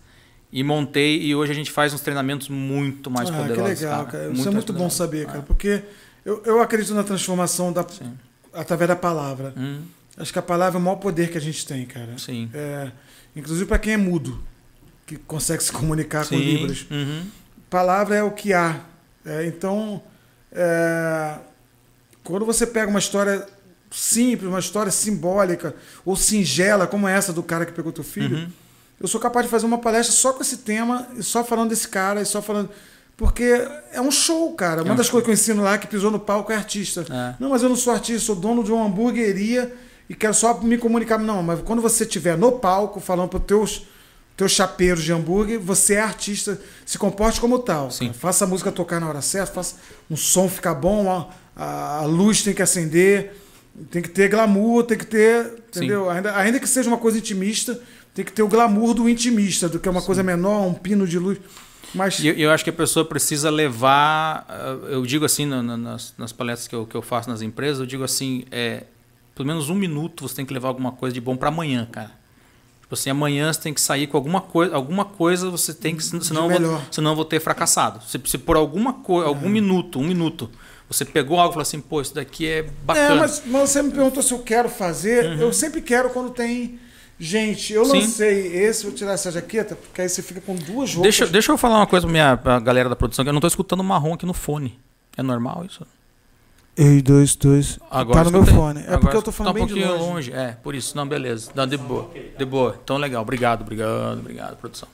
e montei e hoje a gente faz uns treinamentos muito mais ah, poderosos. Que legal, cara. cara. Isso é muito bom saber, cara, porque eu, eu acredito na transformação da, através da palavra. Hum. Acho que a palavra é o maior poder que a gente tem, cara. Sim. É, inclusive para quem é mudo, que consegue se comunicar Sim. com Libras. Uhum. Palavra é o que há. É, então, é, quando você pega uma história simples, uma história simbólica ou singela, como essa do cara que pegou teu filho, Uhum. Eu sou capaz de fazer uma palestra só com esse tema e só falando desse cara e só falando. Porque é um show, cara. Uma um das coisas que eu ensino lá que pisou no palco é artista. É. Não, mas eu não sou artista, sou dono de uma hamburgueria e quero só me comunicar. Não, mas quando você estiver no palco falando para teus teus chapeiros de hambúrguer, você é artista, se comporte como tal. Faça a música tocar na hora certa, faça um som ficar bom, a, a- a luz tem que acender, tem que ter glamour, tem que ter, entendeu? Ainda, ainda que seja uma coisa intimista, tem que ter o glamour do intimista, do que é uma coisa menor, um pino de luz. Mas eu, eu acho que a pessoa precisa levar, ah, eu digo assim na- na- nas, nas palestras que eu, que eu faço nas empresas, eu digo assim, é, pelo menos um minuto você tem que levar alguma coisa de bom para amanhã, cara. Tipo assim, amanhã você tem que sair com alguma coisa, alguma coisa você tem que, senão, eu vou, senão eu vou ter fracassado. Se, se por alguma coisa, algum minuto, um minuto, você pegou algo e falou assim, pô, isso daqui é bacana. É, mas, mas você me perguntou se eu quero fazer. Eu sempre quero quando tem gente. Eu. Sim. lancei esse, vou tirar essa jaqueta, porque aí você fica com duas roupas. Deixa, deixa eu falar uma coisa pra, minha, pra galera da produção, que eu não tô escutando marrom aqui no fone. É normal isso? Ei, dois, dois. Agora tá no meu fone. É Agora porque eu tô falando tá um bem de pouquinho longe. É, por isso. Não, beleza. Não, de boa. De boa. Então, legal. Obrigado, obrigado, obrigado, produção.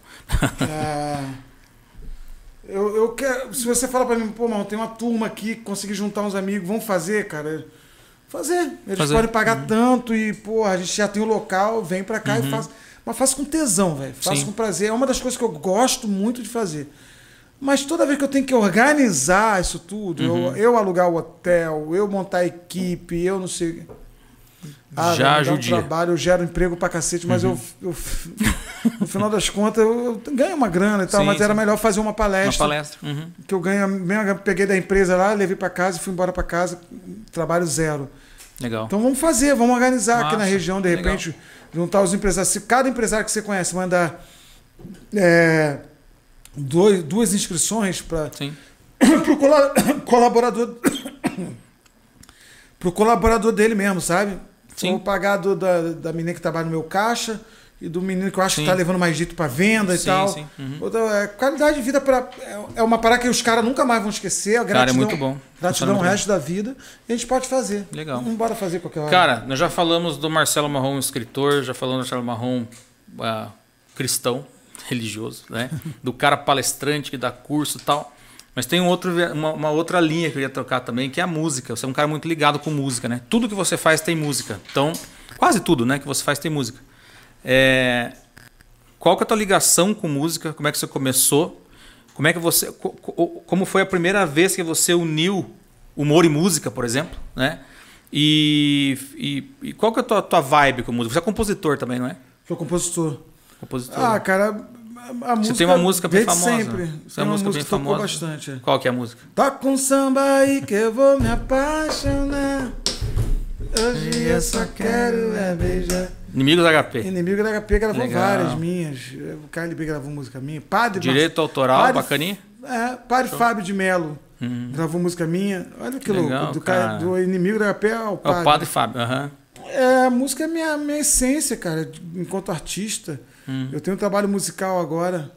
É, eu, eu quero. Se você fala pra mim, pô, mano, tem uma turma aqui, consegui juntar uns amigos, vamos fazer, cara. Fazer. Eles Fazer. podem pagar tanto e, pô, a gente já tem o local, vem pra cá e faz. Mas faça com tesão, velho. Uhum. Sim. com prazer. É uma das coisas que eu gosto muito de fazer. Mas toda vez que eu tenho que organizar isso tudo, Uhum. eu, eu alugar o hotel, eu montar a equipe, eu não sei. Já dá um judia. trabalho, eu gero emprego pra cacete, mas eu, eu- no final das contas, eu, eu ganho uma grana e tal, Sim, mas era sim. melhor fazer uma Uma palestra, palestra. Uhum. que eu ganho, mesmo, peguei da empresa lá, levei pra casa e fui embora pra casa, trabalho zero. Legal. Então vamos fazer, vamos organizar aqui na Massa, região, de legal. repente, juntar os empresários. Se cada empresário que você conhece mandar é, dois, duas inscrições para cola- colaborador pro colaborador dele mesmo, sabe? Sim. Vou pagar do, da, da menina que trabalha no meu caixa e do menino que eu acho Sim. que tá levando mais dito para venda e Sim, tal. sim. Uhum. Outra, é, qualidade de vida para é uma parada que os caras nunca mais vão esquecer. A Cara, é gratidão, muito bom. Gratidão o resto da vida. E a gente pode fazer. Legal. Vamos embora fazer qualquer hora. Cara, nós já falamos do Marcelo Marrom, escritor, já falamos do Marcelo Marrom, ah, cristão, religioso, né? Do cara palestrante que dá curso e tal. Mas tem um outro, uma, uma outra linha que eu ia trocar também, que é a música. Você é um cara muito ligado com música, né? Tudo que você faz tem música. Então, quase tudo, né, que você faz tem música. É, qual que é a tua ligação com música? Como é que você começou? Como é que você, co- co- como foi a primeira vez que você uniu humor e música, por exemplo, né? E, e, e qual que é a tua, tua vibe com música? Você é compositor também, não é? Sou compositor. Compositor. Ah, cara, a, música. tem uma música bem famosa. sempre. Você Tem uma música bem que tocou famosa? bastante. Qual que é a música? Toca um samba aí que eu vou me apaixonar. Hoje eu só quero é beijar. Inimigos HP. Inimigo da HP gravou Legal. várias minhas. O KLB gravou música minha. Padre Direito autoral, Padre- bacaninha? É, Padre Fábio de Melo gravou música minha. Olha que Legal, louco. Do, cara. do inimigo da HP ao É Padre. o Padre Fábio. aham. É, a música é minha, minha essência, cara, enquanto artista. Hum. Eu tenho um trabalho musical agora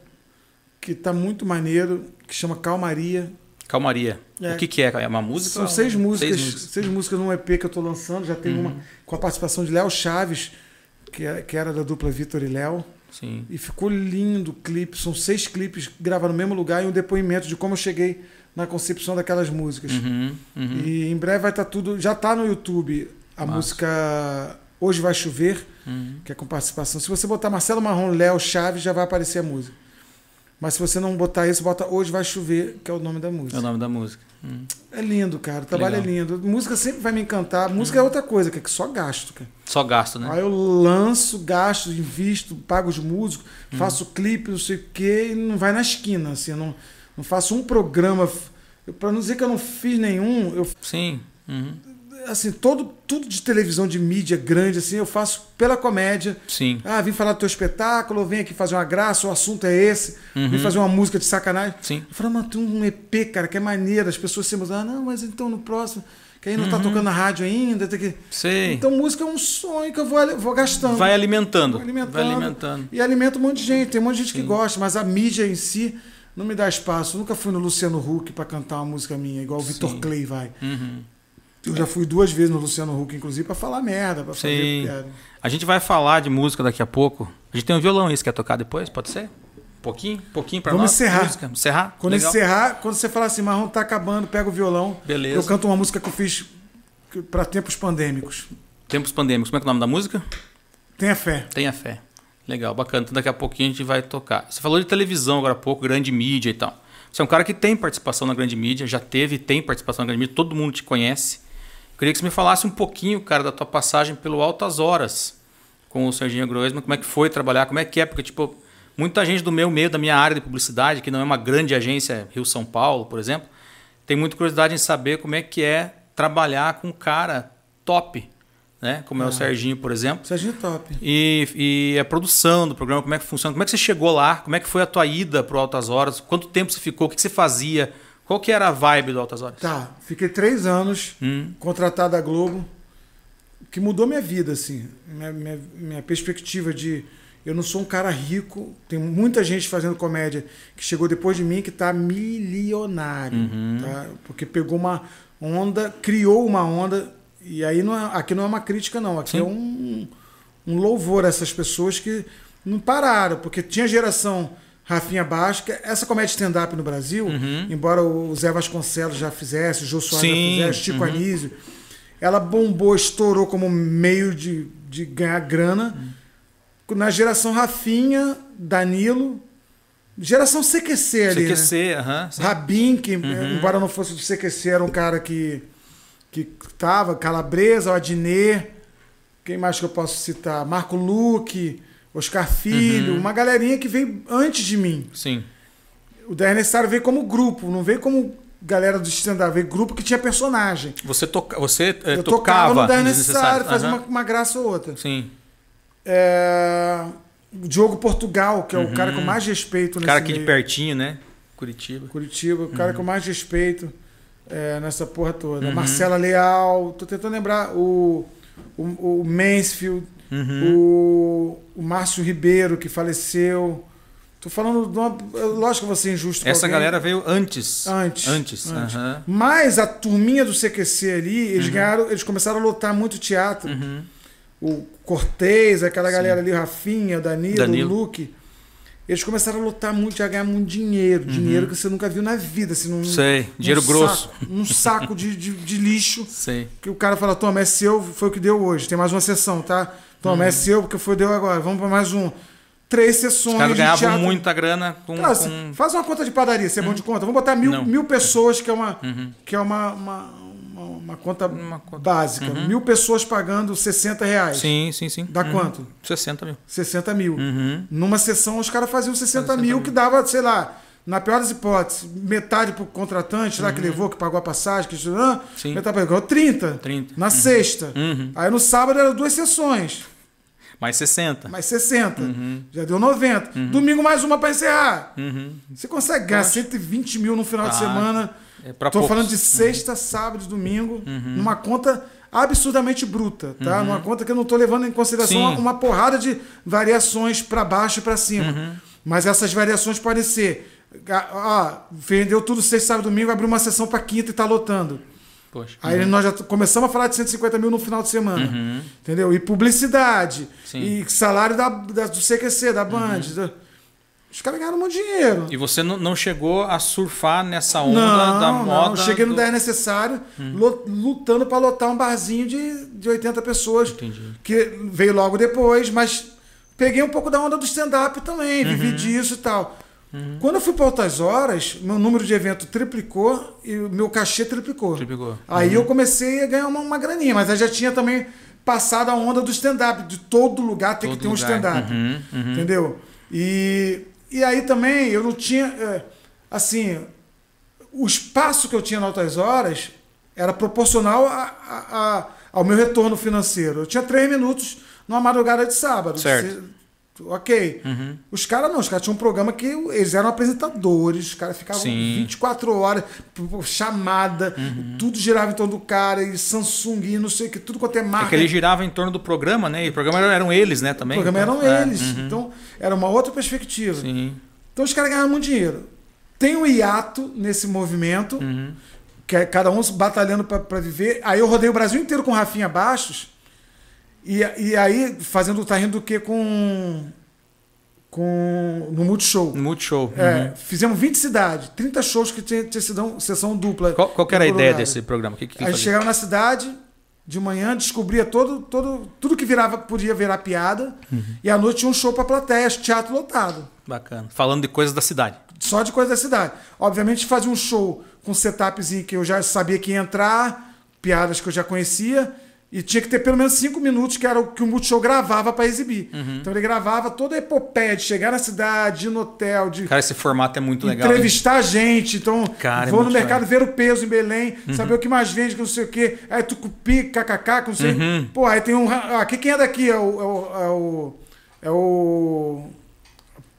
que tá muito maneiro, que chama Calmaria. Calmaria. É. O que, que é? É uma música? São seis músicas, Seis músicas. seis músicas num EP que eu tô lançando. Já tem uma com a participação de Léo Chaves, que, é- que era da dupla Vitor e Léo. Sim. E ficou lindo o clipe. São seis clipes gravados no mesmo lugar e um depoimento de como eu cheguei na concepção daquelas músicas. Uhum, uhum. E em breve vai estar tudo. Já está no YouTube a Massa. música Hoje Vai Chover, que é com participação. Se você botar Marcelo Marrom, Léo Chaves, já vai aparecer a música. Mas se você não botar isso, bota Hoje Vai Chover, que é o nome da música. É o nome da música. Hum. É lindo, cara. O trabalho Legal. é lindo. Música sempre vai me encantar. Música é outra coisa, que é que só gasto, cara. Só gasto, né? Aí eu lanço, gasto, invisto, pago os músicos, faço clipe, não sei o quê, e não vai na esquina, assim. Não, não faço um programa. Pra não dizer que eu não fiz nenhum, eu Sim. Uhum. Assim, todo, tudo de televisão, de mídia grande, assim, eu faço pela comédia. Sim. Ah, vim falar do teu espetáculo, vem aqui fazer uma graça, o assunto é esse. Vim fazer uma música de sacanagem. Sim. Eu falei, mas tem um EP, cara, que é maneiro. As pessoas se ah, não, mas então no próximo, que aí não tá tocando na rádio ainda. Tem que... Sei. Então música é um sonho que eu vou, vou gastando. vai alimentando. Vou alimentando. Vai alimentando. E alimenta um monte de gente. Tem um monte de gente que gosta, mas a mídia em si não me dá espaço. Eu nunca fui no Luciano Huck para cantar uma música minha, igual o Vitor Sim. Clay vai. Uhum. Eu já fui duas vezes no Luciano Huck, inclusive, para falar merda, para fazer Sim. piada. A gente vai falar de música daqui a pouco. A gente tem um violão aí, você quer tocar depois? Pode ser? Um pouquinho? Um pouquinho Vamos nós? encerrar. Música? Encerrar? Quando Legal. encerrar, quando você falar assim, Marrom tá acabando, pega o violão. Beleza. Eu canto uma música que eu fiz para tempos pandêmicos. Tempos pandêmicos. Como é que é o nome da música? Tenha fé. Tenha fé. Legal, bacana. Então daqui a pouquinho a gente vai tocar. Você falou de televisão agora há pouco, grande mídia e tal. Você é um cara que tem participação na grande mídia, já teve e tem participação na grande mídia, todo mundo te conhece. Eu queria que você me falasse um pouquinho, cara, da tua passagem pelo Altas Horas com o Serginho Groisman, como é que foi trabalhar, como é que é, porque, tipo, muita gente do meu meio, da minha área de publicidade, que não é uma grande agência Rio-São Paulo, por exemplo, tem muita curiosidade em saber como é que é trabalhar com um cara top, né? Como é o Ah. Serginho, por exemplo. Serginho top. E, e a produção do programa, como é que funciona? Como é que você chegou lá? Como é que foi a tua ida para Altas Horas? Quanto tempo você ficou? O que você fazia? Qual que era a vibe do Altas Horas? Tá, fiquei três anos Hum, contratado da Globo, que mudou minha vida, assim. Minha, minha, minha perspectiva de. Eu não sou um cara rico, tem muita gente fazendo comédia que chegou depois de mim que tá milionário, Uhum. tá? Porque pegou uma onda, criou uma onda, e aí não é- aqui não é uma crítica, não, aqui Sim. é um, um louvor a essas pessoas que não pararam, porque tinha geração Rafinha Basca, essa comédia stand-up no Brasil, embora o Zé Vasconcelos já fizesse, o Jô Soares Uhum. Sim, já fizesse, Chico uhum. Anísio, ela bombou, estourou como meio de, de ganhar grana. Na geração Rafinha, Danilo, geração CQC ali. né? CQC, sim. Rabin, que Uhum. embora não fosse do CQC, era um cara que, que tava, Calabresa, o Adnet, quem mais que eu posso citar? Marco Luque, Oscar Filho, Uhum. uma galerinha que veio antes de mim. Sim. O Da Necessário veio como grupo, não veio como galera do stand-up, veio grupo que tinha personagem. Você, toca, você eh, Eu tocava, tocava no Desnecessário. Necessário, fazia uma, uma graça ou outra. Sim. É... O Diogo Portugal, que é o cara que eu mais respeito nesse Uhum. Cara aqui de meio. pertinho, né? Curitiba. Curitiba, o cara que eu mais respeito é, nessa porra toda. Uhum. Marcela Leal, tô tentando lembrar o, o, o Mansfield, Uhum. o, o Márcio Ribeiro, que faleceu. Tô falando de uma. Lógico que eu vou ser injusto Essa galera veio antes. Antes. Antes. antes. aham. Mas a turminha do CQC ali, Uhum. eles ganharam, eles começaram a lotar muito teatro. O Cortez, aquela galera ali, o Rafinha, o Danilo, Danilo. o Luke. Eles começaram a lotar muito, a ganhar muito dinheiro. Dinheiro que você nunca viu na vida. Assim, num, Uhum. Sei, dinheiro saco- grosso. Num saco de, de, de lixo. Sei. Que o cara fala, toma, é seu, foi o que deu hoje. Tem mais uma sessão, tá? Toma, é seu, porque foi deu agora. Vamos para mais um. Três sessões Os caras ganhavam teatro. muita grana com. Cara, com... Faz uma conta de padaria, você é bom de conta. Vamos botar mil, Não. Uhum. mil pessoas, que é uma, que é uma, uma, uma, conta Uma conta. Uhum. básica. Mil pessoas pagando 60 reais. Sim, sim, sim. Dá Uhum. quanto? 60 mil. 60 mil. Uhum. Numa sessão, os caras faziam 60, 60 mil, mil. que dava, sei lá, na pior das hipóteses, metade pro contratante lá que levou, que pagou a passagem, que ah, Uhum. Sim. metade pagou 30. 30. Na sexta. Uhum. Aí no sábado eram duas sessões, Mais 60. mais 60. Já deu 90. Domingo mais uma para encerrar. Uhum. Você consegue ganhar 120 mil no final de Ah, semana. É Tô poucos. falando de sexta, sábado e domingo, numa conta absurdamente bruta, tá? Numa conta que eu não tô levando em consideração uma, uma porrada de variações para baixo e para cima. Mas essas variações podem ser, ah, vendeu tudo sexta, sábado, domingo, abriu uma sessão para quinta e tá lotando. Poxa. Aí nós já começamos a falar de 150 mil no final de semana. Entendeu? E publicidade. Sim. E salário da, da- do CQC, da Band. da- Os caras ganharam muito dinheiro. E você não, não chegou a surfar nessa onda não, da moda? Não, cheguei no do... Daí Necessário, lo- lutando para lotar um barzinho de, de 80 pessoas. Entendi. Que veio logo depois, mas peguei um pouco da onda do stand-up também, Uhum. vivi disso e tal. Quando eu fui para Altas Horas, meu número de evento triplicou e o meu cachê triplicou. Triplicou. Aí eu comecei a ganhar uma, uma graninha, mas aí já tinha também passado a onda do stand-up. De todo lugar tem Todo que ter um lugar. stand-up. Uhum, uhum. Entendeu? E, e aí também eu não tinha. é, assim, o espaço que eu tinha na Altas Horas era proporcional a- a- a- ao meu retorno financeiro. Eu tinha três minutos numa madrugada de sábado. Certo. Ok. Os caras não, os caras tinham um programa que eles eram apresentadores, os caras ficavam Sim. 24 horas, chamada, tudo girava em torno do cara, e Samsung, e não sei o que, tudo quanto é marca. É que ele girava em torno do programa, né? E o programa eram, eles, né? o Também. programa Então, eram é, eles. uhum. Então, era uma outra perspectiva. Sim. Então os caras ganhavam muito dinheiro. Tem um hiato nesse movimento, Uhum. que é cada um batalhando para viver. Aí eu rodei o Brasil inteiro com Rafinha Bastos. E, e aí, fazendo o Tá Rindo do quê com. com no Multishow. No Multishow. É, Uhum. fizemos 20 cidades, 30 shows que tinha, tinha sido sessão dupla. Qual, qual que era a ideia desse programa? O que, que A gente chegava na cidade de manhã, descobria todo, todo, tudo que virava podia virar piada. Uhum. E à noite tinha um show para plateia, teatro lotado. Bacana. Falando de coisas da cidade. Só de coisa da cidade. Obviamente fazia um show com setupzinho que eu já sabia que ia entrar, piadas que eu já conhecia. E tinha que ter pelo menos cinco minutos, que era o que o Multishow gravava para exibir. Uhum. Então ele gravava toda a epopeia de chegar na cidade, ir no hotel, de Cara, esse formato é muito legal. hein? entrevistar a gente. Então, Cara, é vou no muito mercado legal. ver o peso em Belém, saber o que mais vende, que não sei o quê. Aí tucupi, kkk, que não sei. Uhum. Pô, aí tem um. Ah, aqui quem é daqui? É o. É o. É o, é o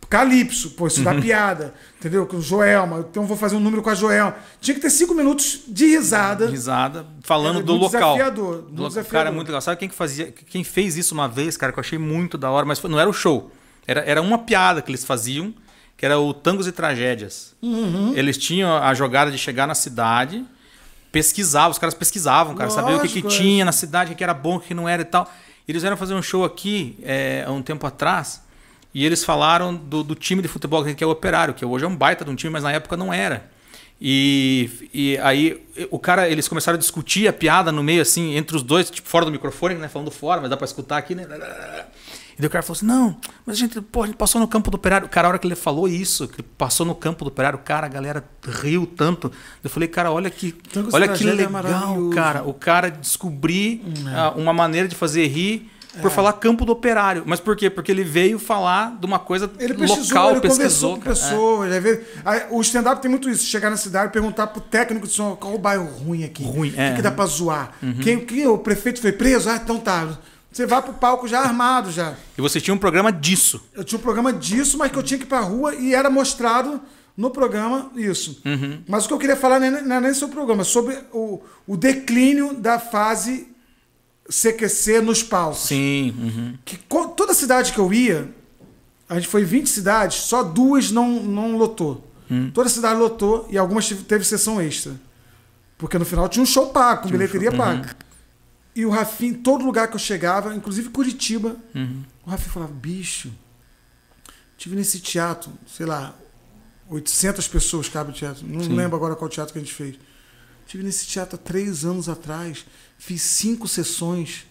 Calypso, pô, isso dá Uhum. piada. Entendeu? Com o Joelma. Então vou fazer um número com a Joelma. Tinha que ter cinco minutos de risada. Risada, falando É do muito local. desafiador, muito Do local. desafiador. Cara, é muito legal. Sabe quem que fazia? Quem fez isso uma vez, cara, que eu achei muito da hora, mas não era o show. Era, era uma piada que eles faziam, que era o Tangos e Tragédias. Uhum. Eles tinham a jogada de chegar na cidade, pesquisar, os caras pesquisavam, cara, saber o que, que é. tinha na cidade, o que que era bom, o que não era e tal. Eles vieram fazer um show aqui é, há um tempo atrás. E eles falaram do, do time de futebol que é o Operário, que hoje é um baita de um time, mas na época não era. E, e aí o cara, eles começaram a discutir a piada no meio, assim, entre os dois, tipo, fora do microfone, né? Falando fora, mas dá pra escutar aqui, né? E daí o cara falou assim: não, mas a gente, pô, a gente passou no campo do operário. Cara, a hora que ele falou isso, que ele passou no campo do operário, cara, a galera riu tanto. Eu falei, cara, olha que, Tango olha que Tragédia é legal, maravilhoso. cara. O cara descobrir ah, uma maneira de fazer rir por falar campo do operário. Mas por quê? Porque ele veio falar de uma coisa Ele pesquisou, local, ele pesquisou. conversou com. É. pessoas. aí, o stand-up tem muito isso. Chegar na cidade e perguntar pro técnico de som qual o bairro ruim aqui. Ruim, o que, é. que dá pra zoar? Quem, quem, o prefeito foi preso? Ah, então tá. Você vai pro palco já armado já. E você tinha um programa disso. Eu tinha um programa disso, mas que eu tinha que ir pra rua e era mostrado no programa isso. Uhum. Mas o que eu queria falar não é é nem sobre o programa, é sobre o, o declínio da fase CQC nos palcos. Sim. uhum. que toda cidade que eu ia, a gente foi em 20 cidades, só duas não, não lotou. Toda cidade lotou e algumas teve sessão extra. Porque no final tinha um show pago, com bilheteria paga. E o Rafinha, em todo lugar que eu chegava, inclusive Curitiba, o Rafinha falava, bicho, tive nesse teatro, sei lá, 800 pessoas cabe o teatro. Não Sim. lembro agora qual teatro que a gente fez. Tive nesse teatro há três anos atrás, fiz cinco sessões.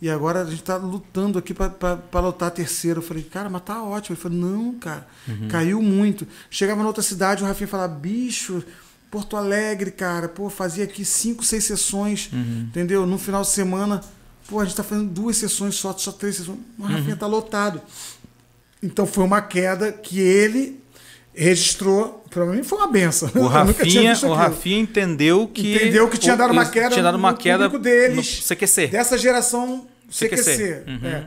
E agora a gente tá lutando aqui para lotar a terceira. Eu falei, cara, mas tá ótimo. Ele falou, não, cara, caiu muito. Chegava na outra cidade, o Rafinha falava, bicho, Porto Alegre, cara, pô, fazia aqui cinco, seis sessões, entendeu? No final de semana, pô, a gente tá fazendo duas sessões só, só três sessões. O Rafinha tá lotado. Então foi uma queda que ele registrou. Pra mim foi uma benção. O Rafinha, o. Rafinha entendeu que. Entendeu que tinha dado uma queda tinha dado uma no queda público deles. no CQC. Dessa geração CQC. CQC. Uhum. é.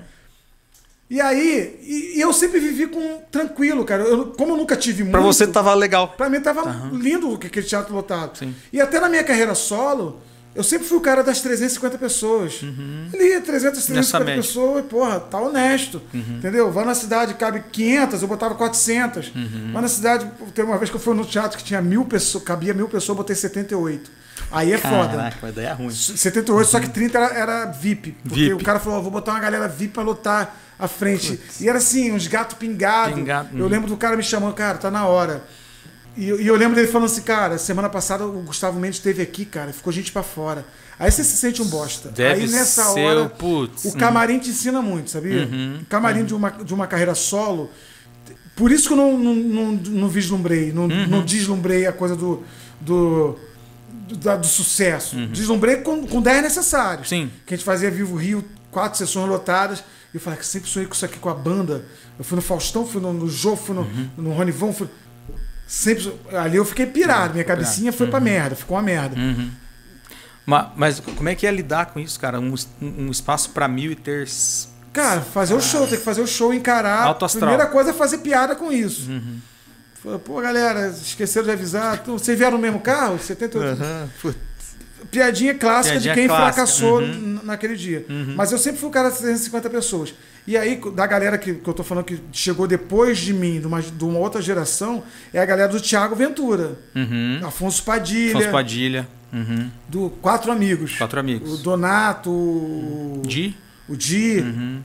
E aí, e, e eu sempre vivi com tranquilo, cara. Eu, como eu nunca tive muito. Pra você tava legal. Pra mim tava lindo o que- aquele teatro lotado. Sim. E até na minha carreira solo, Eu sempre fui o cara das 350 pessoas. Uhum. Ia 300, Nessa 350 média. pessoas, porra, tá honesto. Entendeu? Vai na cidade, cabe 500, eu botava 400. Uhum. Vai na cidade, teve uma vez que eu fui no teatro que tinha mil pessoas, cabia mil pessoas, eu botei 78. Aí é foda. Caraca, mas daí é ruim. 78, só que 30 era, era VIP. Porque VIP. o cara falou, vou botar uma galera VIP pra lotar a frente. E era assim, uns gatos pingados. Pingado, Eu uhum. lembro do cara me chamando, cara, tá na hora. E, eu- e eu lembro dele falando assim, cara, semana passada o Gustavo Mendes esteve aqui, cara, ficou gente pra fora. Aí você se sente um bosta. Deve Aí nessa ser hora, o putz, o camarim te ensina muito, sabia? Uhum. O camarim de, uma, de uma carreira solo. Por isso que eu não, não, não, não vislumbrei, não, Uhum. não deslumbrei a coisa do, do, do, do sucesso. Deslumbrei com, com 10 necessários. Uhum. Sim. Que a gente fazia Vivo Rio, quatro sessões lotadas. E eu falei que sempre sonhei com isso aqui com a banda. Eu fui no Faustão, fui no, no Jô, fui no, Uhum. no Ronivon, fui. Sempre. Ali eu fiquei pirado, minha cabecinha foi pra Uhum. merda, ficou uma merda. Ma- Mas, como é que é lidar com isso, cara? Um, um espaço pra mil e ter. Cara, fazer o show, tem que fazer o show, encarar. Alto astral. Uhum. Primeira coisa é fazer piada com isso. Falei, Pô, galera, esqueceram de avisar. Vocês vieram no mesmo carro? 78. Piadinha clássica Piadinha de quem clássica. fracassou Uhum. naquele dia. Mas eu sempre fui o cara de 350 pessoas. E aí, da galera que, que eu tô falando que chegou depois de mim, de uma, de uma outra geração, é a galera do Thiago Ventura. Uhum. Afonso Padilha, Afonso Padilha. Uhum. do Quatro Amigos. Quatro O amigos. Donato, o, De o Di, Uhum.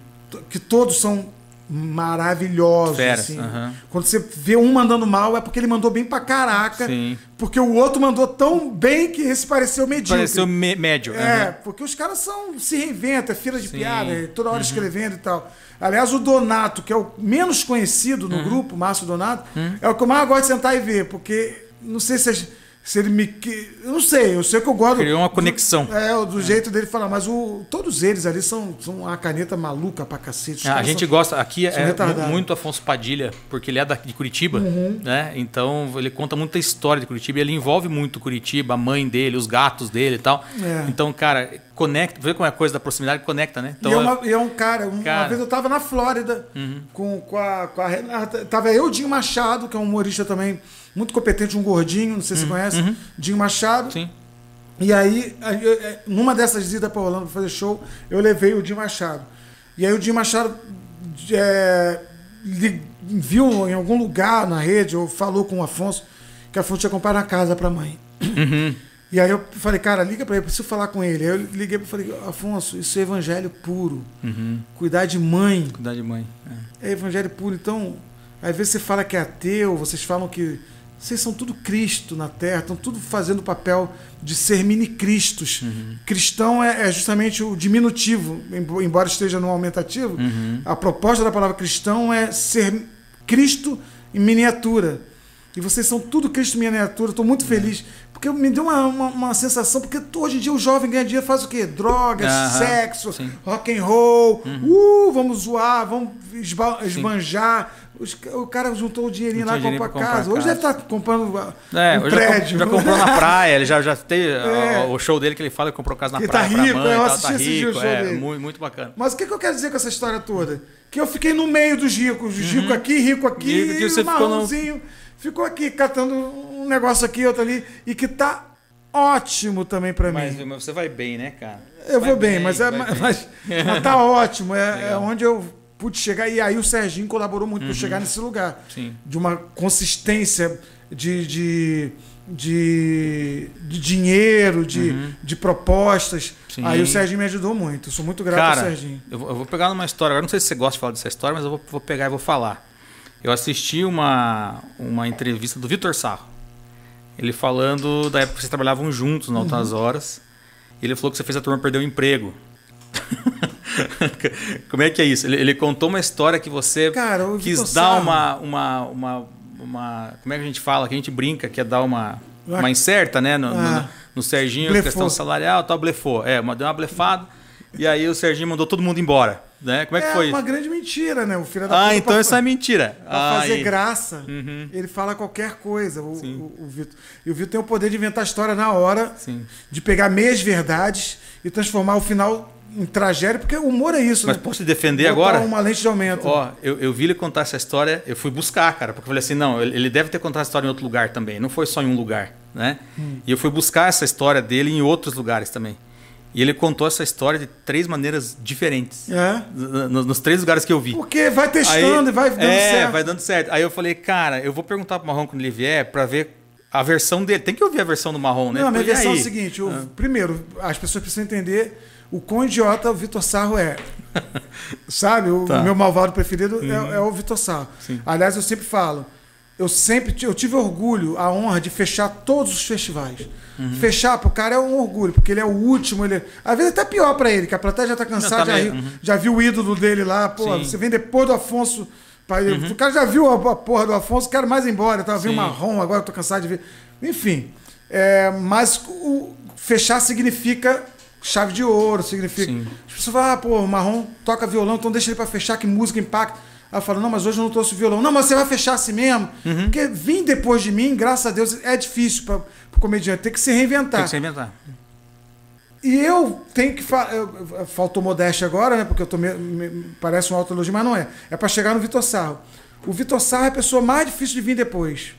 que todos são maravilhosos. Assim. Quando você vê um mandando mal, é porque ele mandou bem pra caraca. Sim. Porque o outro mandou tão bem que esse pareceu medíocre. Pareceu me- médio. É, Uhum. porque os caras são se reinventam, é fila de Sim. piada, é toda Uhum. hora escrevendo e tal. Aliás, o Donato, que é o menos conhecido Uhum. no grupo, Márcio Donato, é o que eu mais gosto de sentar e ver, porque não sei se, se ele me. Eu não sei, eu sei que eu gosto. Criou uma conexão. É, o do jeito dele falar, mas o, todos eles ali são, são uma caneta maluca pra cacete. Ah, a gente são- gosta, aqui é muito Afonso Padilha, porque ele é da, de Curitiba, né? Então ele conta muita história de Curitiba, ele envolve muito Curitiba, a mãe dele, os gatos dele e tal. É. Então, cara, conecta, vê como é a coisa da proximidade, conecta, né? Então, e, é uma- e é um cara, uma Cara. Uhum. vez eu tava na Flórida com, com, a, com a Renata. Tava eu, Dinho Machado, que é um humorista também muito competente, um gordinho, não sei se você conhece. Dinho Machado. Uhum. sim. E aí, a- é, numa dessas idas pra Orlando fazer show, eu levei o Dinho Machado. E aí o Dinho Machado é, viu em algum lugar na rede, ou falou com o Afonso, que o Afonso tinha comprado uma casa pra mãe. E aí eu falei, cara, liga pra ele, preciso falar com ele. Aí eu liguei e falei, Afonso, isso é evangelho puro. Cuidar de mãe Cuidar de mãe. é. é evangelho puro. Então, às vezes você fala que é ateu, vocês falam que vocês são tudo Cristo na Terra, estão tudo fazendo o papel de ser mini-cristos. Cristão é, é justamente o diminutivo, embo- embora esteja no aumentativo. A proposta da palavra cristão é ser Cristo em miniatura. E vocês são tudo Cristo em miniatura. Estou muito feliz. Porque me deu uma, uma, uma sensação, porque hoje em dia o jovem ganha dinheiro faz o quê? Drogas, Aham, sexo, sim. rock and roll, uh, vamos zoar, vamos esba- esbanjar. Os o cara juntou o dinheirinho lá e dinheirinho comprou pra a comprar casa. Hoje casa. deve estar comprando ah, É, um hoje já, com- prédio. já comprou na praia, ele já, já tem É. o show dele que ele fala que comprou casa na Ele tá praia pra rico, mãe, eu assisti tá esse rico, show é, dele. muito, muito bacana. Mas o que, que eu quero dizer com essa história toda? Que eu fiquei no meio dos ricos, os ricos aqui, rico aqui, Rico aqui, e você o ficou no- marronzinho ficou aqui catando um negócio aqui, outro ali, e que tá ótimo também pra mim. Mas, você vai bem, né, cara? Eu Vai vou bem, mas, é, mas, bem. mas- mas tá ótimo. É, é onde eu pude chegar. E aí o Serginho colaborou muito para chegar nesse lugar. Sim. De uma consistência de, de, de, de dinheiro, de, de propostas. Sim. Aí o Serginho me ajudou muito. Eu sou muito grato Cara, ao Serginho. eu vou, eu vou pegar numa história. Agora não sei se você gosta de falar dessa história, mas eu vou, vou pegar e vou falar. Eu assisti uma, uma entrevista do Vitor Sarro. Ele falando da época que vocês trabalhavam juntos na Altas Uhum. Horas. Ele falou que você fez a turma perder o emprego. Como é que é isso? Ele, ele contou uma história que você Cara, quis dar uma, uma, uma, uma. Como é que a gente fala? Que a gente brinca, que é dar uma, Uma- uma incerta, né? No, no- Ah. no Serginho, Blefou. questão salarial, tal, blefou. É, uma, deu uma blefada. E aí o Serginho mandou todo mundo embora. Né? Como é que é foi uma isso? grande mentira, né? O filho da Ah, então pra- isso é mentira. Pra fazer Aí. graça, Uhum. ele fala qualquer coisa, o, o, o Vitor. E o Vitor tem o poder de inventar história na hora, Sim. de pegar meias verdades e transformar o final em tragédia, porque o humor é isso, Mas né? posso te defender Botar agora? uma lente de aumento. Ó, eu, eu vi ele contar essa história, eu fui buscar, cara, porque eu falei assim, não, ele deve ter contado essa história em outro lugar também, não foi só em um lugar, né? E eu fui buscar essa história dele em outros lugares também. E ele contou essa história de três maneiras diferentes. É. Nos, nos três lugares que eu vi. Porque vai testando Aí- e vai dando é, certo. vai dando certo. Aí eu falei, cara, eu vou perguntar pro Marrom quando ele vier pra ver a versão dele. Tem que ouvir a versão do Marrom, né? Não, a minha versão é o seguinte: o- primeiro, as pessoas precisam entender o quão idiota o Vitor Sarro é. Sabe? O Tá. meu malvado preferido é, é o Vitor Sarro. Sim. Aliás, eu sempre falo. Eu sempre eu tive orgulho, a honra de fechar todos os festivais. Uhum. Fechar pro cara é um orgulho, porque ele é o último. Ele... Às vezes é até pior pra ele, que a plateia já tá cansada, Não, já, uhum. já viu o ídolo dele lá. Pô, Sim. Uhum. você vem depois do Afonso. pra- O cara já viu a, a porra do Afonso, quero mais ir embora. Tava vendo marrom, agora eu tô cansado de ver. Enfim. é, mas o, fechar significa chave de ouro, significa. Sim. As pessoas falam, ah, pô, o marrom toca violão, então deixa ele pra fechar, que música impacta. Eu falo, não, mas hoje eu não trouxe violão. Não, mas você vai fechar assim mesmo? Uhum. Porque vir depois de mim, graças a Deus, é difícil para o comediante, tem que se reinventar. Tem que se inventar. E eu tenho que. Fa... Faltou modéstia agora, né? Porque eu tô me... me- parece um autoelogio, mas não é. É para chegar no Vitor Sarro. O Vitor Sarro é a pessoa mais difícil de vir depois.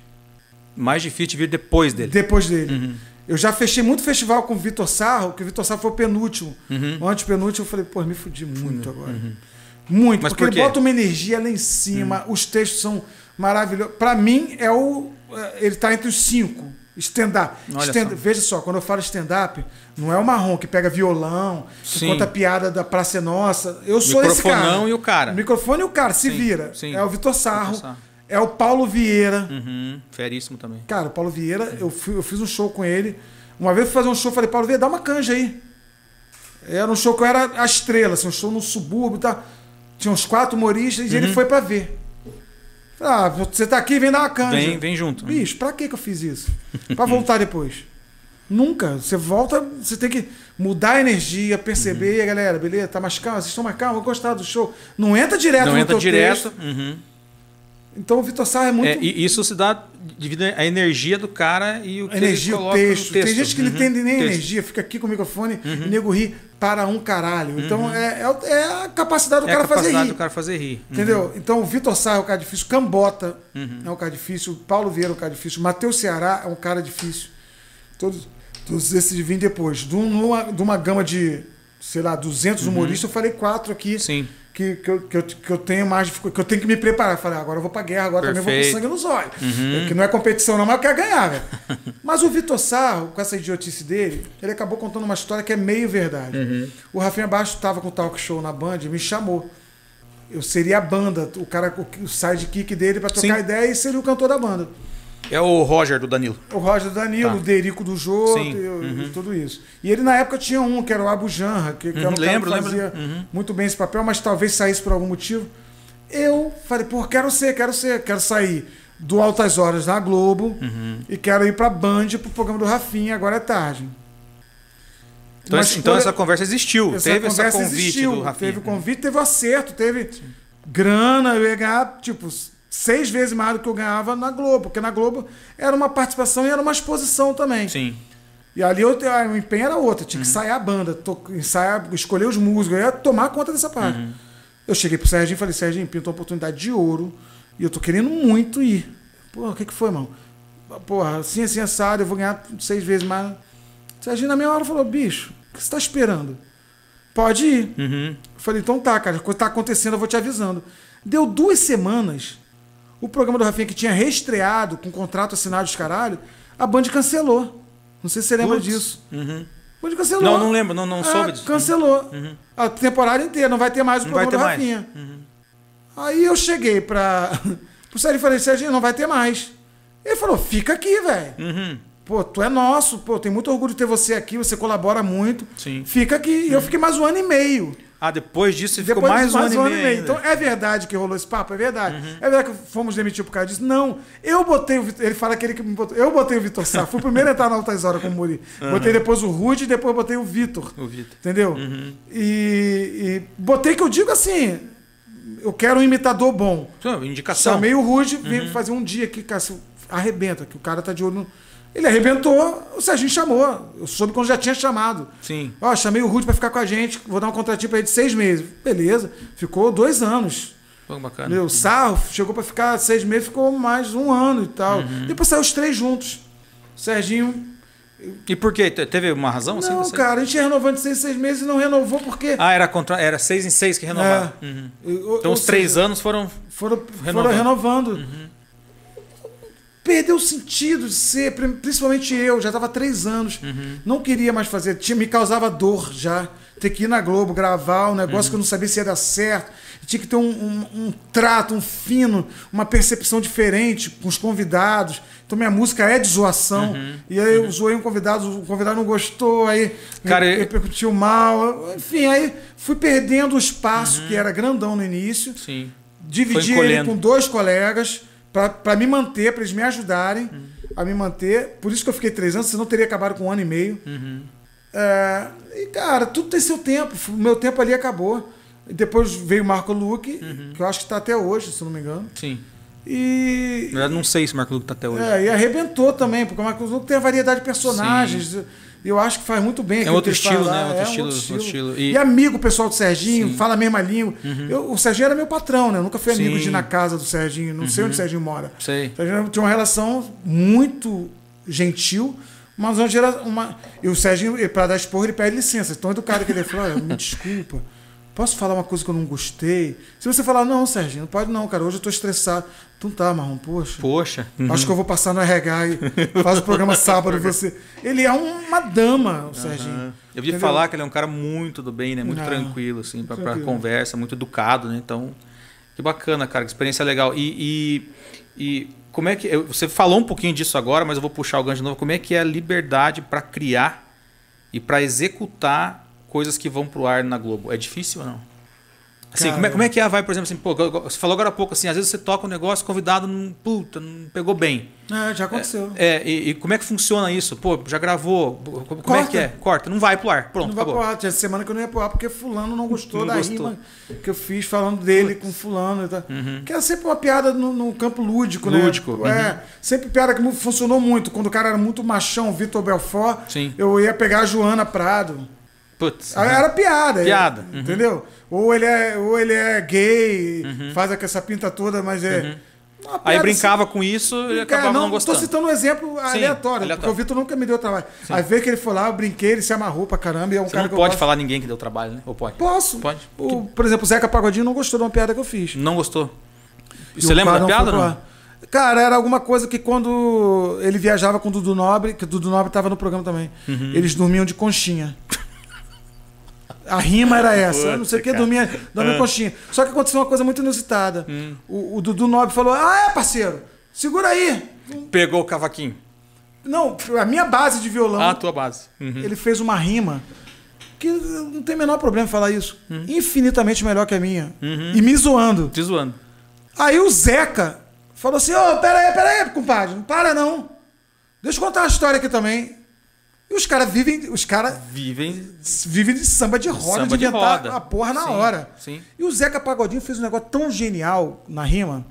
Mais difícil de vir depois dele. Depois dele. Uhum. Eu já fechei muito festival com o Vitor Sarro, que o Vitor Sarro foi o penúltimo. Uhum. O antepenúltimo, eu falei, pô, me fudi muito agora. Muito, Mas porque por ele bota uma energia lá em cima, os textos são maravilhosos. Pra mim, é o. é, Ele tá entre os cinco. Stand-up. Stand-. Veja só, quando eu falo stand-up, não é o marrom que pega violão, que Sim. conta piada da Praça é Nossa. Eu sou esse cara. Microfonão e o cara. O microfone e o cara, se Sim, vira. sim. É o Vitor Sarro, Vitor Sarro. É o Paulo Vieira. Uhum. Feríssimo também. Cara, o Paulo Vieira, eu, fui- eu fiz um show com ele. Uma vez eu fui fazer um show, falei, Paulo Vieira, dá uma canja aí. Era um show que eu era a estrela, assim, um show no subúrbio e tal. Tinha uns quatro humoristas e Uhum. ele foi pra ver. Ah, você tá aqui, vem dar uma canja. Vem, vem junto. Bicho, pra que que eu fiz isso? Pra voltar depois. Nunca. Você volta, você tem que mudar a energia, perceber, Uhum. galera, beleza? Tá mais calmo? Vocês estão mais calmos? Gostaram do show? Não entra direto Não no entra teu direto. texto. Uhum. Então o Vitor Sarro é muito... É, e isso se dá devido à energia do cara e o que A energia, ele o coloca texto. no texto. Tem gente que não Uhum. entende nem a Texto. energia, fica aqui com o microfone e nego ri para um caralho. Então é, é, o- é a capacidade do É a cara fazer capacidade rir. do cara fazer rir. Uhum. Entendeu? Então o Vitor Sá é um cara difícil, Cambota é um cara difícil, o Paulo Vieira é um cara difícil, Matheus Ceará é um cara difícil. Todos, todos esses vêm depois. De uma, de uma gama de, sei lá, 200 humoristas, eu falei quatro aqui Uhum. Sim. Que, que, eu, que, eu, que eu tenho mais que eu tenho que me preparar. Eu Falei, ah, agora eu vou pra guerra, agora também vou com Perfeito. sangue nos olhos. Que não é competição, não, mas eu quero ganhar, velho. mas o Vitor Sarro, com essa idiotice dele, ele acabou contando uma história que é meio verdade. O Rafinha Baixo estava com o talk show na Band e me chamou. Eu seria a banda, o cara, o, sidekick dele pra trocar Sim. ideia e seria o cantor da banda. É o Roger do Danilo. O Roger Danilo, Tá. o Derico do Jô, Sim. e tudo isso. E ele na época tinha um, que era o Abu Janra, que, que era um Uhum, lembro, que fazia Uhum. muito bem esse papel, mas talvez saísse por algum motivo. Eu falei, pô, quero ser, quero ser, quero sair do Altas Horas na Globo Uhum. e quero ir pra Band pro programa do Rafinha, agora é tarde. Então, esse- então essa conversa existiu. essa teve esse conversa convite existiu. do Rafinha. Teve o convite, teve o acerto, teve grana, eu ia ganhar, tipo, seis vezes mais do que eu ganhava na Globo, porque na Globo era uma participação e era uma exposição também. Sim. E ali eu, ah, o empenho era outro, tinha Uhum. que ensaiar a banda, to, ensaiar, escolher os músicos, eu ia tomar conta dessa parte. Uhum. Eu cheguei pro Serginho e falei, Serginho, pintou uma oportunidade de ouro e eu tô querendo muito ir. Pô, o que que foi, irmão? Porra, assim, assim, assado, eu vou ganhar seis vezes mais. O Serginho na minha hora falou, bicho, o que você tá esperando? Pode ir. Uhum. Eu falei, então tá, cara, coisa tá acontecendo, eu vou te avisando. Deu duas semanas, o programa do Rafinha que tinha reestreado, com contrato assinado dos caralho, a Band cancelou. Não sei se você lembra disso. Uhum. A Band cancelou. Não, não lembro, não, não É, soube disso. Cancelou. A temporada inteira, não vai ter mais o Não programa do. Rafinha. Aí eu cheguei pra. pro Sérgio e falei, Serginho, não vai ter mais. Ele falou, fica aqui, velho. Uhum. Pô, tu é nosso, pô, tem muito orgulho de ter você aqui, você colabora muito. Sim. Fica aqui. E eu fiquei mais um ano e meio. Ah, depois disso ficou Depois mais, de um ano e meio. Então é verdade que rolou esse papo? É verdade. Uhum. É verdade que fomos demitidos por causa disso? Não. Eu botei o Vitor. Ele fala que ele que me botou. Eu botei o Vitor Sá. Fui o primeiro a entrar na Altas Horas como Muri. Botei depois o Rude e depois botei o Vitor. O Vitor. Entendeu? Uhum. E, e botei que eu digo assim. Eu quero um imitador bom. Indicação. Chamei o Rude, Uhum. vim fazer um dia aqui, cara, arrebenta, que o cara tá de olho no. Ele arrebentou, o Serginho chamou. Eu soube quando já tinha chamado. Sim. Ó, chamei o Rude pra ficar com a gente, vou dar um contratinho pra ele de seis meses. Beleza, ficou dois anos. Pô, bacana. Meu, o Sarro chegou pra ficar seis meses, ficou mais um ano e tal. Uhum. Depois saiu os três juntos. Serginho. E por quê? Te- Teve uma razão assim? Não, aí? cara, a gente ia renovando de seis em seis meses e não renovou porque. Ah, era, contra... era seis em seis que renovava. É. Uhum. Então os três seja, anos foram. foram Renovando. foram renovando. Perdeu o sentido de ser, pri- principalmente eu, já estava há três anos. Não queria mais fazer, tinha, me causava dor já. Ter que ir na Globo gravar um negócio que eu não sabia se ia dar certo. Tinha que ter um, um- um trato, um fino, uma percepção diferente com os convidados. Então minha música é de zoação. E aí eu zoei um convidado, o convidado não gostou, aí Cara, repercutiu mal. Enfim, aí fui perdendo o espaço, que era grandão no início Sim. dividi ele com dois colegas para me manter, para eles me ajudarem Uhum. a me manter. Por isso que eu fiquei três anos, senão teria acabado com um ano e meio. Uhum. É, e, cara, tudo tem seu tempo. O meu tempo ali acabou. E depois veio o Marco Luque, Uhum. que eu acho que está até hoje, se não me engano. Sim. E, Eu não sei se o Marco Luque tá até hoje. é, e arrebentou também, porque o Marco Luque tem a variedade de personagens. E eu acho que faz muito bem. aquilo outro estilo, né? Outro É estilo, outro outro estilo. estilo. E- E... amigo pessoal do Serginho, fala a mesma língua. Eu- o Serginho era meu patrão, né? Eu nunca fui amigo Sim. Uhum. de ir na casa do Serginho, não sei onde o Serginho mora. Sei. A gente tinha uma relação muito gentil, mas onde era uma. E o Serginho, para dar esporro, ele pede licença. Tão educado que ele falou: "Olha, me desculpa. Posso falar uma coisa que eu não gostei? Se você falar, não, Serginho, não pode não, cara. Hoje eu tô estressado. Então tá, Marrom, poxa. Poxa. Acho que eu vou passar no RH e faz o programa sábado você. Ele é uma dama, o Serginho. Eu vi falar que ele é um cara muito do bem, né? Muito Não. tranquilo, assim, pra, pra Tranquilo. conversa, muito educado, né? Então, que bacana, cara, que experiência legal. E, e, e como é que. eu- Você falou um pouquinho disso agora, mas eu vou puxar o gancho de novo. Como é que é a liberdade pra criar e pra executar coisas que vão pro ar na Globo? É difícil ou não? Assim, Cara. como é, como é que é a vai, por exemplo, assim, pô, você falou agora há pouco assim, às vezes você toca um negócio, o convidado não, puta, não pegou bem. É, já aconteceu. É, e, e como é que funciona isso? Pô, já gravou? Como é Corta. que é? Corta, não vai pro ar. Pronto, não vai acabou. pro ar. Tinha semana que eu não ia pro ar porque fulano não gostou Não da gostou. rima que eu fiz falando dele com fulano e tal. Que era sempre uma piada no, no campo lúdico, né? Lúdico, É, sempre piada que funcionou muito. Quando o cara era muito machão, Vitor Belfort, Sim. eu ia pegar a Joana Prado. Putz. Aí Era piada. Piada, uhum. Entendeu? Ou ele é, ou ele é gay, faz essa pinta toda, mas é. Uhum. Aí piada brincava com isso e Cara, acabava não, não, gostando. Tô citando um exemplo aleatório, aleatório. porque o Vitor nunca me deu trabalho. Às vezes que ele foi lá, eu brinquei, ele se amarrou pra caramba e é um Você cara não pode falar ninguém que deu trabalho, né? Ou pode? Posso. Pode. O, por exemplo, o Zeca Pagodinho não gostou de uma piada que eu fiz. Não gostou? E Você lembra da piada não? ar. Cara, era alguma coisa que quando ele viajava com o Dudu Nobre, que o Dudu Nobre tava no programa também, Uhum. eles dormiam de conchinha. A rima era essa. Puta, não sei o que, dormia, dormia Ah. conchinha. Só que aconteceu uma coisa muito inusitada. Hum. O, o Dudu Nobre falou: Ah, é, parceiro, segura aí. Pegou o cavaquinho. Não, a minha base de violão. Ah, a tua base. Uhum. ele fez uma rima que não tem o menor problema em falar isso. Uhum. Infinitamente melhor que a minha. E me zoando. Te zoando. Aí o Zeca falou assim: Ô, pera aí, pera aí, compadre, não para não. Deixa eu contar uma história aqui também. E os caras vivem, os caras Vivem. vivem de samba de roda, Samba de de inventar roda. a porra na Sim, hora. sim. E o Zeca Pagodinho fez um negócio tão genial na rima,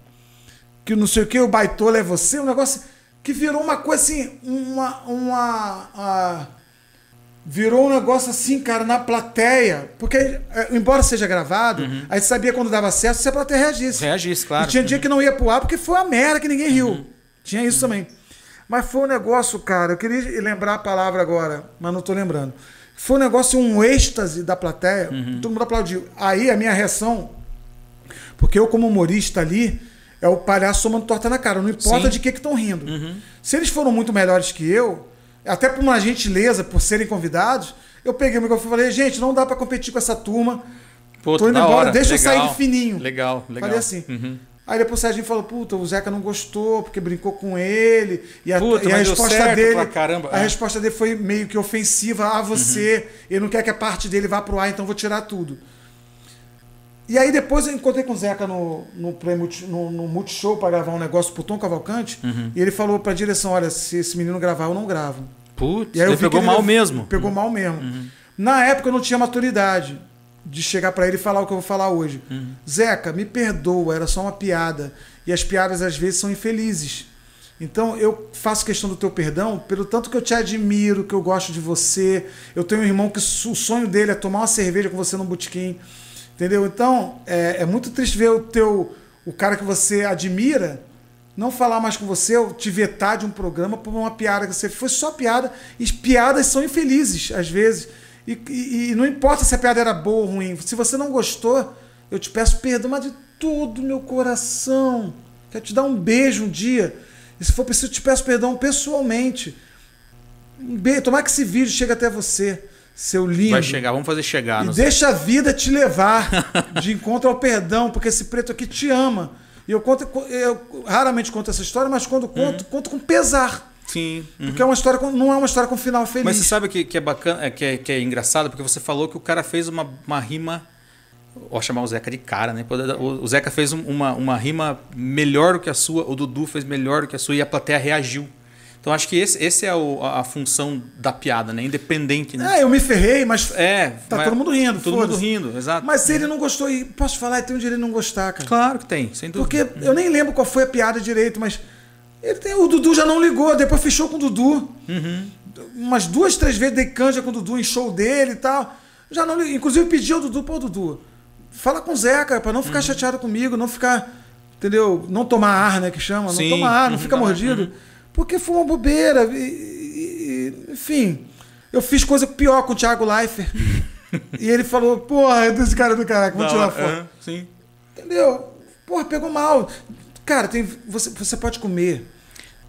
que não sei o que, o baitola é você, um negócio que virou uma coisa assim, uma. uma a- virou um negócio assim, cara, na plateia. Porque, é, embora seja gravado, a gente sabia quando dava certo se a plateia reagisse. Reagisse, Uhum. claro. Uhum. E tinha dia que não ia pro ar porque foi a merda que ninguém riu. Tinha isso também. Mas foi um negócio, cara, eu queria lembrar a palavra agora, mas não tô lembrando. Foi um negócio, um êxtase da plateia, Uhum. todo mundo aplaudiu. Aí a minha reação, porque eu como humorista ali, é o palhaço somando torta na cara, não importa Sim. Uhum. de que que estão rindo. Se eles foram muito melhores que eu, até por uma gentileza, por serem convidados, eu peguei o microfone e falei, gente, não dá pra competir com essa turma, Pô, tô indo embora, hora. deixa eu Legal. sair de fininho. Legal, legal. Falei assim. Uhum. Aí depois o Serginho falou, puta, o Zeca não gostou porque brincou com ele. E a, Puta, e a resposta dele. caramba. A É. resposta dele foi meio que ofensiva a você. Ele não quer que a parte dele vá pro ar, então vou tirar tudo. E aí depois eu encontrei com o Zeca no, no, Multi- no, no Multishow pra gravar um negócio pro Tom Cavalcante. Uhum. E ele falou pra direção: olha, se esse menino gravar, eu não gravo. Putz, E aí ele pegou mal mesmo. Uhum. Pegou mal mesmo. Na época eu não tinha maturidade de chegar pra ele e falar o que eu vou falar hoje. Uhum. Zeca, me perdoa, era só uma piada. E as piadas às vezes são infelizes. Então eu faço questão do teu perdão pelo tanto que eu te admiro, que eu gosto de você. Eu tenho um irmão que o sonho dele é tomar uma cerveja com você no botequim. Entendeu? Então é, é muito triste ver o teu o cara que você admira não falar mais com você, ou te vetar de um programa por uma piada que você foi só piada. E piadas são infelizes, às vezes. E, e, e não importa se a piada era boa ou ruim. Se você não gostou, eu te peço perdão, mas de todo meu coração. Quero te dar um beijo um dia. E se for preciso, te peço perdão pessoalmente. Um beijo. Tomar que esse vídeo chegue até você, seu lindo. Vai chegar, vamos fazer chegar. E deixa a vida te levar de encontro ao perdão, porque esse preto aqui te ama. E eu conto, eu raramente conto essa história, mas quando conto, Uhum. conto com pesar. Sim. uhum. Porque é uma história com- não é uma história com final feliz. Mas você sabe que, que é bacana, é, que é, que é engraçado, porque você falou que o cara fez uma, uma rima. Vou chamar o Zeca de cara, né? O, Zeca fez um- uma, uma rima melhor do que a sua, o Dudu fez melhor do que a sua e a plateia reagiu. Então acho que esse, esse é o- a, a função da piada, né? Independente, né? É, eu me ferrei, mas É. Tá mas- todo mundo rindo, Todo mundo rindo, exato. Mas se ele não gostou, e posso falar, tem o direito de não gostar, cara. Claro que tem, sem dúvida. Porque eu nem lembro qual foi a piada direito, mas ele tem, o Dudu já não ligou, depois fechou com o Dudu. Uhum. Umas duas, três vezes dei canja com o Dudu em show dele e tal. Já não ligou. Inclusive pedi ao Dudu, pô, Dudu, fala com o Zeca, pra não Uhum. ficar chateado comigo, não ficar, entendeu? Não tomar ar, né, que chama, Sim, não tomar ar, não uhum, fica mordido. Porque foi uma bobeira. e- e- enfim, eu fiz coisa pior com o Thiago Leifert. e ele falou, porra, desse cara do caraca, vou tirar foto. sim. Entendeu? Porra, pegou mal. Cara, tem, você, você pode comer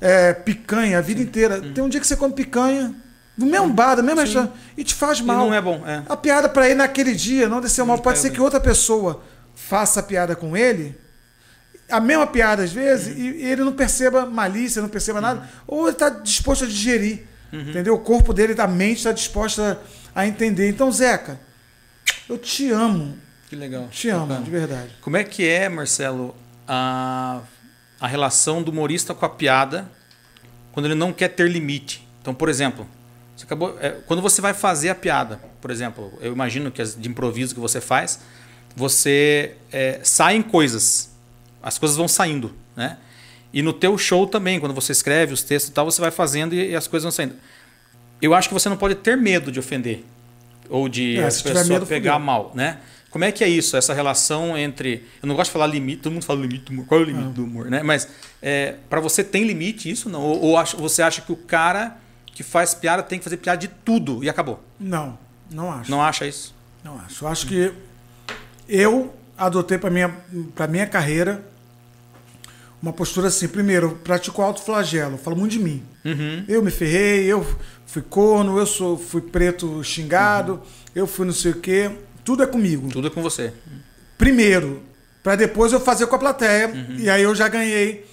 é, picanha a vida inteira. Tem um dia que você come picanha no mesmo bar, no mesmo restaurante, e te faz E mal. não é bom, é. A piada pra ele naquele dia não desceu mal. Pode ser que outra pessoa faça a piada com ele, a mesma piada às vezes, e, e ele não perceba malícia, não perceba nada, ou ele está disposto a digerir. Entendeu? O corpo dele, a mente está disposta a entender. Então, Zeca, eu te amo. Que legal. Te amo, Bacana. de verdade. Como é que é, Marcelo, a, a relação do humorista com a piada quando ele não quer ter limite? Então, por exemplo, você acabou, é, quando você vai fazer a piada, por exemplo, eu imagino que as de improviso que você faz, você é, saem coisas, as coisas vão saindo, né? E no teu show também, quando você escreve os textos e tal, você vai fazendo e, e as coisas vão saindo. Eu acho que você não pode ter medo de ofender ou de É, a se tiver pessoa medo, pegar fudeu. mal, né? Como é que é isso, essa relação entre. Eu não gosto de falar limite, todo mundo fala limite do humor. Qual é o limite do humor, né? Mas é, para você tem limite isso? Não? Ou, ou acha- você acha que o cara que faz piada tem que fazer piada de tudo e acabou? Não, não acho. Não acha isso? Não acho. Eu acho que eu adotei para minha para minha carreira uma postura assim. Primeiro, pratico alto flagelo, falo muito de mim. Uhum. Eu me ferrei, eu fui corno, eu sou fui preto xingado, eu fui não sei o quê. Tudo é comigo. Tudo é com você. Primeiro, para depois eu fazer com a plateia. Uhum. E aí eu já ganhei.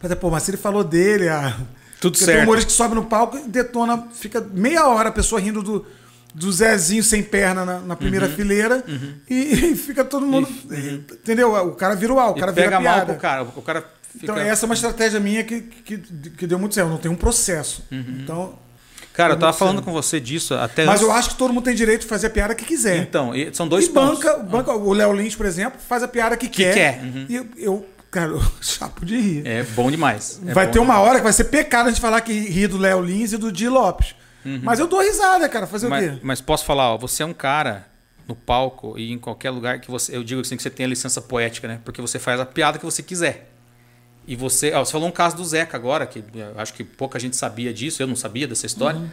Mas, pô, mas se ele falou dele, ah, Tudo porque Tem certo. humorista que sobe no palco e detona, fica meia hora a pessoa rindo do, do Zezinho sem perna na, na primeira Uhum. fileira e, e fica todo mundo. Entendeu? O cara vira o o cara e vira pega mal pro cara. O cara fica... Então, essa é uma estratégia minha que, que, que deu muito certo. Eu não tem um processo. Uhum. Então, Cara, eu tava falando com você disso até mas antes. eu acho que todo mundo tem direito de fazer a piada que quiser. Então, são dois e pontos. banca, banca, o Léo Lins, por exemplo, faz a piada que, quer. quer, uhum. E eu, eu, cara, eu chapo de rir. É bom demais. É vai bom ter uma demais. hora que vai ser pecado a gente falar que ri do Léo Lins e do Di Lopes. Mas eu dou risada, cara. Fazer o Uhum. Mas, quê? mas posso falar, ó, você é um cara no palco e em qualquer lugar que você. Eu digo assim que você tem a licença poética, né? Porque você faz a piada que você quiser. E você. Ó, você falou um caso do Zeca agora, que eu acho que pouca gente sabia disso, eu não sabia dessa história. Uhum.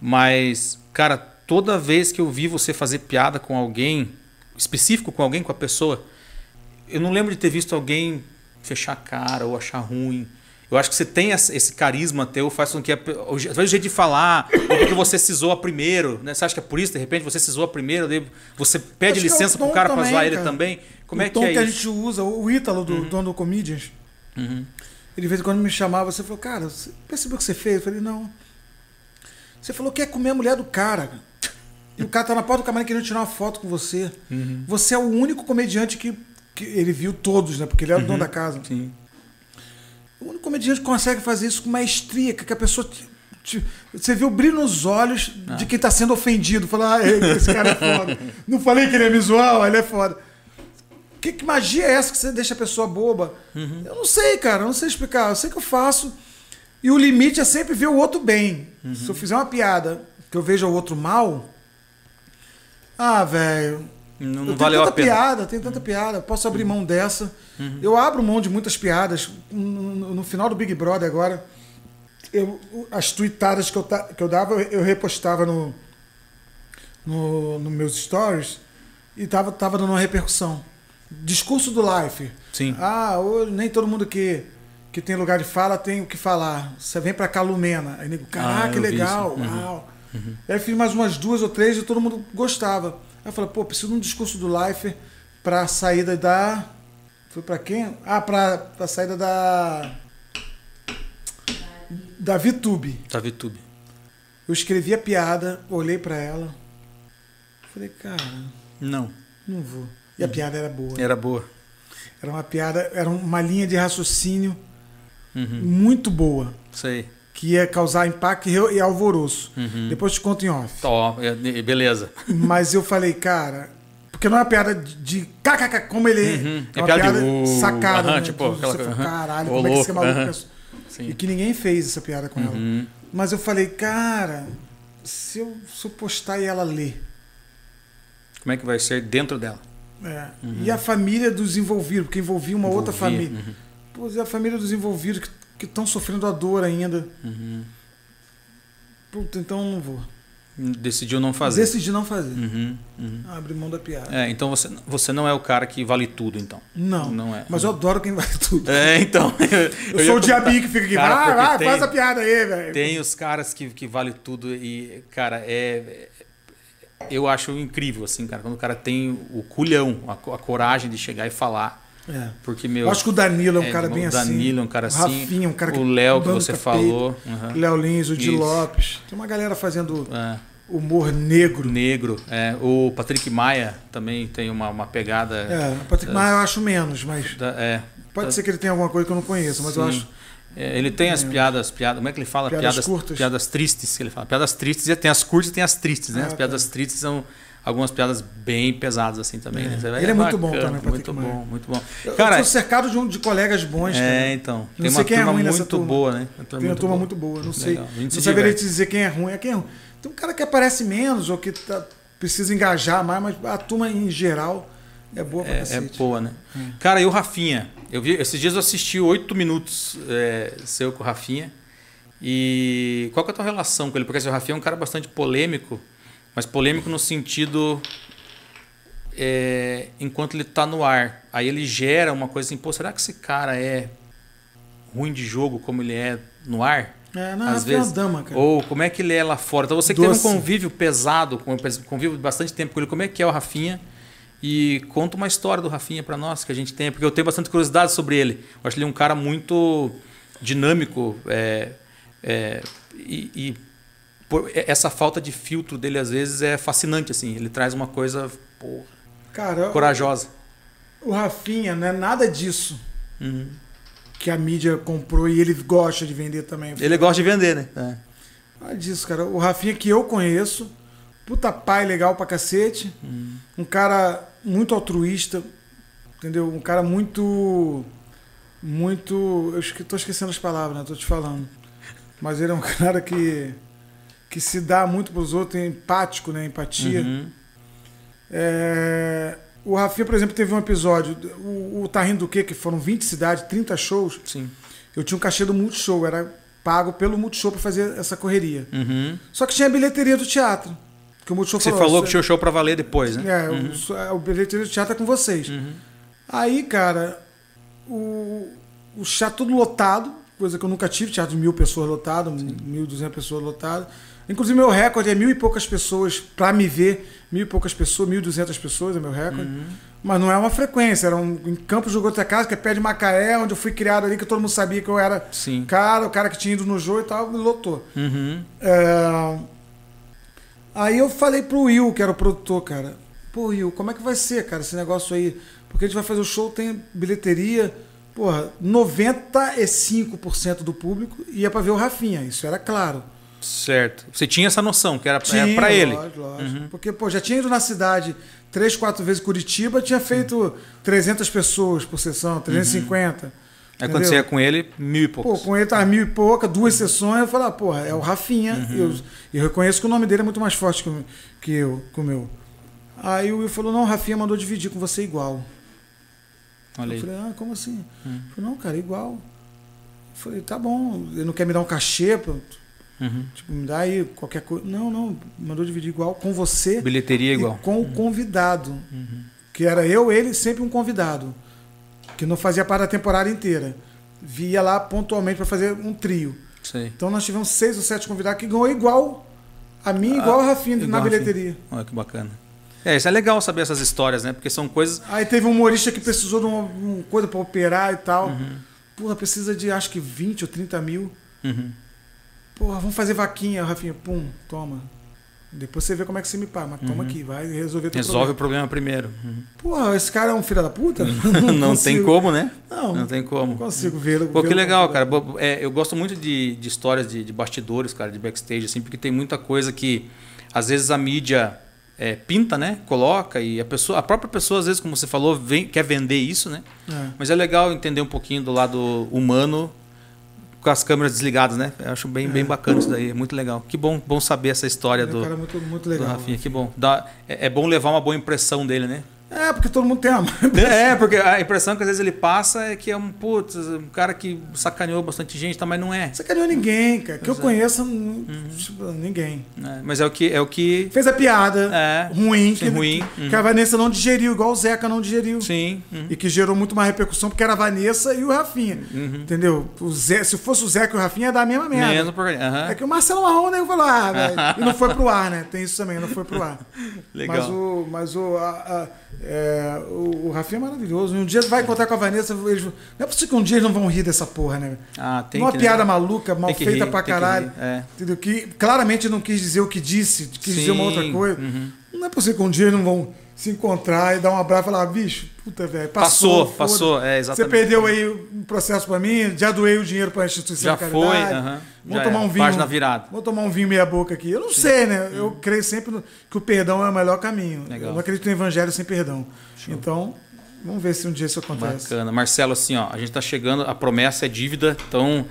Mas, cara, toda vez que eu vi você fazer piada com alguém, específico com alguém, com a pessoa, eu não lembro de ter visto alguém fechar a cara ou achar ruim. Eu acho que você tem esse carisma teu, faz com que. a Às vezes o jeito de falar, ou porque você se zoa primeiro, né? Você acha que é por isso, de repente, você se zoa primeiro, você pede Acho que é o licença pro tom cara pra também, zoar ele cara. também. Como o é que tom é que a isso? Uhum. gente usa, o Ítalo, do dono do Comedians, ele de vez em quando me chamava, você falou, cara, você percebeu o que você fez? Eu falei, não. Você falou que quer comer a mulher do cara. E o cara tá na porta do camarim querendo tirar uma foto com você. Uhum. Você é o único comediante que, que ele viu todos, né? Porque ele era o dono da casa. Uhum. Sim. O único comediante que consegue fazer isso com maestria, que a pessoa. te- te- você vê o brilho nos olhos Ah. de quem está sendo ofendido. Fala, ah, esse cara é foda. Não falei que ele é visual, ele é foda. Que, que magia é essa que você deixa a pessoa boba? Uhum. Eu não sei, cara, eu não sei explicar. Eu sei que eu faço. E o limite é sempre ver o outro bem. Uhum. Se eu fizer uma piada que eu veja o outro mal. Ah, velho. Não, não valeu a tanta pena. piada, tenho tanta piada. Posso abrir mão dessa. Eu abro mão de muitas piadas. No, no final do Big Brother agora, eu, as tweetadas que eu, que eu dava, eu, eu repostava no, no, no meus stories e tava, tava dando uma repercussão. Discurso do Life. Sim. Ah, hoje nem todo mundo que, que tem lugar de fala tem o que falar. Você vem pra cá, Lumena. Aí nego, Ah, caraca, que eu vi legal. Uhum. Uau. Aí eu fiz mais umas duas ou três e todo mundo gostava. Aí eu falei, pô, preciso de um discurso do Life pra saída da. Foi pra quem? Ah, pra, pra saída da. Da VTube. Tá VTube. Eu escrevi a piada, olhei pra ela. Falei, cara, Não. não vou. E a piada era boa. Era boa. Era uma piada, era uma linha de raciocínio Uhum. muito boa. Sei. Que ia causar impacto e alvoroço. Uhum. Depois te conto em off. Ó, é- beleza. Mas eu falei, cara. Porque não é uma piada de, de kkk, como ele Uhum. é. uma piada, uh, sacada. aham, né? tipo, Então, aquela fala, caralho, Ô, como é que esse maluco pensou? Sim. E que ninguém fez essa piada com ela. Uhum. Mas eu falei, cara, se eu, se eu postar e ela ler. Como é que vai ser dentro dela? É, E a família dos envolvidos, porque envolvia uma outra família. uhum. Pô, e a família dos envolvidos que estão sofrendo a dor ainda. Uhum. Puta, então eu não vou. Decidiu não fazer. Decidi não fazer. Uhum, uhum. Abrir mão da piada. É, então você, você não é o cara que vale tudo, então. Não. Não é. Mas eu adoro quem vai tudo. É, então. Eu, sou o diabinho que fica aqui. Cara, vai, porque vai, tem- faz a piada aí, velho. Tem os caras que, que vale tudo e, cara, é. Eu acho incrível, assim, cara, quando o cara tem o culhão, a, a coragem de chegar e falar. É. Porque, meu. Eu acho que o Danilo é um é, cara o bem assim. Danilo é um cara O assim. Rafinha é um cara que O Léo que você falou. aham. Léo Lins, o Di. Lopes. Tem uma galera fazendo É, humor negro. negro. É, o Patrick Maia também tem uma, uma pegada. É, o Patrick Maia eu acho menos, mas da- é, pode ser que ele tenha alguma coisa que eu não conheço, mas eu Sim. acho. É, ele tem as piadas, piadas, como é que ele fala? Piadas curtas. Piadas tristes, que ele fala. Piadas tristes, e tem as curtas e tem as tristes, né? Ah, as tá. piadas tristes são algumas piadas bem pesadas assim também, É. né? Você vai- Ele é muito bom bacana, também, Patrick Muito Maia. bom, muito bom. Eu, Cara, eu tô cercado de, um, de colegas bons, é, cara. então. Não Tem sei uma quem é turma ruim nessa muito turma. boa, né? Uma Tem uma turma muito boa, não sei. Legal. Não se saberia te dizer quem é ruim. É quem é ruim. Tem um cara que aparece menos ou que tá- precisa engajar mais, mas a turma em geral é boa pra É, é boa, né? Hum. Cara, e o Rafinha? Eu vi, esses dias eu assisti oito minutos é, seu com o Rafinha. E qual que é a tua relação com ele? Porque assim, o Rafinha é um cara bastante polêmico, mas polêmico no sentido é, enquanto ele tá no ar. Aí ele gera uma coisa assim, pô, será que esse cara é ruim de jogo como ele é no ar? É, não, Às é uma vezes. dama, cara. Ou como é que ele é lá fora? Então você que teve um Doce. convívio pesado, com- convívio bastante tempo com ele, como é que é o Rafinha? E conta uma história do Rafinha pra nós que a gente tem, porque eu tenho bastante curiosidade sobre ele. Eu acho ele um cara muito dinâmico é, é, e, e por- essa falta de filtro dele às vezes é fascinante assim. Ele traz uma coisa porra, Cara, corajosa. o Rafinha não é nada disso Uhum. que a mídia comprou e ele gosta de vender também. Ele gosta de vender, né? É. Nada disso, cara. O Rafinha que eu conheço, puta pai legal pra cacete, Hum. um cara muito altruísta, entendeu? Um cara muito. Muito. Eu tô esquecendo as palavras, né? Tô te falando. Mas ele é um cara que. que se dá muito pros outros, é empático, né? Empatia. Uhum. É, O Rafinha, por exemplo, teve um episódio. O, o Tá Rindo do Quê? Que foram 20 cidades, 30 shows. Sim. Eu tinha um cachê do Multishow, era pago pelo Multishow pra fazer essa correria. Uhum. Só que tinha a bilheteria do teatro. O Você falou, falou "Ó, que tinha o show pra valer depois, né? É, o- só- é, o bilheteria do teatro é com vocês. Uhum. Aí, cara, o, o teatro todo lotado, coisa que eu nunca tive, teatro de mil pessoas lotado, mil duzentas pessoas lotado. Inclusive, meu recorde é mil e poucas pessoas pra me ver, mil e poucas pessoas, mil duzentas pessoas é meu recorde. Mas não é uma frequência, era um, em Campos do Goitacás, que é pé de Macaé, onde eu fui criado ali, que todo mundo sabia que eu era Sim. cara, o cara que tinha ido no jogo e tal, me lotou. Uhum. É, Aí eu falei pro Will, que era o produtor, cara. Pô, Will, como é que vai ser, cara, esse negócio aí? Porque a gente vai fazer o show, tem bilheteria. Porra, 95% do público ia pra ver o Rafinha, isso era claro. Certo. Você tinha essa noção que era, Tinha, era pra ele. Lógico, lógico. Porque, pô, já tinha ido na cidade três, quatro vezes Curitiba, tinha feito 300 pessoas por sessão, 350. Aí quando você ia com ele, mil e Pô, poucos. com ele tava mil e pouca, duas sessões, eu falei, ah, porra, é o Rafinha. Uhum. Eu, eu reconheço que o nome dele é muito mais forte que, que eu, que o meu. Aí o Will falou, não, o Rafinha mandou dividir com você igual. Olha Eu falei, ah, como assim? Hum. Falou, não, cara, igual. Eu falei, tá bom, ele não quer me dar um cachê, pra, Uhum. tipo, me dá aí qualquer coisa. Não, não, mandou dividir igual com você Bilheteria igual. Uhum. com o convidado. Que era eu, ele, sempre um convidado. Que não fazia parte da temporada inteira. Via lá pontualmente para fazer um trio. Sei. Então nós tivemos seis ou sete convidados que ganhou igual a mim, igual a Rafinha igual na bilheteria. Olha que bacana. É, isso é legal saber essas histórias, né? Porque são coisas. Aí teve um humorista que precisou de uma, uma coisa para operar e tal. Uhum. Porra, precisa de acho que 20 ou 30 mil. Uhum. Porra, vamos fazer vaquinha, Rafinha. Pum, toma. Depois você vê como é que você me paga. Mas toma aqui, vai resolver teu Uhum. Resolve o problema. problema primeiro. Uhum. Porra, esse cara é um filho da puta? Não, tem consigo. como, né? Não, Não tem como. Não consigo ver. Pô, ver que legal, cara. É, eu gosto muito de, de histórias de, de bastidores, cara, de backstage, assim, porque tem muita coisa que às vezes a mídia é, pinta, né? Coloca e a pessoa, a própria pessoa, às vezes, como você falou, vem- quer vender isso, né? É. Mas é legal entender um pouquinho do lado humano com as câmeras desligadas, né? Eu acho bem, bem bacana isso daí, é muito legal. Que bom, bom saber essa história é do, cara muito, muito do legal. Rafinha, que bom. Dá- é, é bom levar uma boa impressão dele, né? É, porque todo mundo tem a É, porque a impressão que às vezes ele passa é que é um putz, um cara que sacaneou bastante gente, tá, mas não é. Você ganhou ninguém, cara. Que eu é. conheça, n- tipo, ninguém. É, Mas é o que é o que Fez a piada é ruim, sim, que, ruim. que a Vanessa não digeriu, igual o Zeca não digeriu. sim. uhum. E que gerou muito mais repercussão, porque era a Vanessa e o Rafinha. Uhum. Entendeu? O Zé, se fosse o Zeca e o Rafinha, ia dar a mesma merda. Mesmo aham. É que o Marcelo Marrom né, falou, ah, velho. E não foi pro ar, né? Tem isso também, não foi pro ar. Legal. Mas o. Mas o, a- a- é, o, o Rafinha é maravilhoso. Um dia vai encontrar com a Vanessa. Eles, não é possível que um dia eles não vão rir dessa porra, né? Ah, tem Uma que, piada né? maluca, mal que feita rir, pra que caralho. rir, é. Entendeu? Que claramente não quis dizer o que disse, quis dizer uma outra Sim, coisa. uhum. Não é possível que um dia eles não vão se encontrar e dar um abraço e falar, bicho, puta, velho, Passou, passou. passou, é Você exatamente. perdeu aí um processo pra mim, já doei o dinheiro pra instituição Já de foi, caridade. aham. Vamos Já tomar é, um vinho. Página virada. Vou tomar um vinho meia boca aqui. Eu não sei, né? Eu creio sempre que o perdão é o melhor caminho. Legal. Eu não acredito no evangelho sem perdão. Então, vamos ver se um dia isso acontece. Bacana. Marcelo, assim, ó, a gente tá chegando, a promessa é dívida, então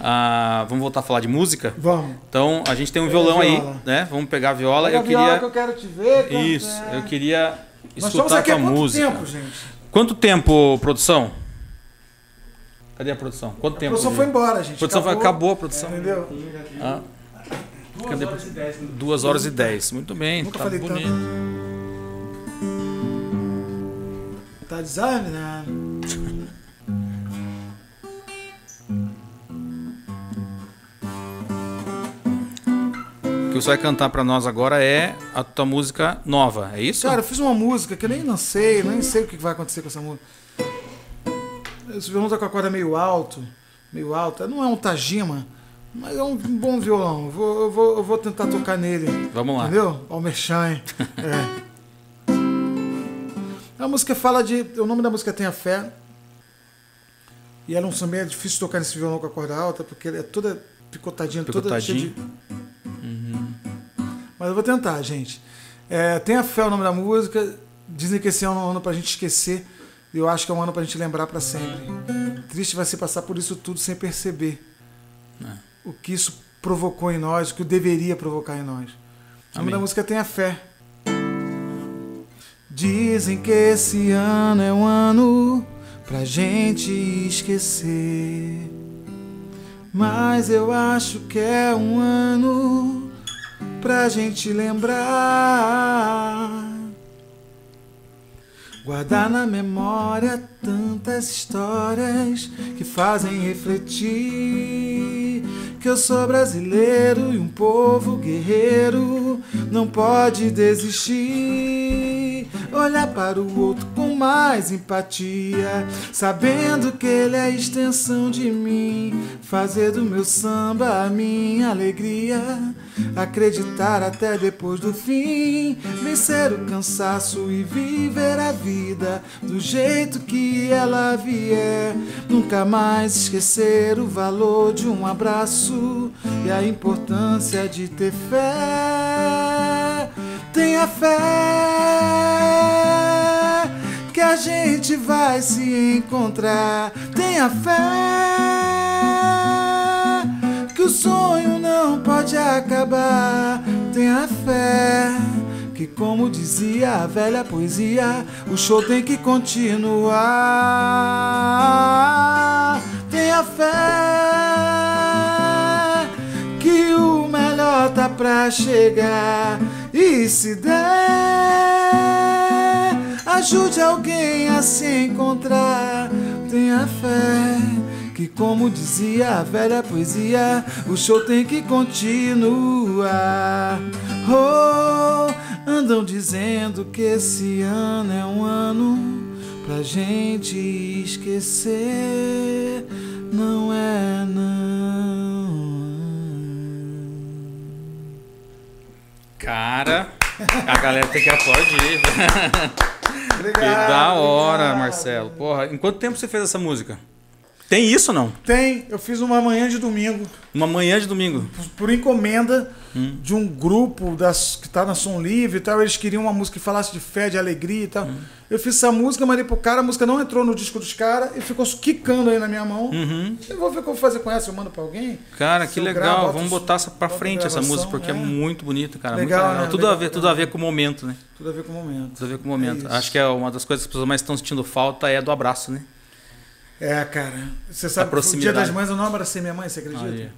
ah, vamos voltar a falar de música? Vamos. Então, a gente tem um Pega a violão aí, viola. né? Vamos pegar a viola. Pega eu a viola queria que eu quero te ver. cara. Isso, É. eu queria Nós escutar a tua quanto música. tempo, gente? Quanto tempo, produção? Cadê a produção? Quanto A tempo? produção foi embora, gente. A produção foi- acabou a produção. Entendeu? Ah, Duas horas e dez duas horas e dez. Muito bem, Nunca tá falei bonito. Tá desafinado. O que você vai cantar pra nós agora é a tua música nova, é isso? Cara, eu fiz uma música que eu nem sei, nem sei o que vai acontecer com essa música. Esse violão tá com a corda meio alto, meio alta. Não é um Tajima, mas é um bom violão. Eu vou, eu vou, eu vou tentar tocar nele. Vamos lá. Entendeu? Almerchan. É. A música fala de. O nome da música é Tenha Fé. E ela é um samba é difícil tocar nesse violão com a corda alta, porque ele é toda picotadinha, toda cheia de. Mas eu vou tentar, gente. É, Tenha Fé é o nome da música. Dizem que esse ano é um ano pra gente esquecer. E eu acho que é um ano pra gente lembrar pra sempre. Triste vai ser passar por isso tudo sem perceber o que isso provocou em nós, o que deveria provocar em nós. O nome da música Tenha Fé. Dizem que esse ano é um ano pra gente esquecer. Mas eu acho que é um ano pra gente lembrar. Guardar na memória tantas histórias que fazem refletir que eu sou brasileiro e um povo guerreiro não pode desistir. Olhar para o outro com mais empatia, sabendo que ele é a extensão de mim. Fazer do meu samba a minha alegria, acreditar até depois do fim. Vencer o cansaço e viver a vida do jeito que ela vier. Nunca mais esquecer o valor de um abraço e a importância de ter fé. Tenha fé que a gente vai se encontrar. Tenha fé que o sonho não pode acabar. Tenha fé que como dizia a velha poesia, o show tem que continuar. Tenha fé pra chegar. E se der, ajude alguém a se encontrar. Tenha fé que como dizia a velha poesia, o show tem que continuar. Oh, andam dizendo que esse ano é um ano pra gente esquecer. Não é não. Cara, a galera tem que aplaudir. Obrigado, que da hora, obrigado. Marcelo. Porra, em quanto tempo você fez essa música? Tem isso não? Tem, eu fiz uma manhã de domingo. Uma manhã de domingo. por encomenda de um grupo das, que tá na Som Livre e tal. Eles queriam uma música que falasse de fé, de alegria e tal. Eu fiz essa música, mandei pro cara, a música não entrou no disco dos caras e ficou quicando aí na minha mão. Uhum. Eu vou ver o que eu vou fazer com essa, eu mando pra alguém. Cara, que legal. gravo, Vamos os- botar essa pra frente, essa música, porque é, é. muito bonita, cara. Legal, muito legal. né? Tudo a Legal, ver, tudo legal. a ver com o momento, né? Tudo a ver com o momento. Tudo a ver com o momento. É. Acho que é uma das coisas que as pessoas mais estão sentindo falta é do abraço, né? É, cara. Você sabe, o dia das mães eu não abracei minha mãe, você acredita? Aí.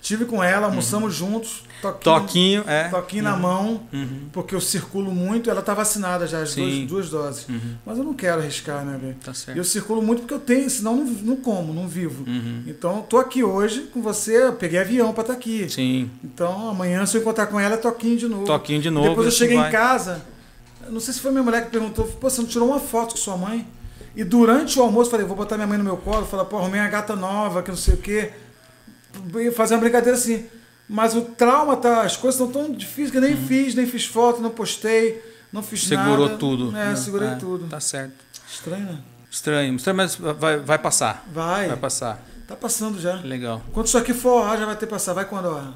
Tive com ela, almoçamos juntos, toquinho, Toquinho, é. toquinho na mão, Uhum. porque eu circulo muito. Ela tá vacinada já, as duas, duas doses. Uhum. Mas eu não quero arriscar, né, velho? Tá E eu circulo muito porque eu tenho, senão não, não como, não vivo. Uhum. Então, tô aqui hoje com você, eu peguei avião pra estar aqui. Sim. Então, amanhã, se eu encontrar com ela, é toquinho de novo. Toquinho de novo. Depois eu assim cheguei vai. em casa, não sei se foi minha mulher que perguntou, pô, você não tirou uma foto com sua mãe? E durante o almoço, falei, vou botar minha mãe no meu colo, falar, pô, arrumei uma gata nova, que não sei o quê. E fazer uma brincadeira assim. Mas o trauma tá, as coisas estão tão difíceis que eu nem fiz, nem fiz foto, não postei, não fiz nada. Uhum. Segurou tudo. É, né? segurei É, tudo. Tá certo. Estranho, né? Estranho. Estranho, mas vai, vai passar. Vai. Vai passar. Tá passando já. Legal. Quando isso aqui for já vai ter passado. Vai quando ar?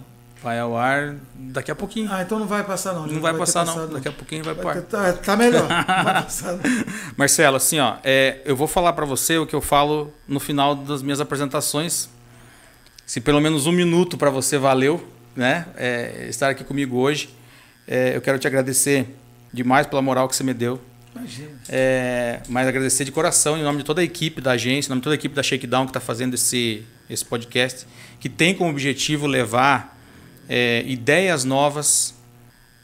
Vai ao ar daqui a pouquinho. Ah, então não vai passar não. já não vai ter passar, não. passado, Daqui a pouquinho vai Vai pro ar. ter- tá, tá melhor. Não vai passar. não. Marcelo, assim, ó, é, eu vou falar pra você o que eu falo no final das minhas apresentações. Se pelo menos um minuto pra você valeu, né? é, estar aqui comigo hoje. É, eu quero te agradecer demais pela moral que você me deu. Imagina. É, mas agradecer de coração, em nome de toda a equipe da agência, em nome de toda a equipe da Shakedown que está fazendo esse, esse podcast, que tem como objetivo levar é, ideias novas,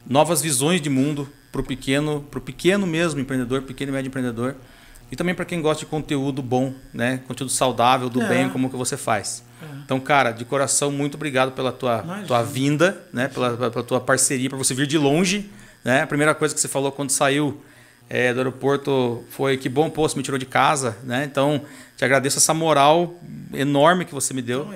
novas visões de mundo para o pequeno, pro pequeno mesmo empreendedor, pequeno e médio empreendedor, e também para quem gosta de conteúdo bom, né? conteúdo saudável, do É. bem, como que você faz. É. Então, cara, de coração, muito obrigado pela tua, Imagina. tua vinda, né? pela, pela tua parceria, para você vir de longe. Né? A primeira coisa que você falou quando saiu é, do aeroporto foi que bom, você me tirou de casa. Né? Então, te agradeço essa moral enorme que você me deu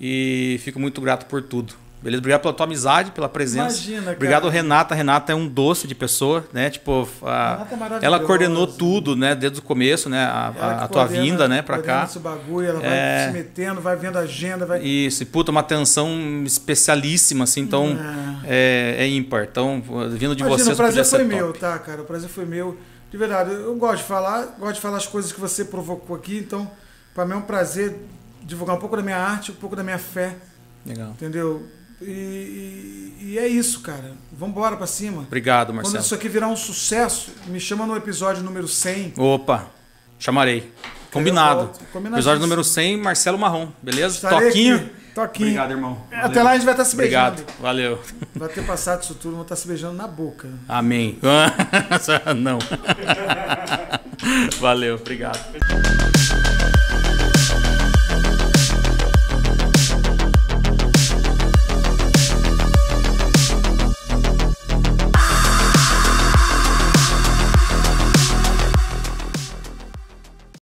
e fico muito grato por tudo. Beleza? Obrigado pela tua amizade, pela presença. Imagina, cara. Obrigado, Renata. Renata é um doce de pessoa, né? Tipo, a- é ela coordenou tudo, né? Desde o começo, né? A, a- a tua coordena- vinda, né? Pra cá. Esse bagulho, ela É. vai se metendo, vai vendo a agenda, vai. Isso, e puta, uma atenção especialíssima, assim, então é, é ímpar. Então, vindo de Imagina, vocês, o prazer foi top. meu, tá, cara? O prazer foi meu. De verdade, eu gosto de falar, gosto de falar as coisas que você provocou aqui, então, para mim é um prazer divulgar um pouco da minha arte, um pouco da minha fé, Legal. entendeu? E, e- e é isso, cara. Vamos embora pra cima. Obrigado, Quando Marcelo. isso aqui virar um sucesso, me chama no episódio número 100. Opa, chamarei. Combinado. Episódio número 100, Marcelo Marrom, beleza? Estarei Toquinho. aqui. Toquinho. Obrigado, irmão. Até lá a gente vai estar se beijando. Obrigado, valeu. Vai ter passado isso tudo, vamos estar se beijando na boca. Amém. Não. Valeu, obrigado.